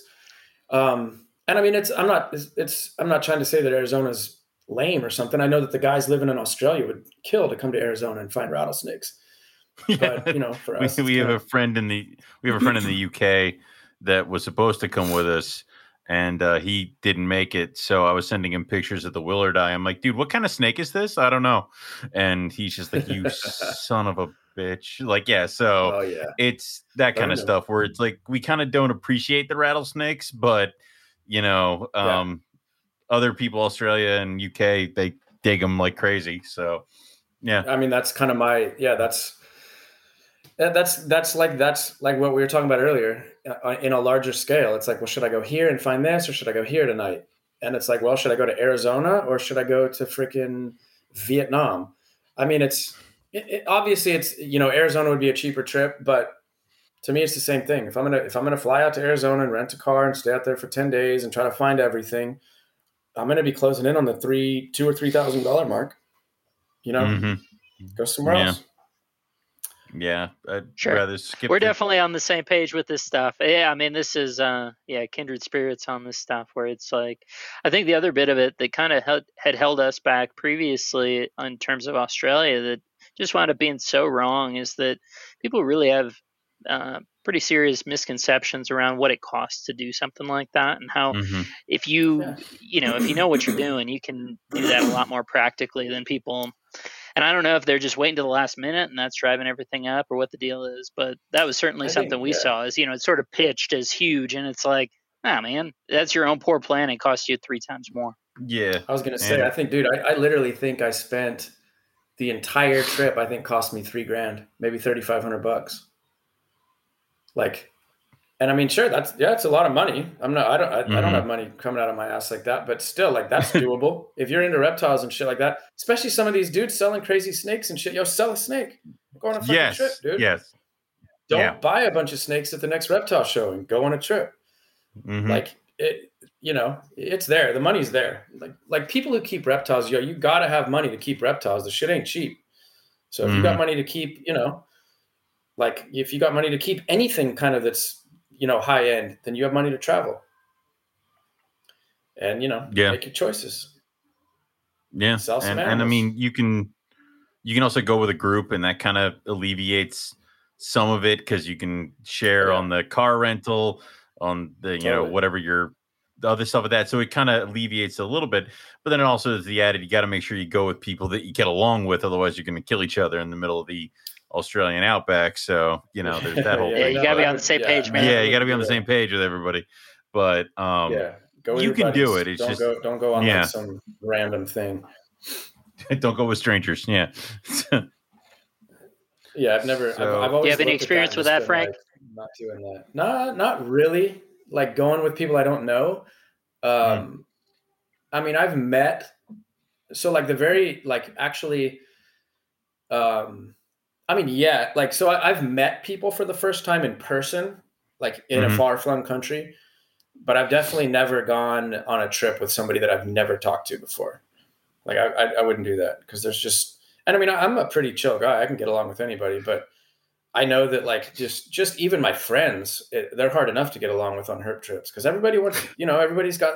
Um, and I mean, it's I'm not it's, it's I'm not trying to say that Arizona's lame or something. I know that the guys living in Australia would kill to come to Arizona and find rattlesnakes. But you know, for we, us, it's we have kinda- a friend in the we have a friend in the UK that was supposed to come with us and uh, he didn't make it so I was sending him pictures of the willardi I'm like dude what kind of snake is this I don't know and he's just like you son of a bitch like yeah so oh yeah, it's that kind of know. stuff where it's like we kind of don't appreciate the rattlesnakes but you know Yeah. um other people Australia and UK they dig them like crazy so yeah I mean that's kind of my yeah that's that's that's like that's like what we were talking about earlier uh, in a larger scale. It's like, well, should I go here and find this, or should I go here tonight? And it's like, well, should I go to Arizona or should I go to freaking Vietnam? I mean, it's it, it, obviously it's you know Arizona would be a cheaper trip, but to me it's the same thing. If I'm gonna if I'm gonna fly out to Arizona and rent a car and stay out there for ten days and try to find everything, I'm gonna be closing in on the three two or three thousand dollar mark. You know, Mhm. go somewhere Yeah. else. yeah I'd Sure. rather skip We're the- definitely on the same page with this stuff. Yeah, I mean, this is uh, yeah, kindred spirits on this stuff. Where it's like, I think the other bit of it that kind of had, had held us back previously in terms of Australia that just wound up being so wrong is that people really have uh, pretty serious misconceptions around what it costs to do something like that and how Mhm. if you Yeah. you know if you know what you're doing you can do that a lot more practically than people and i don't know if they're just waiting to the last minute and that's driving everything up or what the deal is but that was certainly I think, something we yeah. saw is you know it's sort of pitched as huge and it's like ah man that's your own poor plan it costs you three times more Yeah. I was gonna say, And- I think, dude, I, I literally think I spent the entire trip. I think cost me three grand, maybe thirty five hundred bucks. Like, and I mean, sure, that's yeah, it's a lot of money. I'm not, I don't, I, Mhm. I don't have money coming out of my ass like that, but still, like that's doable if you're into reptiles and shit like that. Especially some of these dudes selling crazy snakes and shit. Yo, sell a snake. Go on a fucking yes, trip, dude. yes. Don't yeah. buy a bunch of snakes at the next reptile show and go on a trip. Mhm. Like it, you know, it's there. The money's there. Like like people who keep reptiles, yo, you gotta have money to keep reptiles. The shit ain't cheap. So if you got mm-hmm. money to keep, you know, like if you got money to keep anything kind of that's you know high end, then you have money to travel. And you know, Yeah. make your choices. Yeah, Sell some and, and I mean, you can you can also go with a group, and that kind of alleviates some of it because you can share Yeah. on the car rental, on the you know Totally. whatever your the other stuff of that. So it kind of alleviates a little bit, but then it also is the added. You got to make sure you go with people that you get along with, otherwise you're going to kill each other in the middle of the Australian outback. So you know, there's that whole Yeah, thing. you gotta be on the same Yeah, page, man. yeah, you got to be on the same page with everybody. But um, yeah. Go you your can do it, it's don't just- go don't go on yeah. like some random thing. don't go with strangers. Yeah. Yeah, I've never. So- I've, I've always have any experience and with that, Frank? like, not doing that. Nah, not really. Like going with people I don't know. Um, I mean, I've met. So like the very like actually. Um, I mean, yeah, like so I, I've met people for the first time in person, like in Mhm. a far flung country, but I've definitely never gone on a trip with somebody that I've never talked to before. Like I, I, I wouldn't do that because there's just, and I mean, I'm a pretty chill guy. I can get along with anybody, but I know that like just, just even my friends, it, they're hard enough to get along with on herp trips because everybody wants, you know, everybody's got,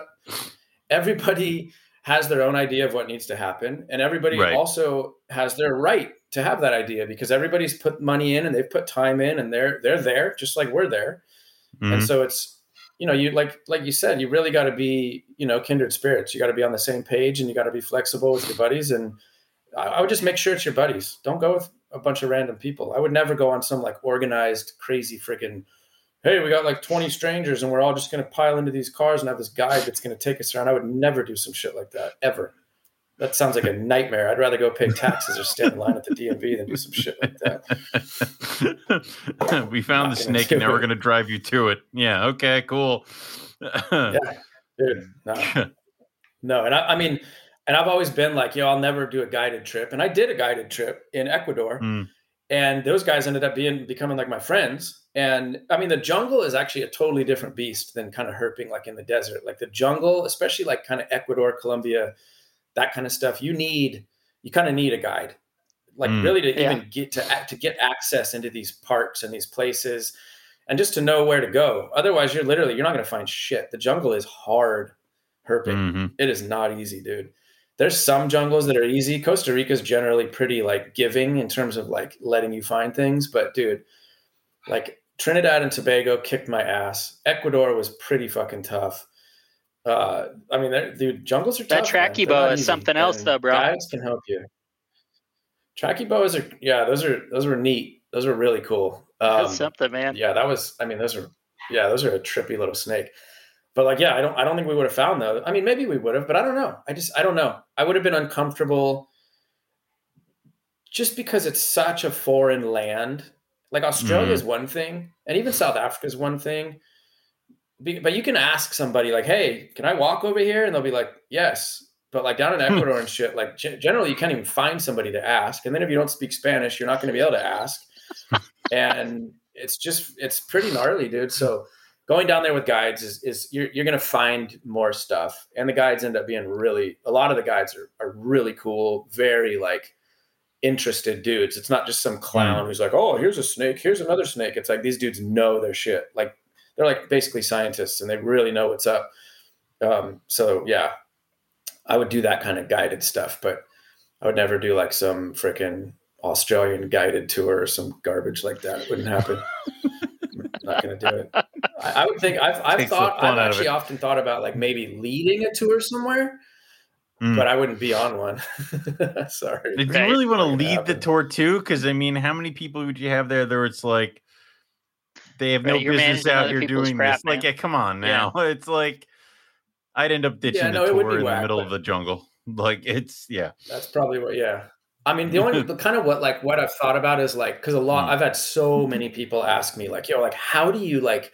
everybody has their own idea of what needs to happen, and everybody Right. also has their right to have that idea because everybody's put money in and they've put time in and they're they're there just like we're there and Mhm. so it's you know you like like you said you really got to be you know kindred spirits you got to be on the same page and you got to be flexible with your buddies and I, I would just make sure it's your buddies don't go with a bunch of random people i would never go on some like organized crazy freaking hey we got like 20 strangers and we're all just going to pile into these cars and have this guide that's going to take us around i would never do some shit like that ever that sounds like a nightmare i'd rather go pay taxes or stand in line at the dmv than do some shit like that we found the snake and now we're going to drive you to it. Yeah. Okay. Cool. yeah, dude, no, no, and I, I mean, and I've always been like, yo, I'll never do a guided trip, and I did a guided trip in Ecuador, Mm. and those guys ended up being becoming like my friends. And I mean, the jungle is actually a totally different beast than kind of herping like in the desert. Like the jungle, especially like kind of Ecuador, Colombia, that kind of stuff. You need, you kind of need a guide, like Mm. really to Yeah. even get to ac- to get access into these parks and these places, and just to know where to go. Otherwise, you're literally you're not going to find shit. The jungle is hard herping. Mhm. It is not easy, dude. There's some jungles that are easy. Costa Rica is generally pretty like giving in terms of like letting you find things, but dude, like Trinidad and Tobago kicked my ass. Ecuador was pretty fucking tough. Uh, I mean, dude, jungles are That tough. man. Trachyboa is something else though, bro. Guides can help you. Trachyboas are yeah, those are those were neat. Those were really cool. Um, That's something, man. yeah, that was. I mean, those are. Yeah, those are a trippy little snake. But like, yeah, I don't. I don't think we would have found those. I mean, maybe we would have, but I don't know. I just. I don't know. I would have been uncomfortable. Just because it's such a foreign land, like Australia is mm. one thing, and even South Africa is one thing. But you can ask somebody like, "Hey, can I walk over here?" And they'll be like, "Yes." But like down in hmm. Ecuador and shit, like generally you can't even find somebody to ask. And then if you don't speak Spanish, you're not going to be able to ask. and it's just it's pretty gnarly, dude. So going down there with guides is is you're you're going to find more stuff. And the guides end up being really a lot of the guides are are really cool, very like interested dudes. It's not just some clown who's like, "Oh, here's a snake, here's another snake." It's like these dudes know their shit. Like they're like basically scientists and they really know what's up. Um, so yeah, I would do that kind of guided stuff, but I would never do like some freaking Australian guided tour or some garbage like that. It wouldn't happen. I'm not gonna do it. I, I would think I've I've thought I've out of actually often thought about like maybe leading a tour somewhere, Mm. but I wouldn't be on one. Sorry. Did Right. you really want to Not gonna lead the tour too? Because I mean, how many people would you have there? There, it's like they have no Right, you're business out here doing crap, this. Like, yeah, come on Yeah. now. It's like I'd end up ditching Yeah, no, the it tour be in the middle but- of the jungle. Like, it's yeah. That's probably what. Yeah. I mean, the only the kind of what like what I've thought about is like because a lot Hmm. I've had so many people ask me like, yo, like how do you like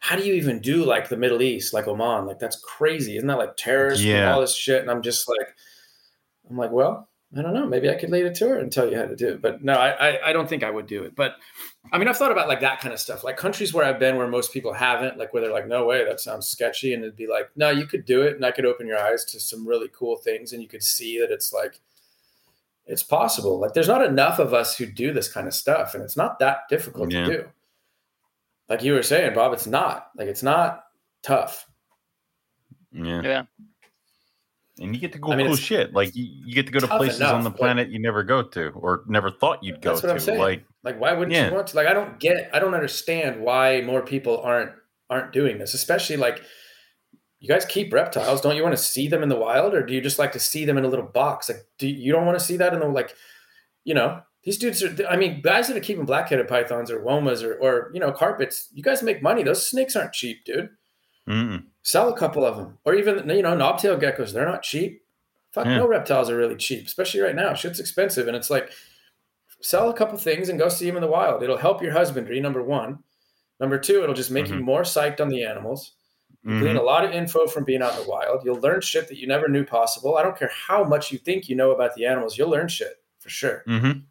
how do you even do like the Middle East, like Oman? Like that's crazy. Isn't that like terrorists and Yeah. all this shit? And I'm just like, I'm like, well, I don't know. Maybe I could lead a tour and tell you how to do it. But no, I, I I don't think I would do it. But I mean, I've thought about like that kind of stuff, like countries where I've been where most people haven't, like where they're like, no way, that sounds sketchy, and it'd be like, no, you could do it, and I could open your eyes to some really cool things, and you could see that it's like, it's possible. Like, there's not enough of us who do this kind of stuff, and it's not that difficult Yeah. to do. Like you were saying, Bob, it's not like it's not tough. Yeah. Yeah. And you get to go I mean, cool shit. Like you, you get to go to places enough, on the planet you never go to or never thought you'd go That's what I'm to. saying. Like Like, why wouldn't Yeah. you want to? Like, I don't get, I don't understand why more people aren't aren't doing this, especially like you guys keep reptiles. Don't you want to see them in the wild, or do you just like to see them in a little box? Like, do you, you don't want to see that in the like, you know, these dudes are. I mean, guys that are keeping black-headed pythons or womas or or you know carpets. You guys make money. Those snakes aren't cheap, dude. mm-mm. Sell a couple of them, or even you know knobtail geckos. They're not cheap. Fuck, Yeah. no reptiles are really cheap, especially right now. Shit's expensive, and it's like sell a couple things and go see them in the wild. It'll help your husbandry. Number one. Number two, it'll just make you Mhm. more psyched on the animals. You Mhm. glean a lot of info from being out in the wild. You'll learn shit that you never knew possible. I don't care how much you think you know about the animals. You'll learn shit for sure. Mhm.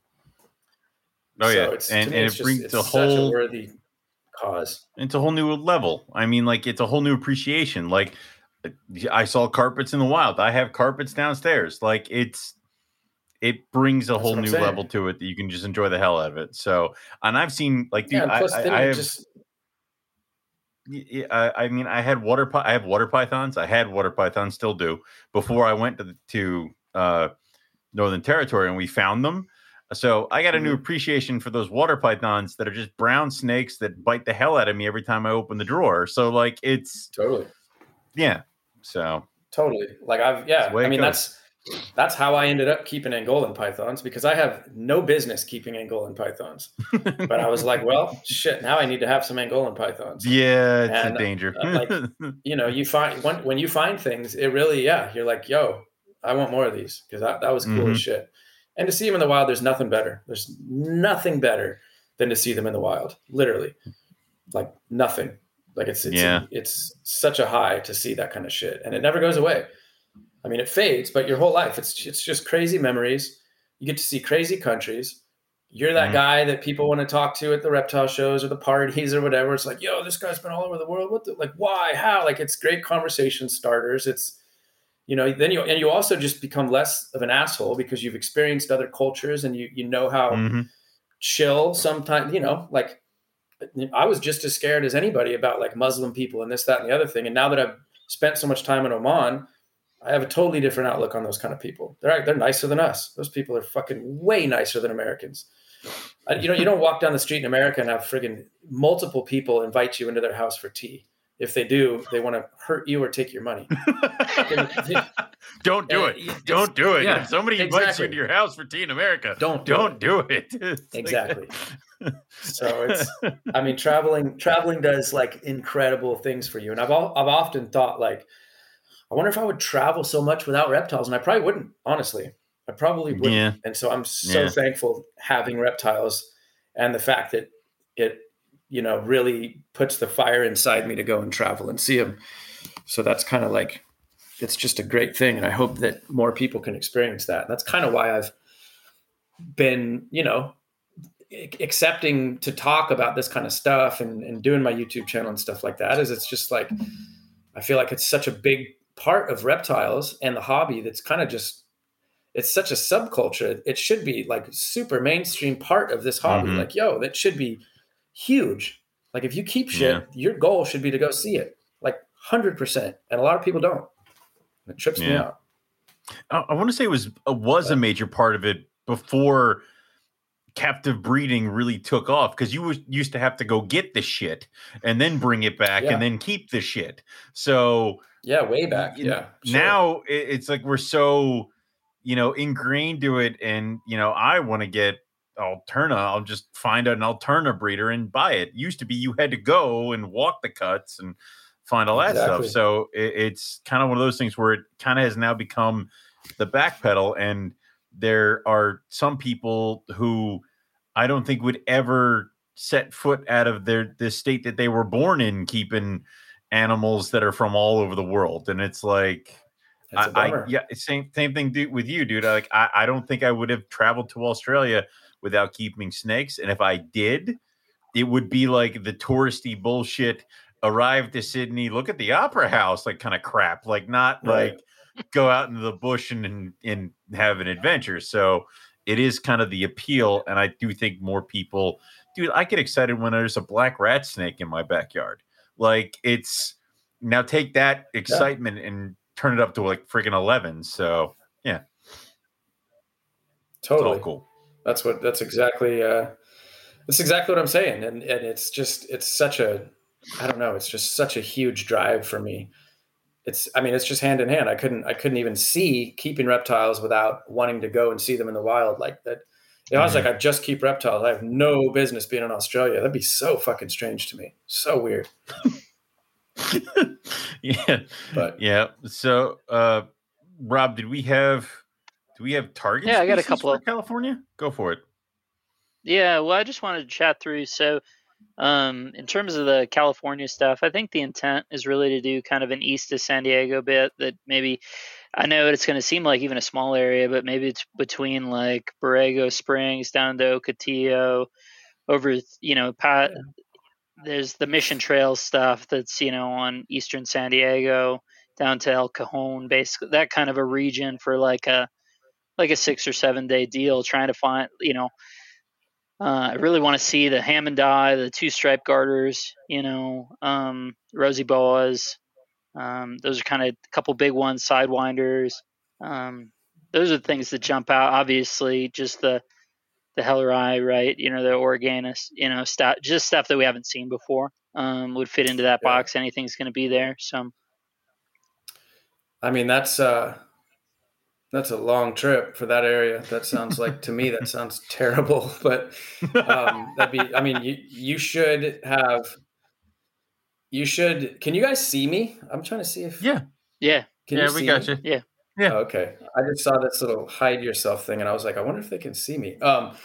Oh So yeah, it's- and and it just- brings such whole worthy cause. it's a whole new level. I mean, like it's a whole new appreciation. Like I saw carpets in the wild. I have carpets downstairs. Like it's it brings a That's whole new saying. level to it that you can just enjoy the hell out of it. So, and I've seen like dude, yeah, plus I, I, I have just I, I mean, I had water, I have water pythons. I had water pythons, still do. Before I went to to uh, Northern Territory, and we found them. So I got a new Mhm. appreciation for those water pythons that are just brown snakes that bite the hell out of me every time I open the drawer. So like it's totally. yeah. So Totally. Like I've yeah. I mean goes. that's that's how I ended up keeping Angolan pythons because I have no business keeping Angolan pythons. But I was like, well, shit. Now I need to have some Angolan pythons. yeah, it's And, a danger. uh, like, You know, you find when when you find things, it really yeah. You're like, yo, I want more of these because that, that was cool Mhm. as shit. And to see them in the wild, there's nothing better. There's nothing better than to see them in the wild. Literally, like nothing. Like it's it's Yeah. it's such a high to see that kind of shit, and it never goes away. I mean, it fades, but your whole life, it's it's just crazy memories. You get to see crazy countries. You're that Mhm. guy that people want to talk to at the reptile shows or the parties or whatever. It's like, yo, this guy's been all over the world. What the like? Why? How? Like, it's great conversation starters. It's you know, then you and you also just become less of an asshole because you've experienced other cultures and you you know how Mhm. chill sometimes. You know, like I was just as scared as anybody about like Muslim people and this, that, and the other thing. And now that I've spent so much time in Oman, I have a totally different outlook on those kind of people. They're they're nicer than us. Those people are fucking way nicer than Americans. You know, you don't walk down the street in America and have friggin' multiple people invite you into their house for tea. If they do, they want to hurt you or take your money. Don't do Uh, it. Don't do it. yeah, if somebody invites you into your house for tea in America, Don't do don't do it. It's Exactly. So it's I mean, traveling traveling does like incredible things for you. And I've al- I've often thought like, I wonder if I would travel so much without reptiles, and I probably wouldn't. Honestly, I probably wouldn't. yeah. And so I'm so Yeah. thankful having reptiles, and the fact that it you know really puts the fire inside me to go and travel and see them. So that's kind of like it's just a great thing, and I hope that more people can experience that. That's kind of why I've been you know accepting to talk about this kind of stuff and, and doing my YouTube channel and stuff like that is it's just like I feel like it's such a big part of reptiles and the hobby that's kind of just it's such a subculture. It should be like super mainstream part of this hobby. Mhm. Like, yo, that should be huge. Like if you keep shit, Yeah. your goal should be to go see it. Like hundred percent. And a lot of people don't. It trips me out. I, I want to say it was uh, was a major part of it before captive breeding really took off because you was, used to have to go get the shit and then bring it back Yeah. and then keep the shit. So Yeah, way back. Yeah. sure. now it, it's like we're so you know ingrained to it, and you know I want to get Alterna. I'll just find an Alterna breeder and buy it. Used to be you had to go and walk the cuts and find all that Exactly. stuff. So it, it's kind of one of those things where it kind of has now become the back pedal, and there are some people who I don't think would ever set foot out of their the state that they were born in, keeping animals that are from all over the world. And it's like, I, I, yeah, same same thing dude, with you, dude. Like I, I don't think I would have traveled to Australia without keeping snakes, and if I did, it would be like the touristy bullshit. Arrive to Sydney, look at the opera house, like kind of crap, like not right. like go out into the bush and, and and have an adventure. So it is kind of the appeal, and I do think more people, dude. I get excited when there's a black rat snake in my backyard. Like it's now take that excitement yeah. and turn it up to like freaking 11. So, yeah. Totally. cool. That's what, that's exactly, uh, that's exactly what I'm saying. And, and it's just, it's such a, I don't know, it's just such a huge drive for me. It's, I mean, it's just hand in hand. I couldn't, I couldn't even see keeping reptiles without wanting to go and see them in the wild like that. You know, I was like, mm-hmm. I just keep reptiles. I have no business being in Australia. That'd be so fucking strange to me. So weird. yeah. But yeah. So uh Rob, did we have do we have targets? Yeah, I got a couple of California. Go for it. Yeah, well I just wanted to chat through so um in terms of the California stuff, I think the intent is really to do kind of an east of San Diego bit that maybe I know it's going to seem like even a small area, but maybe it's between like Borrego Springs down to Ocotillo, over you know pat there's the Mission Trail stuff that's you know on eastern San Diego down to El Cajon, basically that kind of a region for like a like a six or seven day deal, trying to find you know. Uh, I really want to see the hammondii, the two stripe garters, you know, um, rosy boas. Um, those are kind of a couple big ones, sidewinders. Um, those are the things that jump out. Obviously, just the the Helleri, right? You know, the Oreganus, you know, stuff, just stuff that we haven't seen before um, would fit into that yeah. box. Anything's going to be there. So, I mean, that's uh, that's a long trip for that area. That sounds like to me that sounds terrible, but um, that'd be. I mean, you you should have. You should. Can you guys see me? I'm trying to see if. Yeah. Yeah. Can yeah, we got me? you. Yeah. Yeah. Okay. I just saw this little hide yourself thing, and I was like, I wonder if they can see me. Um,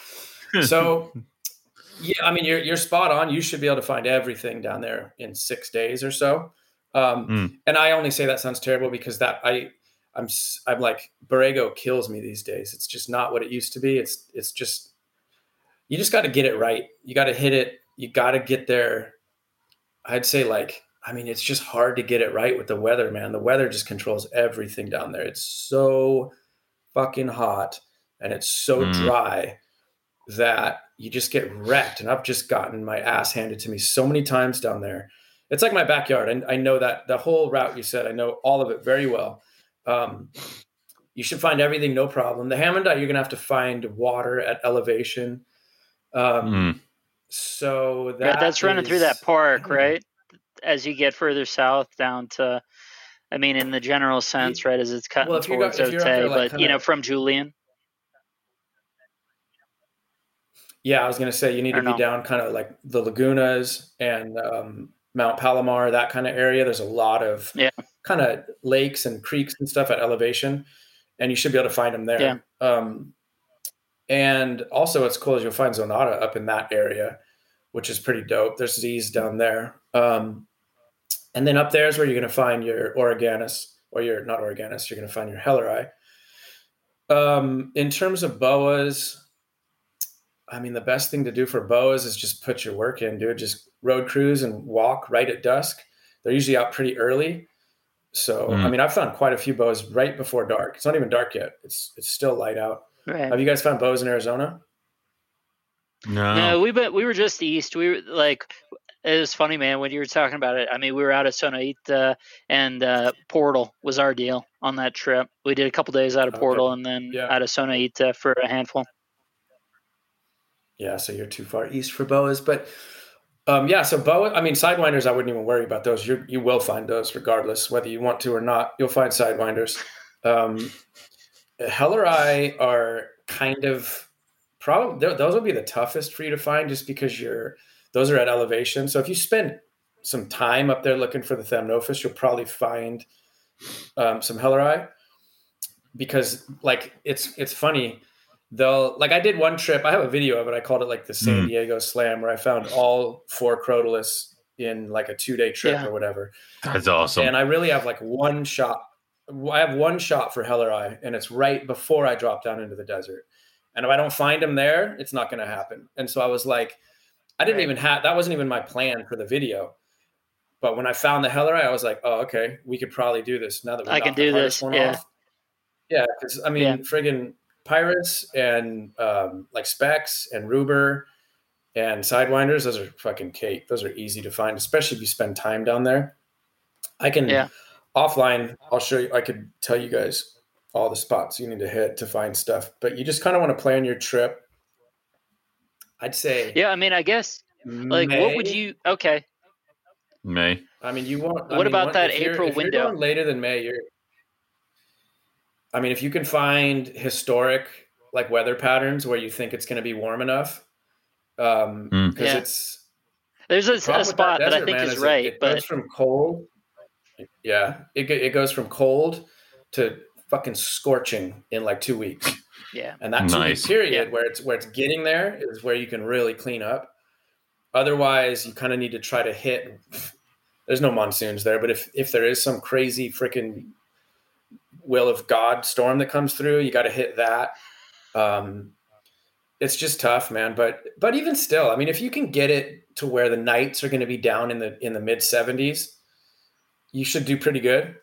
so yeah, I mean, you're you're spot on. You should be able to find everything down there in six days or so. Um, mm. And I only say that sounds terrible because that I I'm I'm like Borrego kills me these days. It's just not what it used to be. It's it's just you just got to get it right. You got to hit it. You got to get there. I'd say like I mean, it's just hard to get it right with the weather, man. The weather just controls everything down there. It's so fucking hot and it's so mm. dry that you just get wrecked. And I've just gotten my ass handed to me so many times down there. It's like my backyard. And I know that the whole route you said, I know all of it very well. Um, you should find everything, no problem. The Hammond you're going to have to find water at elevation. Um, mm. So that yeah, that's is, running through that park, right? as you get further south down to, I mean, in the general sense, right, as it's cutting well, towards Otay, there, like, but you know, from Julian. Yeah, I was going to say you need to be down kind of like the Lagunas and um, Mount Palomar, that kind of area. There's a lot of yeah. Kind of lakes and creeks and stuff at elevation, and you should be able to find them there. Yeah. Um, and also, what's cool is you'll find Zonata up in that area, which is pretty dope. There's Z's down there. Um, and then up there is where you're going to find your Oreganus, or your not Oreganus, you're going to find your Helleri. Um, in terms of boas, I mean, the best thing to do for boas is just put your work in, dude. Just road cruise and walk right at dusk. They're usually out pretty early. So, mm. I mean, I've found quite a few boas right before dark. It's not even dark yet. It's it's still light out. Right. Have you guys found boas in Arizona? No. No, we but we were just east. We were like it was funny, man, when you were talking about it. I mean, we were out of Sonoita and uh, Portal was our deal on that trip. We did a couple days out of Portal okay. and then yeah. out of Sonoita for a handful. Yeah, so you're too far east for boas, but um, yeah, so boa. I mean, sidewinders. I wouldn't even worry about those. You you will find those regardless whether you want to or not. You'll find sidewinders. Um, Helleri are kind of probably those will be the toughest for you to find just because you're those are at elevation. So if you spend some time up there looking for the Thamnophis, you'll probably find um, some Helleri because like it's it's funny they'll like I did one trip. I have a video of it. I called it like the San Mm. Diego Slam, where I found all four Crotalus in like a two day trip Yeah. or whatever. That's awesome. And I really have like one shot. I have one shot for Helleri, and it's right before I drop down into the desert. And if I don't find him there, it's not going to happen. And so I was like, I didn't Right. even have that wasn't even my plan for the video. But when I found the Helleri, I was like, oh, okay, we could probably do this now that we I can do this, yeah. off. Yeah, because I mean, Yeah. friggin' Pirates and um, like Specs and Ruber and Sidewinders, those are fucking cake. Those are easy to find, especially if you spend time down there. I can Yeah. offline. I'll show you. I could tell you guys all the spots you need to hit to find stuff, but you just kind of want to plan your trip. I'd say, Yeah, I mean, I guess like what would you? Okay, May. I mean, you want. I What mean, about what- that if you're- April if you're window? going later than May, you're. I mean, if you can find historic like weather patterns where you think it's going to be warm enough, um, Mm. because Yeah. it's there's a, the a spot that, I think man, is it- right, It, but goes from cold. Yeah, it it goes from cold to fucking scorching in like two weeks. yeah, And that two week period Yeah. where it's where it's getting there is where you can really clean up. Otherwise, you kind of need to try to hit. There's no monsoons there, but if if there is some crazy freaking will of God storm that comes through, you got to hit that. Um, it's just tough, man. But but even still, I mean, if you can get it to where the nights are going to be down in the in the mid 70s, you should do pretty good.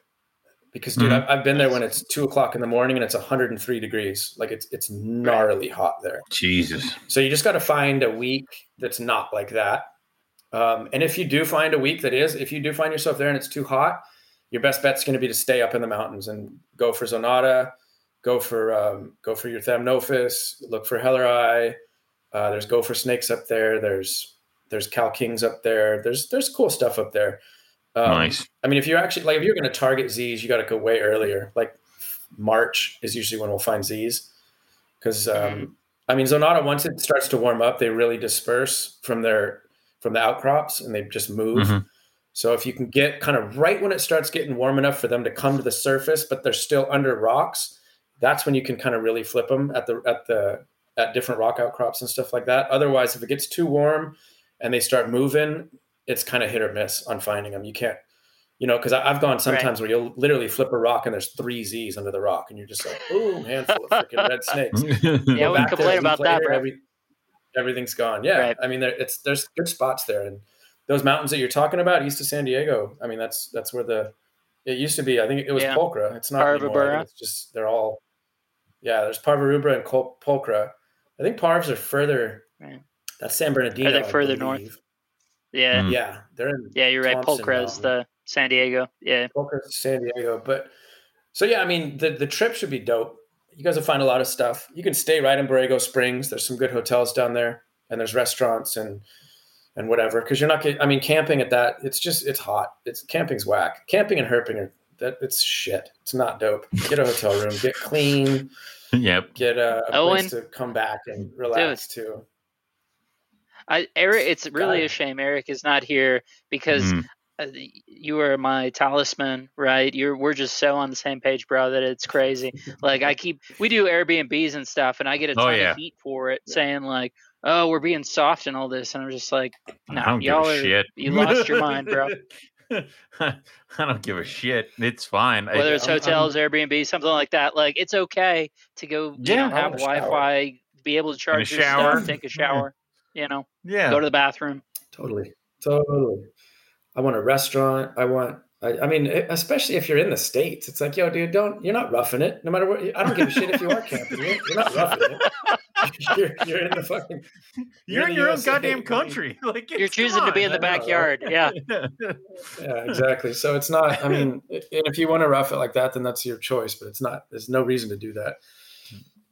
Because dude, Mhm. I've, I've been there when it's two o'clock in the morning and it's 103 degrees. Like it's it's gnarly hot there. Jesus. So you just got to find a week that's not like that. Um, and if you do find a week that is, if you do find yourself there and it's too hot, your best bet's going to be to stay up in the mountains and go for Zonata, go for um, go for your Thamnophis, look for Helleri. Uh, there's Gopher Snakes up there. There's there's Cal Kings up there. There's there's cool stuff up there. Um, Nice. I mean, if you're actually like if you're going to target Z's, you got to go way earlier. Like March is usually when we'll find Z's because um, I mean Zonata once it starts to warm up, they really disperse from their from the outcrops and they just move. Mhm. So if you can get kind of right when it starts getting warm enough for them to come to the surface, but they're still under rocks, that's when you can kind of really flip them at the at the at different rock outcrops and stuff like that. Otherwise, if it gets too warm and they start moving, it's kind of hit or miss on finding them. You can't, you know, because I've gone sometimes where you'll literally flip a rock and there's three Z's under the rock, and you're just like, boom, handful of freaking red snakes. Yeah, Go we back complain about that, later, bro. Every, everything's gone. Yeah, Right. I mean, there, it's there's good spots there, and those mountains that you're talking about, east of San Diego. I mean, that's that's where the it used to be. I think it was Yeah. Pulchra. It's not anymore. I Parvirubra. think It's just they're all. Yeah, there's Parvirubra and Col- Pulchra. I think Parvs are further. Right. That's San Bernardino. Are they further north? yeah, Mm. Yeah, they're in yeah. You're right. Thompson Pulchra's Mountain. the San Diego. Yeah, Pulchra's San Diego, but so yeah, I mean the the trip should be dope. You guys will find a lot of stuff. You can stay right in Borrego Springs. There's some good hotels down there, and there's restaurants and and whatever. Because you're not getting. I mean, camping at that, it's just it's hot. It's camping's whack. Camping and herping are that it's shit. It's not dope. Get a hotel room. Get clean. yep. Get a, a Owen. place to come back and relax too. I Eric. It's really Got a shame Eric is not here because Mm. uh, you are my talisman, right? You're we're just so on the same page, bro, that it's crazy. like I keep we do Airbnbs and stuff, and I get a Oh, ton yeah. of heat for it, Yeah. saying like, "Oh, we're being soft and all this," and I'm just like, "No, I don't give y'all a are shit. you lost your mind, bro." I don't give a shit. It's fine. I- Whether it's I'm- I'm- hotels, Airbnb, something like that, like it's okay to go, you Yeah, know, have want a shower. Wi-Fi, be able to charge your shower. stuff, take a shower, you know, yeah. go to the bathroom. Totally. Totally. I want a restaurant. I want, I, I mean, especially if you're in the States, it's like, yo, dude, don't, you're not roughing it. No matter what, I don't give a shit if you are camping. You're, you're not roughing it. You're, you're in the fucking, You're in in your own USA, goddamn I country. Like You're choosing come to be in the I know, right? backyard. Yeah. yeah, exactly. So it's not, I mean, and if you want to rough it like that, then that's your choice, but it's not, there's no reason to do that.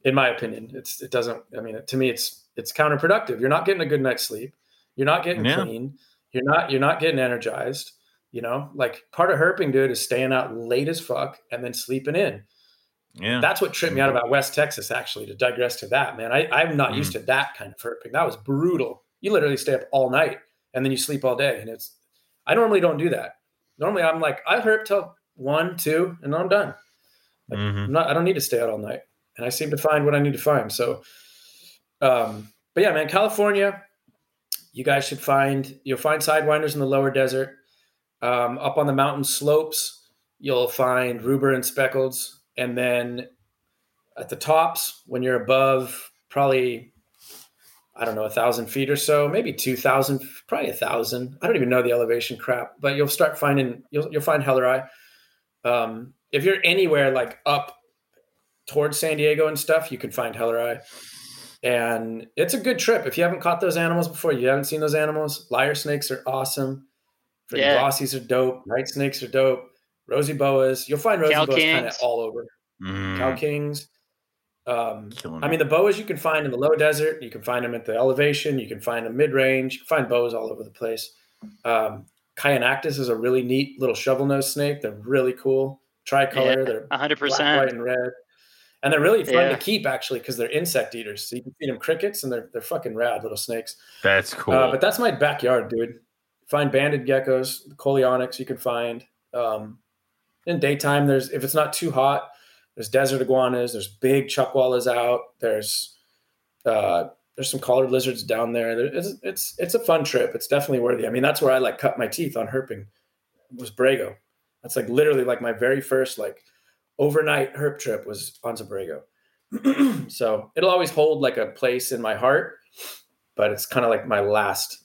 In my opinion, it's, it doesn't, I mean, to me, it's, it's counterproductive. You're not getting a good night's sleep. You're not getting Yeah. clean. You're not, you're not getting energized. You know, like part of herping, dude, is staying out late as fuck and then sleeping in. Yeah. That's what tripped me out about West Texas, actually, to digress to that, man. I, I'm not used to that kind of herping. That was brutal. You literally stay up all night and then you sleep all day. And it's, I normally don't do that. Normally I'm like, I herp till one, two, and I'm done. Mhm. I'm not, I don't need to stay out all night. and I seem to find what I need to find. So, um, but yeah, man, California, you guys should find you'll find sidewinders in the lower desert. Um, up on the mountain slopes, you'll find ruber and speckleds, and then at the tops, when you're above probably I don't know, a thousand feet or so, maybe two thousand, probably a thousand. I don't even know the elevation crap, but you'll start finding you'll you'll find Helleri. Um, if you're anywhere like up towards San Diego and stuff, you can find Helleri. And it's a good trip. If you haven't caught those animals before, you haven't seen those animals. Lyre snakes are awesome. Freaking Yeah. glossies are dope. Night snakes are dope. Rosy boas. You'll find rosy Cow boas kind of all over. Mm, Cow kings. Um, I mean, the boas you can find in the low desert. You can find them at the elevation. You can find them mid range. You can find boas all over the place. Um, Chionactis is a really neat little shovel nose snake. They're really cool. Tricolor. They're A hundred black, white, and red. And they're really fun Yeah. to keep actually because they're insect eaters. So you can feed them crickets and they're they're fucking rad little snakes. That's cool. Uh, but that's my backyard, dude. Find banded geckos, coleonyx you can find. Um, in daytime, there's if it's not too hot, there's desert iguanas, there's big chuckwallas out, there's uh, there's some collared lizards down there. there it's, it's it's a fun trip. It's definitely worthy. I mean, that's where I like cut my teeth on herping. Was Borrego. That's like literally like my very first like overnight herp trip was Anza-Borrego. so it'll always hold like a place in my heart, but it's kind of like my last.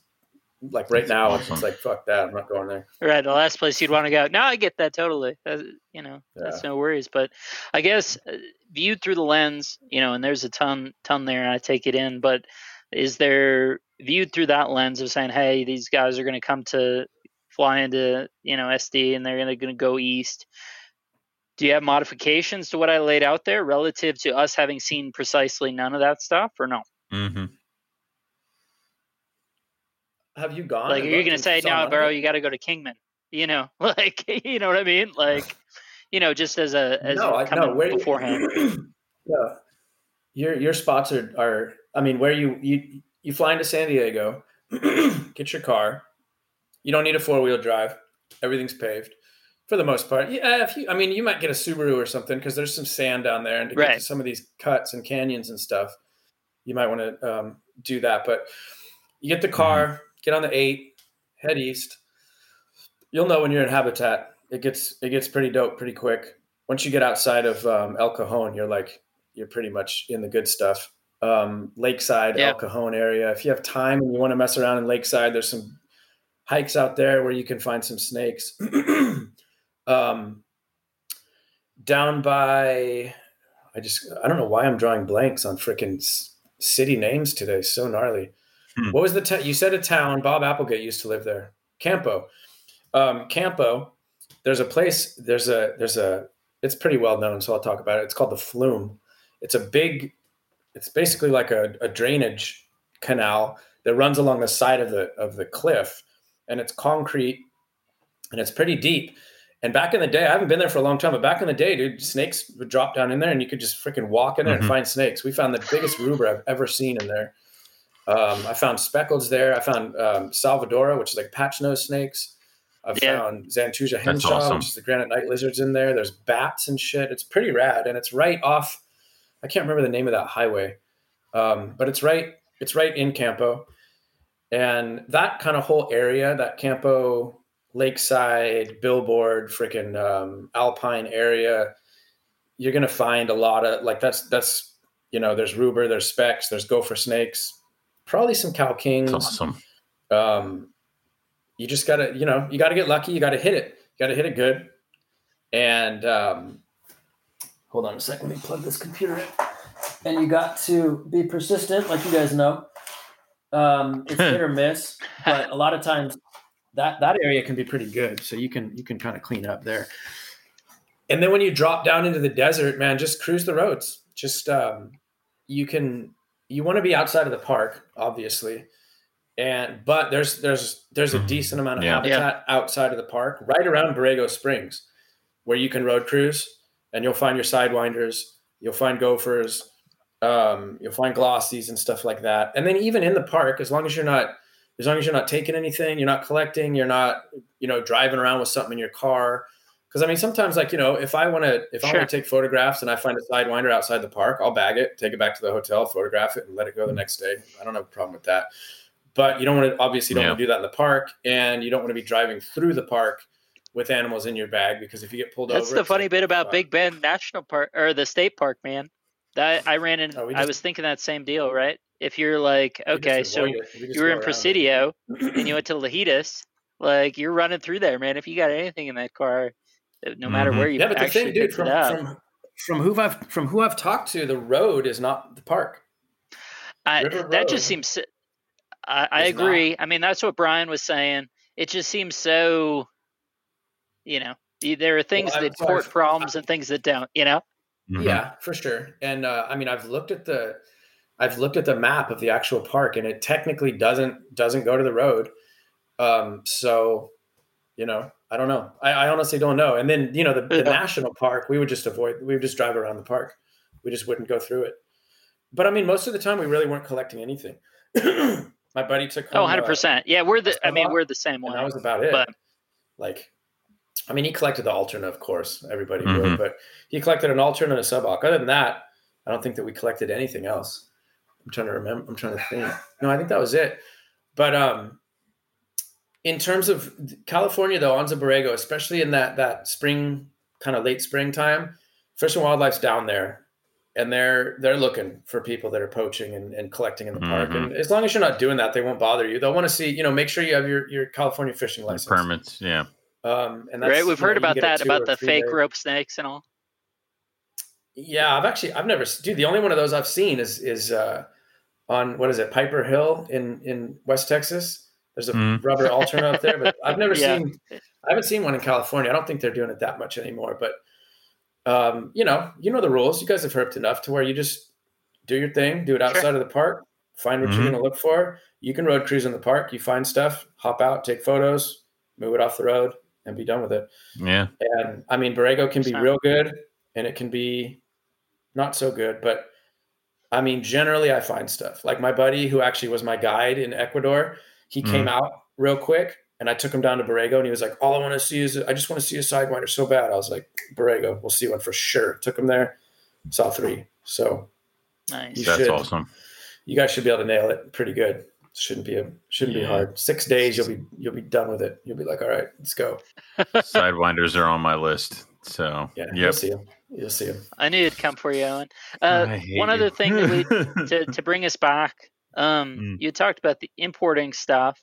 Like right That's now, awesome. it's like fuck that. I'm not going there. Right, the last place you'd want to go. No, I get that totally. Uh, you know, that's no worries. But I guess uh, viewed through the lens, you know, and there's a ton, ton there, and I take it in. But is there viewed through that lens of saying, hey, these guys are going to come to fly into, you know, SD, and they're going to go east? Do you have modifications to what I laid out there relative to us having seen precisely none of that stuff, or no? hmm Have you gone? like you're gonna say saw no bro you got to go to kingman you know like you know what i mean like you know just as a as no, you're coming no. Where beforehand yeah, your your spots are are. I mean, where you you you fly into San Diego, get your car. You don't need a four wheel drive. Everything's paved for the most part. Yeah, if you, I mean, you might get a Subaru or something because there's some sand down there, and to get to some of these cuts and canyons and stuff, you might want to um, do that. But you get the car, get on the eight, head east. You'll know when you're in habitat. It gets it gets pretty dope pretty quick. Once you get outside of um, El Cajon, you're like you're pretty much in the good stuff. Um, Lakeside, Yeah. El Cajon area. If you have time and you want to mess around in Lakeside, there's some hikes out there where you can find some snakes. um, down by, I just I don't know why I'm drawing blanks on freaking city names today. So gnarly. Hmm. What was the ta- you said a town? Bob Applegate used to live there. Campo. Um, Campo. There's a place. There's a there's a. It's pretty well known, so I'll talk about it. It's called the Flume. It's a big. It's basically like a, a drainage canal that runs along the side of the of the cliff, and it's concrete, and it's pretty deep. And back in the day, I haven't been there for a long time, but back in the day, dude, snakes would drop down in there, and you could just freaking walk in there Mhm. and find snakes. We found the biggest ruber I've ever seen in there. Um, I found speckleds there. I found um, Salvadora, which is like patch nose snakes. I've Yeah. found Xantusia That's henshaw, awesome. which is the granite night lizards in there. There's bats and shit. It's pretty rad, and it's right off. I can't remember the name of that highway, um, but it's right. It's right in Campo, and that kind of whole area, that Campo Lakeside, Boulevard, freaking um, Alpine area, you're gonna find a lot of like that's that's you know there's ruber, there's specks, there's gopher snakes, probably some cow kings. Awesome. Um, you just gotta you know you gotta get lucky. You gotta hit it. You gotta hit it good. And um, hold on a second. Let me plug this computer in. And you got to be persistent, like you guys know. Um, it's hit or miss, but a lot of times that that area can be pretty good. So you can you can kind of clean up there. And then when you drop down into the desert, man, just cruise the roads. Just um, you can you want to be outside of the park, obviously, and but there's there's there's a Mhm. decent amount of Yeah. habitat outside of the park, right around Borrego Springs, where you can road cruise, and you'll find your sidewinders, you'll find gophers, um, you'll find glossies and stuff like that. And then even in the park, as long as you're not as long as you're not taking anything, you're not collecting, you're not you know driving around with something in your car, Because I mean, sometimes like you know, if I want to, if I want to take photographs and I find a sidewinder outside the park, I'll bag it, take it back to the hotel, photograph it, and let it go the mm. next day. I don't have a problem with that. But you don't want to obviously you don't want to do that in the park, and you don't want to be driving through the park with animals in your bag because if you get pulled That's over, that's the funny like, bit about. Big Bend National Park or the state park, man. That I ran in. Oh, we I was thinking that same deal, right? If you're like, okay, so avoid it. We just you were in. Presidio and you went to Lajitas, like you're running through there, man. If you got anything in that car, no matter Mhm. where you yeah, but the actually thing, dude, from, it up, from from who I've from who I've talked to, the road is not the park. I, that Road just seems. I, I is not. agree. I mean, that's what Brian was saying. It just seems so. You know, there are things I'm that sorry, port problems and things that don't. You know. Mhm. Yeah, for sure. And uh, I mean, I've looked at the I've looked at the map of the actual park, and it technically doesn't doesn't go to the road. Um, so, you know, I don't know. I, I honestly don't know. And then you know, the, the Yeah. national park, we would just avoid. We would just drive around the park. We just wouldn't go through it. But I mean, most of the time, we really weren't collecting anything. My buddy took Oh, home, 100 uh, percent. Yeah, we're the. I mean, we're the same one. that was about it. But like, I mean, he collected the alterna, of course, everybody Mhm. would, but he collected an alterna and a suboc. Other than that, I don't think that we collected anything else. I'm trying to remember. I'm trying to think. No, I think that was it. But um, in terms of California, though, Anza Borrego, especially in that that spring, kind of late springtime, Fish and Wildlife's down there, and they're they're looking for people that are poaching and, and collecting in the park. Mhm. And as long as you're not doing that, they won't bother you. They'll want to see, you know, make sure you have your your California fishing license. Permits. Yeah. Um, and that's, right, we've you know, heard about that about the fake day- rope snakes and all. Yeah, I've actually I've never dude. The only one of those I've seen is is uh, on what is it Piper Hill in in West Texas. There's a Mhm. rubber alterna up there, but I've never Yeah. seen I haven't seen one in California. I don't think they're doing it that much anymore. But um, you know, you know the rules. You guys have herped enough to where you just do your thing, do it outside of the park, find what Mhm. you're going to look for. You can road cruise in the park. You find stuff, hop out, take photos, move it off the road, and be done with it. Yeah. And I mean, Borrego can be real good and it can be not so good. But I mean, generally, I find stuff like my buddy who actually was my guide in Ecuador. He came out real quick and I took him down to Borrego and he was like, All I want to see is, I just want to see a sidewinder so bad. I was like, Borrego, we'll see one for sure. Took him there, saw three. So Nice. That's should. awesome. you guys should be able to nail it pretty good. Shouldn't be a shouldn't Yeah. be hard. Six days, you'll be you'll be done with it. You'll be like, all right, let's go. Sidewinders are on my list. So Yeah, you'll see him. You'll see him. I knew it'd come for you, Owen. Uh, I hate one you. other thing that we to, to bring us back, um, Mm. you talked about the importing stuff,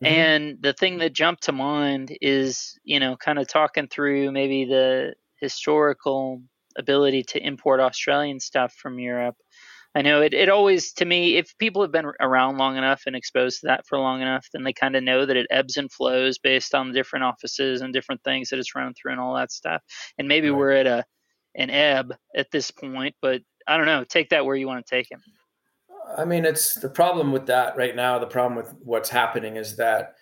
Mhm. and the thing that jumped to mind is you know kind of talking through maybe the historical ability to import Australian stuff from Europe. I know it, it always, to me, if people have been around long enough and exposed to that for long enough, then they kind of know that it ebbs and flows based on the different offices and different things that it's run through and all that stuff. And maybe Right. we're at a an ebb at this point, but I don't know. Take that where you want to take it. I mean, it's the problem with that right now. The problem with what's happening is that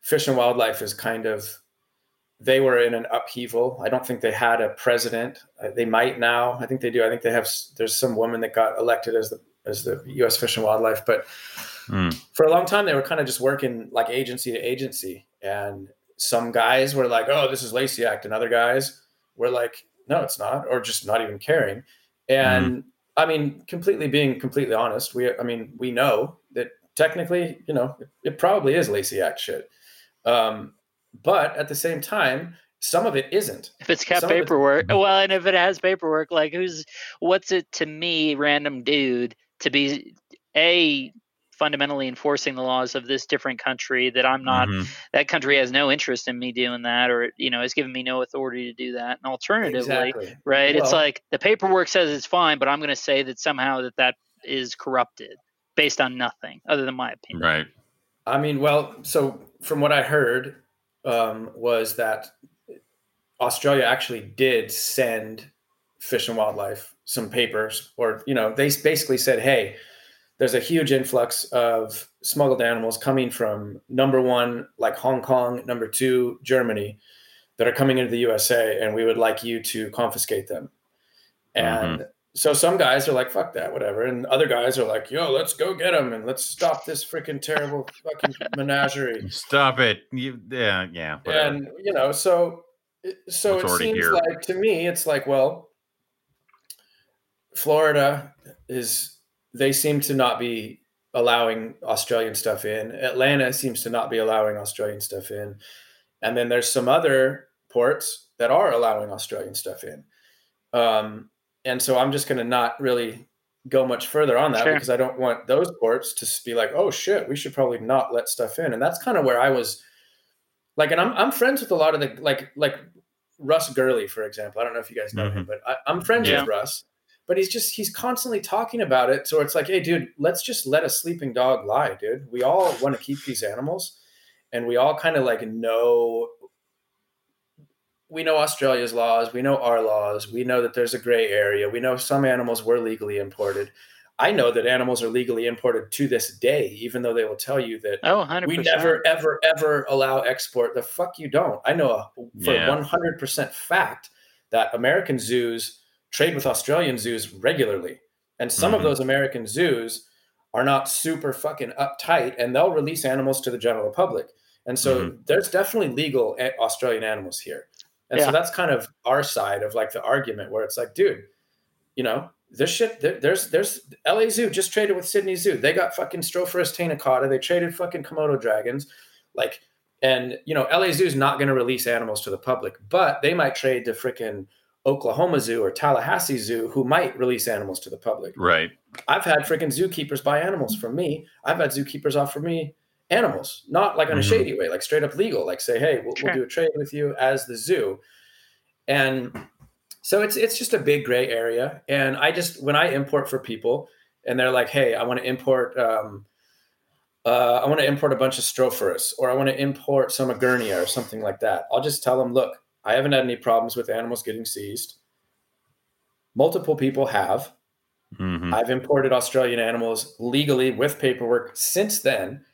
Fish and Wildlife is kind of they were in an upheaval. I don't think they had a president. Uh, They might now. I think they do. I think they have. There's some woman that got elected as the as the U.S. Fish and Wildlife, but Mm. for a long time they were kind of just working like agency to agency. And some guys were like, "Oh, this is Lacey Act," and other guys were like, "No, it's not," or just not even caring. And I mean, completely being completely honest, we I mean, we know that technically, you know, it, it probably is Lacey Act shit. Um, but at the same time, some of it isn't. If it's got Some of it's- paperwork, well, and if it has paperwork, like who's what's it to me, random dude, to be a fundamentally enforcing the laws of this different country that I'm not Mhm. that country has no interest in me doing that or you know has given me no authority to do that and alternatively Exactly. right it's like the paperwork says it's fine but i'm going to say that somehow that that is corrupted based on nothing other than my opinion Right. I mean, well, so from what I heard um, was that Australia actually did send Fish and Wildlife some papers, or you know, they basically said, "Hey, there's a huge influx of smuggled animals coming from number one, like Hong Kong, number two, Germany, that are coming into the USA, and we would like you to confiscate them." And mm-hmm. so some guys are like, "Fuck that, whatever," and other guys are like, "Yo, let's go get them and let's stop this freaking terrible fucking menagerie." Stop it. You, yeah. Yeah. Whatever. and you know so So It's it seems here. like to me, it's like, well, Florida is they seem to not be allowing Australian stuff in. Atlanta seems to not be allowing Australian stuff in. And then there's some other ports that are allowing Australian stuff in. Um, and so I'm just going to not really go much further on that Sure. because I don't want those ports to be like, oh shit, we should probably not let stuff in. And that's kind of where I was like, and I'm, I'm friends with a lot of the, like, like Russ Gurley, for example. I don't know if you guys know him, but I, I'm friends Yeah. with Russ. But he's just he's constantly talking about it. So it's like, hey, dude, let's just let a sleeping dog lie, dude. We all want to keep these animals, and we all kind of like know. We know Australia's laws. We know our laws. We know that there's a gray area. We know some animals were legally imported. I know that animals are legally imported to this day, even though they will tell you that Oh, 100 we never, ever, ever allow export. The fuck you don't. I know a, for Yeah. 100% fact that American zoos trade with Australian zoos regularly. And some of Mhm. those American zoos are not super fucking uptight and they'll release animals to the general public. And so there's definitely legal Australian animals here. And Yeah. so that's kind of our side of like the argument where it's like, dude, you know, this shit, there, there's, there's LA Zoo just traded with Sydney Zoo. They got fucking Strophurus taeniicauda. They traded fucking Komodo dragons. Like, and you know, LA Zoo's not going to release animals to the public, but they might trade to freaking Oklahoma Zoo or Tallahassee Zoo, who might release animals to the public. Right. I've had freaking zookeepers buy animals from me. I've had zookeepers offer me animals, not like in a Mhm. shady way, like straight up legal, like say, hey, we'll, Sure. we'll do a trade with you as the zoo. And so it's it's just a big gray area. And I just when I import for people and they're like, hey, I want to import um, uh, I want to import a bunch of Strophurus or I want to import some Egernia or something like that. I'll just tell them, look, I haven't had any problems with animals getting seized. Multiple people have. Mhm. I've imported Australian animals legally with paperwork since then,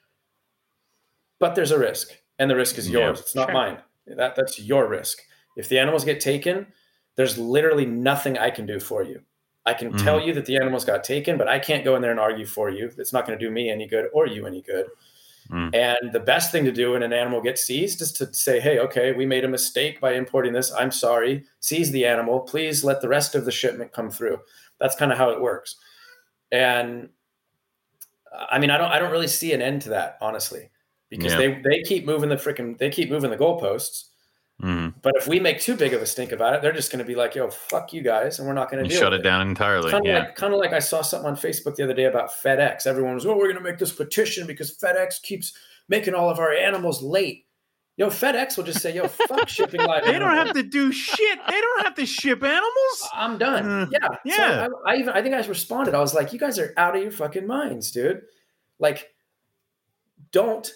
but there's a risk, and the risk is Yeah, yours. it's not sure. mine. That that's your risk. If the animals get taken, there's literally nothing I can do for you. I can Mhm. tell you that the animals got taken, but I can't go in there and argue for you. It's not going to do me any good or you any good. Mm. And the best thing to do when an animal gets seized is to say, hey, okay, we made a mistake by importing this. I'm sorry. Seize the animal. Please let the rest of the shipment come through. That's kind of how it works. And I mean, I don't I don't really see an end to that, honestly. Because Yeah. they they keep moving the freaking they keep moving the goalposts. Mhm. But if we make too big of a stink about it, they're just going to be like, "Yo, fuck you guys," and we're not going to shut with it down entirely. Kind of Yeah. like, kind of like I saw something on Facebook the other day about FedEx. Everyone was, "Oh, we're going to make this petition because FedEx keeps making all of our animals late." Yo, FedEx will just say, "Yo, fuck shipping live." They don't have to do shit. They don't have to ship animals. I'm done. Mm, yeah, yeah. So I, I even I think I responded. I was like, "You guys are out of your fucking minds, dude. Like, don't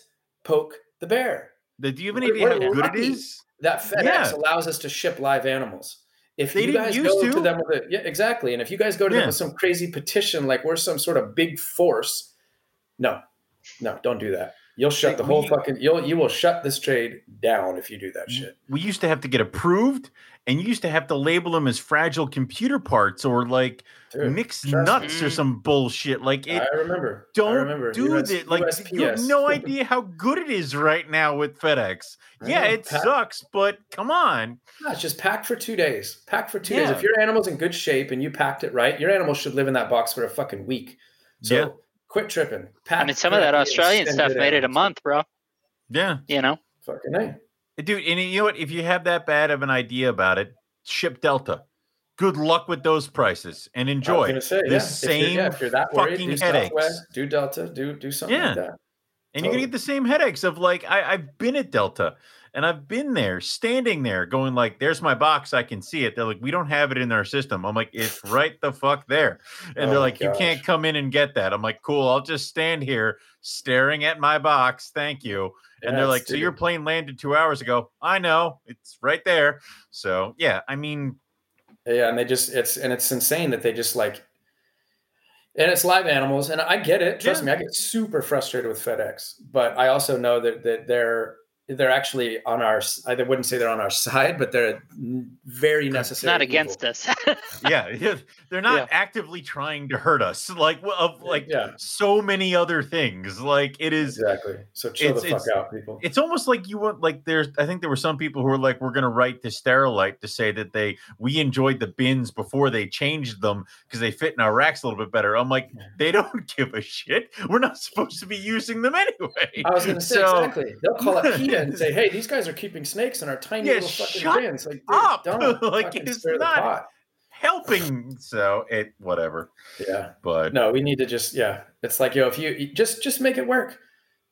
poke the bear." Do you have any idea how good it lucky. is? That FedEx Yeah. allows us to ship live animals. If They you guys go to. to. them with a yeah, exactly, and if you guys go to Yeah. them with some crazy petition like we're some sort of big force, no, no, don't do that. You'll shut Like, the whole we- fucking. You'll you will shut this trade down if you do that shit. We used to have to get approved, and you used to have to label them as fragile computer parts or like Dude, mixed trust me. nuts or some bullshit. Like it. I remember. Don't remember. do US that. Like you have no idea how good it is right now with FedEx. I Yeah, know. it Pack- sucks, but come on. Yeah, it's just packed for two days. Packed for two days. If your animal's in good shape and you packed it right, your animal should live in that box for a fucking week. So Yeah. Quit tripping. Pack I mean, some of that Australian stuff made it a month, bro. Yeah, You know, Fucking A. dude. And you know what? If you have that bad of an idea about it, ship Delta. Good luck with those prices and enjoy say, the yeah, if you're- same yeah, if you're that worried, fucking do headaches. Southwest, do Delta, do do something Yeah. like that. And you're gonna get the same headaches of like I, I've been at Delta and I've been there, standing there, going like, "There's my box, I can see it." They're like, "We don't have it in our system." I'm like, "It's right the fuck there," and Oh they're like, "You can't come in and get that." I'm like, "Cool, I'll just stand here staring at my box, thank you." And they're Yeah, like, "So your plane landed two hours ago?" I know, it's right there. So yeah, I mean, Yeah, and they just it's and it's insane that they just like and it's live animals, and I get it. Trust Yeah. me, I get super frustrated with FedEx, but I also know that that they're they're actually on our. I wouldn't say they're on our side, but they're very necessary. Not against evil. us. yeah, yeah, they're not Yeah. actively trying to hurt us. Like of uh, like Yeah. so many other things. Like it is. Exactly. So chill It's- the fuck out, people. It's almost like you want like there's. I think there were some people who were like, "We're going to write to Sterilite to say that they we enjoyed the bins before they changed them because they fit in our racks a little bit better." I'm like, they don't give a shit. We're not supposed to be using them anyway. I was going to say So- exactly. They'll call up PETA and say, "Hey, these guys are keeping snakes in our tiny Yeah, little fucking bins." Like, up. don't Like, it's not-. Helping, so it whatever. Yeah. But No, we need to just yeah. It's like yo, if you you just just make it work.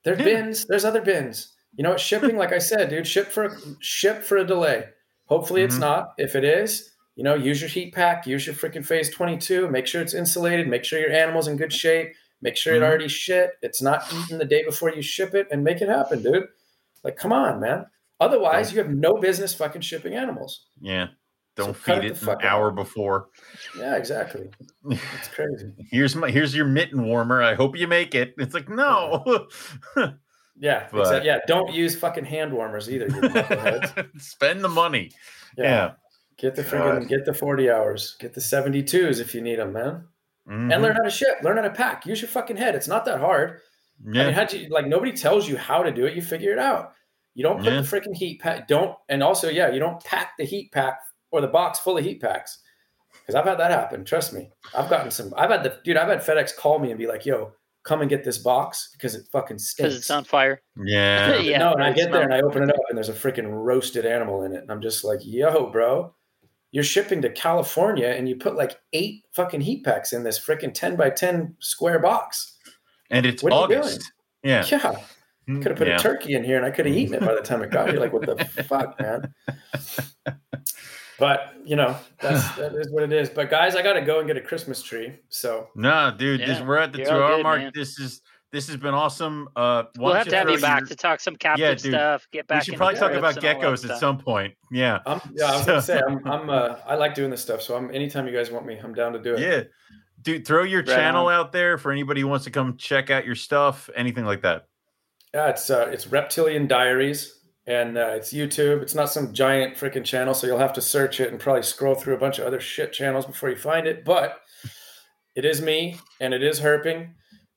There's Yeah. bins. There's other bins. You know what? Shipping, like I said, dude, ship for a, ship for a delay. Hopefully, it's Mhm. not. If it is, you know, use your heat pack. Use your freaking phase 22. Make sure it's insulated. Make sure your animal's in good shape. Make sure it already shit. It's not eaten the day before you ship it, and make it happen, dude. Like, come on, man. Otherwise, you have no business fucking shipping animals. yeah, don't So feed it it an hour out. before. Yeah, exactly. It's crazy. Here's my here's your mitten warmer. I hope you make it. It's like no. Yeah, But- exactly. Yeah, don't use fucking hand warmers either. Spend the money. Yeah. Get the friggin' God. get the 40 hours. Get the 72s if you need them, man. Mhm. And learn how to ship. Learn how to pack. Use your fucking head. It's not that hard. I mean, how'd you like nobody tells you how to do it, you figure it out. You don't put Yeah. the freaking heat pack, don't and also, yeah, you don't pack the heat pack or the box full of heat packs. Because I've had that happen. Trust me. I've gotten some I've had the dude, I've had FedEx call me and be like, yo, come and get this box because it fucking stinks. Because it's on fire. yeah. Yeah, no, and I get there and I open it up and there's a freaking roasted animal in it. And I'm just like, yo, bro, you're shipping to California and you put like eight fucking heat packs in this freaking 10 by 10 square box. And it's What you August. Yeah. Yeah. Could have put yeah. a turkey in here and I could have eaten it by the time it got here. Like, what the fuck, man? But, you know, that's, that is what it is. But, guys, I got to go and get a Christmas tree. So, No, dude, this, we're at the two hour mark. man. This is this has been awesome. Uh, We'll have to have throw you back your- to talk some captive dude. stuff. Get back. We should probably talk about and all that geckos at some point. Yeah. I'm, yeah, I was going to say, I'm, I'm, uh, I like doing this stuff. So, I'm, anytime you guys want me, I'm down to do it. Yeah. Dude, throw your Right channel on. out there for anybody who wants to come check out your stuff, anything like that. Yeah, it's uh, it's Reptilian Diaries, and uh, it's YouTube. It's not some giant freaking channel, so you'll have to search it and probably scroll through a bunch of other shit channels before you find it. But it is me, and it is herping,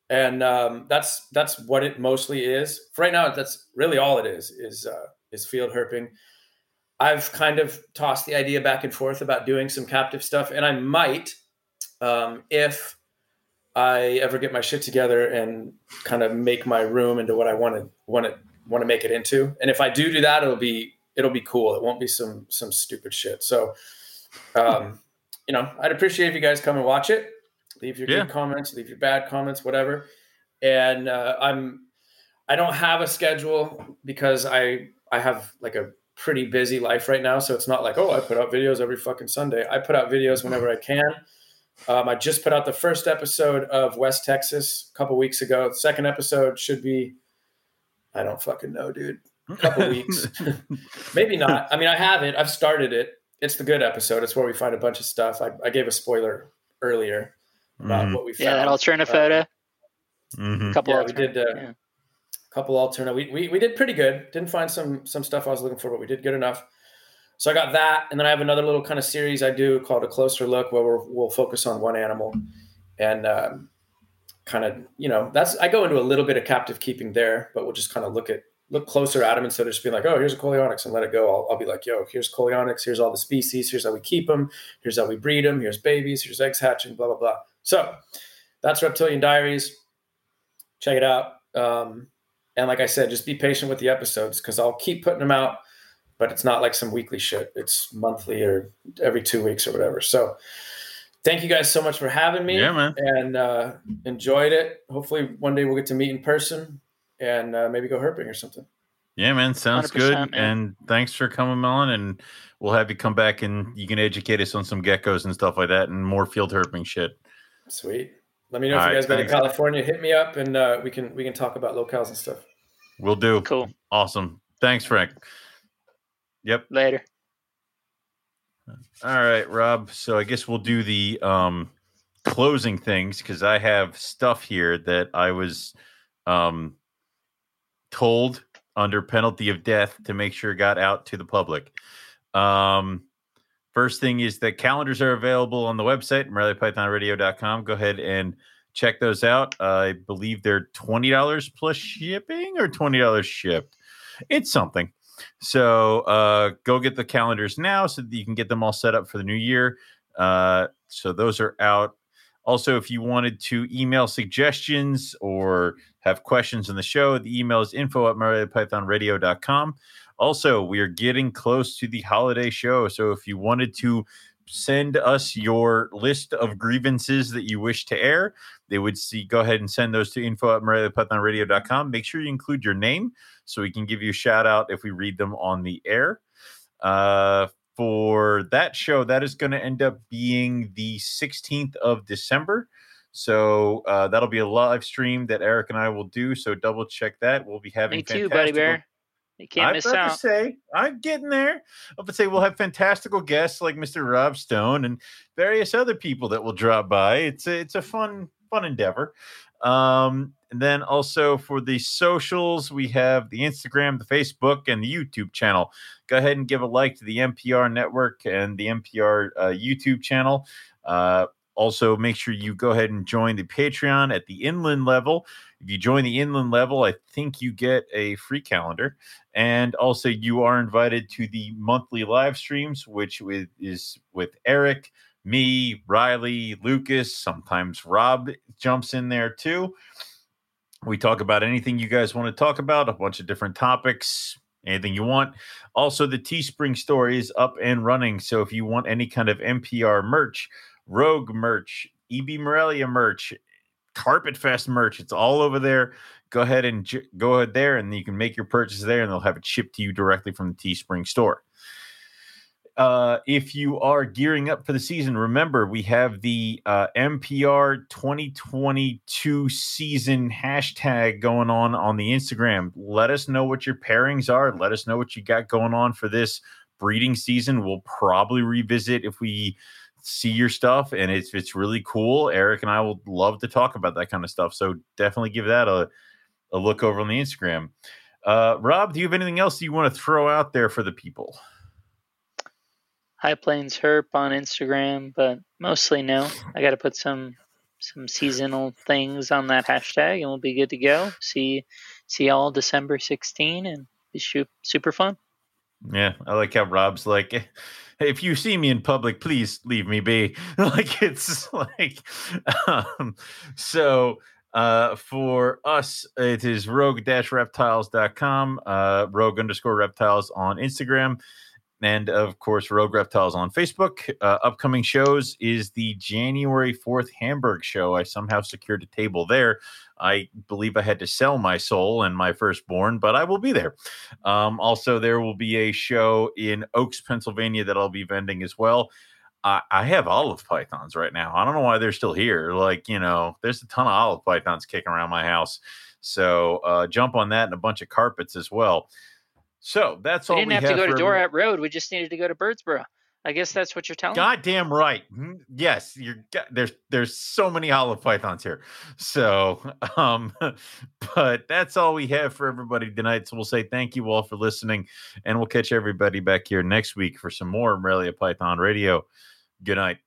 and um, that's that's what it mostly is. For right now, that's really all it is is uh, is field herping. I've kind of tossed the idea back and forth about doing some captive stuff, and I might um, if I ever get my shit together and kind of make my room into what I want to want to want to make it into. And if I do do that, it'll be it'll be cool. It won't be some some stupid shit. So, um, you know, I'd appreciate if you guys come and watch it. Leave your Yeah. good comments, leave your bad comments, whatever. And uh, I'm I don't have a schedule because I I have like a pretty busy life right now. So it's not like oh I put out videos every fucking Sunday. I put out videos whenever I can. Um, I just put out the first episode of West Texas a couple weeks ago. The second episode should be, I don't fucking know, dude. A couple weeks, maybe not. I mean, I have it. I've started it. It's the good episode. It's where we find a bunch of stuff. I, I gave a spoiler earlier about Mhm, what we found. Yeah, that alternative Uh, photo. mhm. couple yeah, we did, uh, yeah. couple alterna. We, we we did pretty good. Didn't find some some stuff I was looking for, but we did good enough. So I got that, and then I have another little kind of series I do called a closer look, where we're, we'll focus on one animal, and um, kind of you know that's I go into a little bit of captive keeping there, but we'll just kind of look at look closer at them instead of just being like, oh, here's a Coleonyx and let it go. I'll, I'll be like, yo, here's Coleonyx, here's all the species, here's how we keep them, here's how we breed them, here's babies, here's eggs hatching, blah blah blah. So that's Reptilian Diaries. Check it out. Um, and like I said, just be patient with the episodes because I'll keep putting them out, but it's not like some weekly shit. It's monthly or every two weeks or whatever. So thank you guys so much for having me Yeah, man. and uh, enjoyed it. Hopefully one day we'll get to meet in person and uh, maybe go herping or something. Yeah, man. Sounds good. man. And thanks for coming on. And we'll have you come back and you can educate us on some geckos and stuff like that and more field herping shit. Sweet. Let me know if All you right, guys go to. California. Hit me up and uh, we can we can talk about locales and stuff. We'll do. Cool. Awesome. Thanks, Frank. Yep. Later. All right, Rob. So I guess we'll do the um closing things because I have stuff here that I was um told under penalty of death to make sure it got out to the public. Um, first thing is that calendars are available on the website, MoreliaPythonRadio.com. Go ahead and check those out. I believe they're $20 plus shipping or $20 shipped. It's something. So uh, go get the calendars now so that you can get them all set up for the new year. Uh, so those are out. Also, if you wanted to email suggestions or have questions on the show, the email is info at MoreliaPythonRadio.com. Also, we are getting close to the holiday show. So if you wanted to send us your list of grievances that you wish to air, they would see go ahead and send those to info at MoreliaPythonRadio.com. Make sure you include your name so we can give you a shout out if we read them on the air. Uh, for that show, that is going to end up being the 16th of December. So uh, that'll be a live stream that Eric and I will do. So double check that. We'll be having Me too, buddy bear. You can't I'm miss out. to say I'm getting there. To say we'll have fantastical guests like Mr. Rob Stone and various other people that will drop by. It's a, it's a fun fun endeavor. Um, and then also for the socials, we have the Instagram, the Facebook, and the YouTube channel. Go ahead and give a like to the NPR network and the NPR uh, YouTube channel. Uh, also, make sure you go ahead and join the Patreon at the inland level. If you join the inland level, I think you get a free calendar. And also, you are invited to the monthly live streams, which is with Eric, me, Riley, Lucas. Sometimes Rob jumps in there too. We talk about anything you guys want to talk about, a bunch of different topics, anything you want. Also, the Teespring store is up and running. So if you want any kind of NPR merch, Rogue merch, EB Morelia merch, Carpet Fest merch, it's all over there. Go ahead and go ahead there, and you can make your purchase there, and they'll have it shipped to you directly from the Teespring store uh, if you are gearing up for the season, remember we have the uh, NPR 2022 season hashtag going on on the Instagram. Let us know what your pairings are. Let us know what you got going on for this breeding season. We'll probably revisit if we see your stuff and it's it's really cool. Eric and I will love to talk about that kind of stuff. So definitely give that a a look over on the Instagram. Uh, Rob, do you have anything else you want to throw out there for the people? High Plains Herp on Instagram, but mostly no. I got to put some some seasonal things on that hashtag, and we'll be good to go. See see y'all December 16, and be super fun. Yeah, I like how Rob's like, "Hey, if you see me in public, please leave me be. like it's like, um, so uh, for us, it is rogue-reptiles.com, uh, rogue underscore reptiles on Instagram, and of course, Rogue Reptiles on Facebook. Uh, upcoming shows is the January 4th Hamburg show. I somehow secured a table there. I believe I had to sell my soul and my firstborn, but I will be there. Um, also, there will be a show in Oaks, Pennsylvania that I'll be vending as well. I, have olive pythons right now. I don't know why they're still here. Like, you know, there's a ton of olive pythons kicking around my house. So uh, jump on that and a bunch of carpets as well. So that's all. We all didn't we have to go to everyone- Dorat Road. We just needed to go to Birdsboro. I guess that's what you're telling me. Goddamn right. Mhm. Yes, you're there's there's so many olive pythons here. So, um but that's all we have for everybody tonight. So we'll say thank you all for listening and we'll catch everybody back here next week for some more Morelia Python Radio. Good night.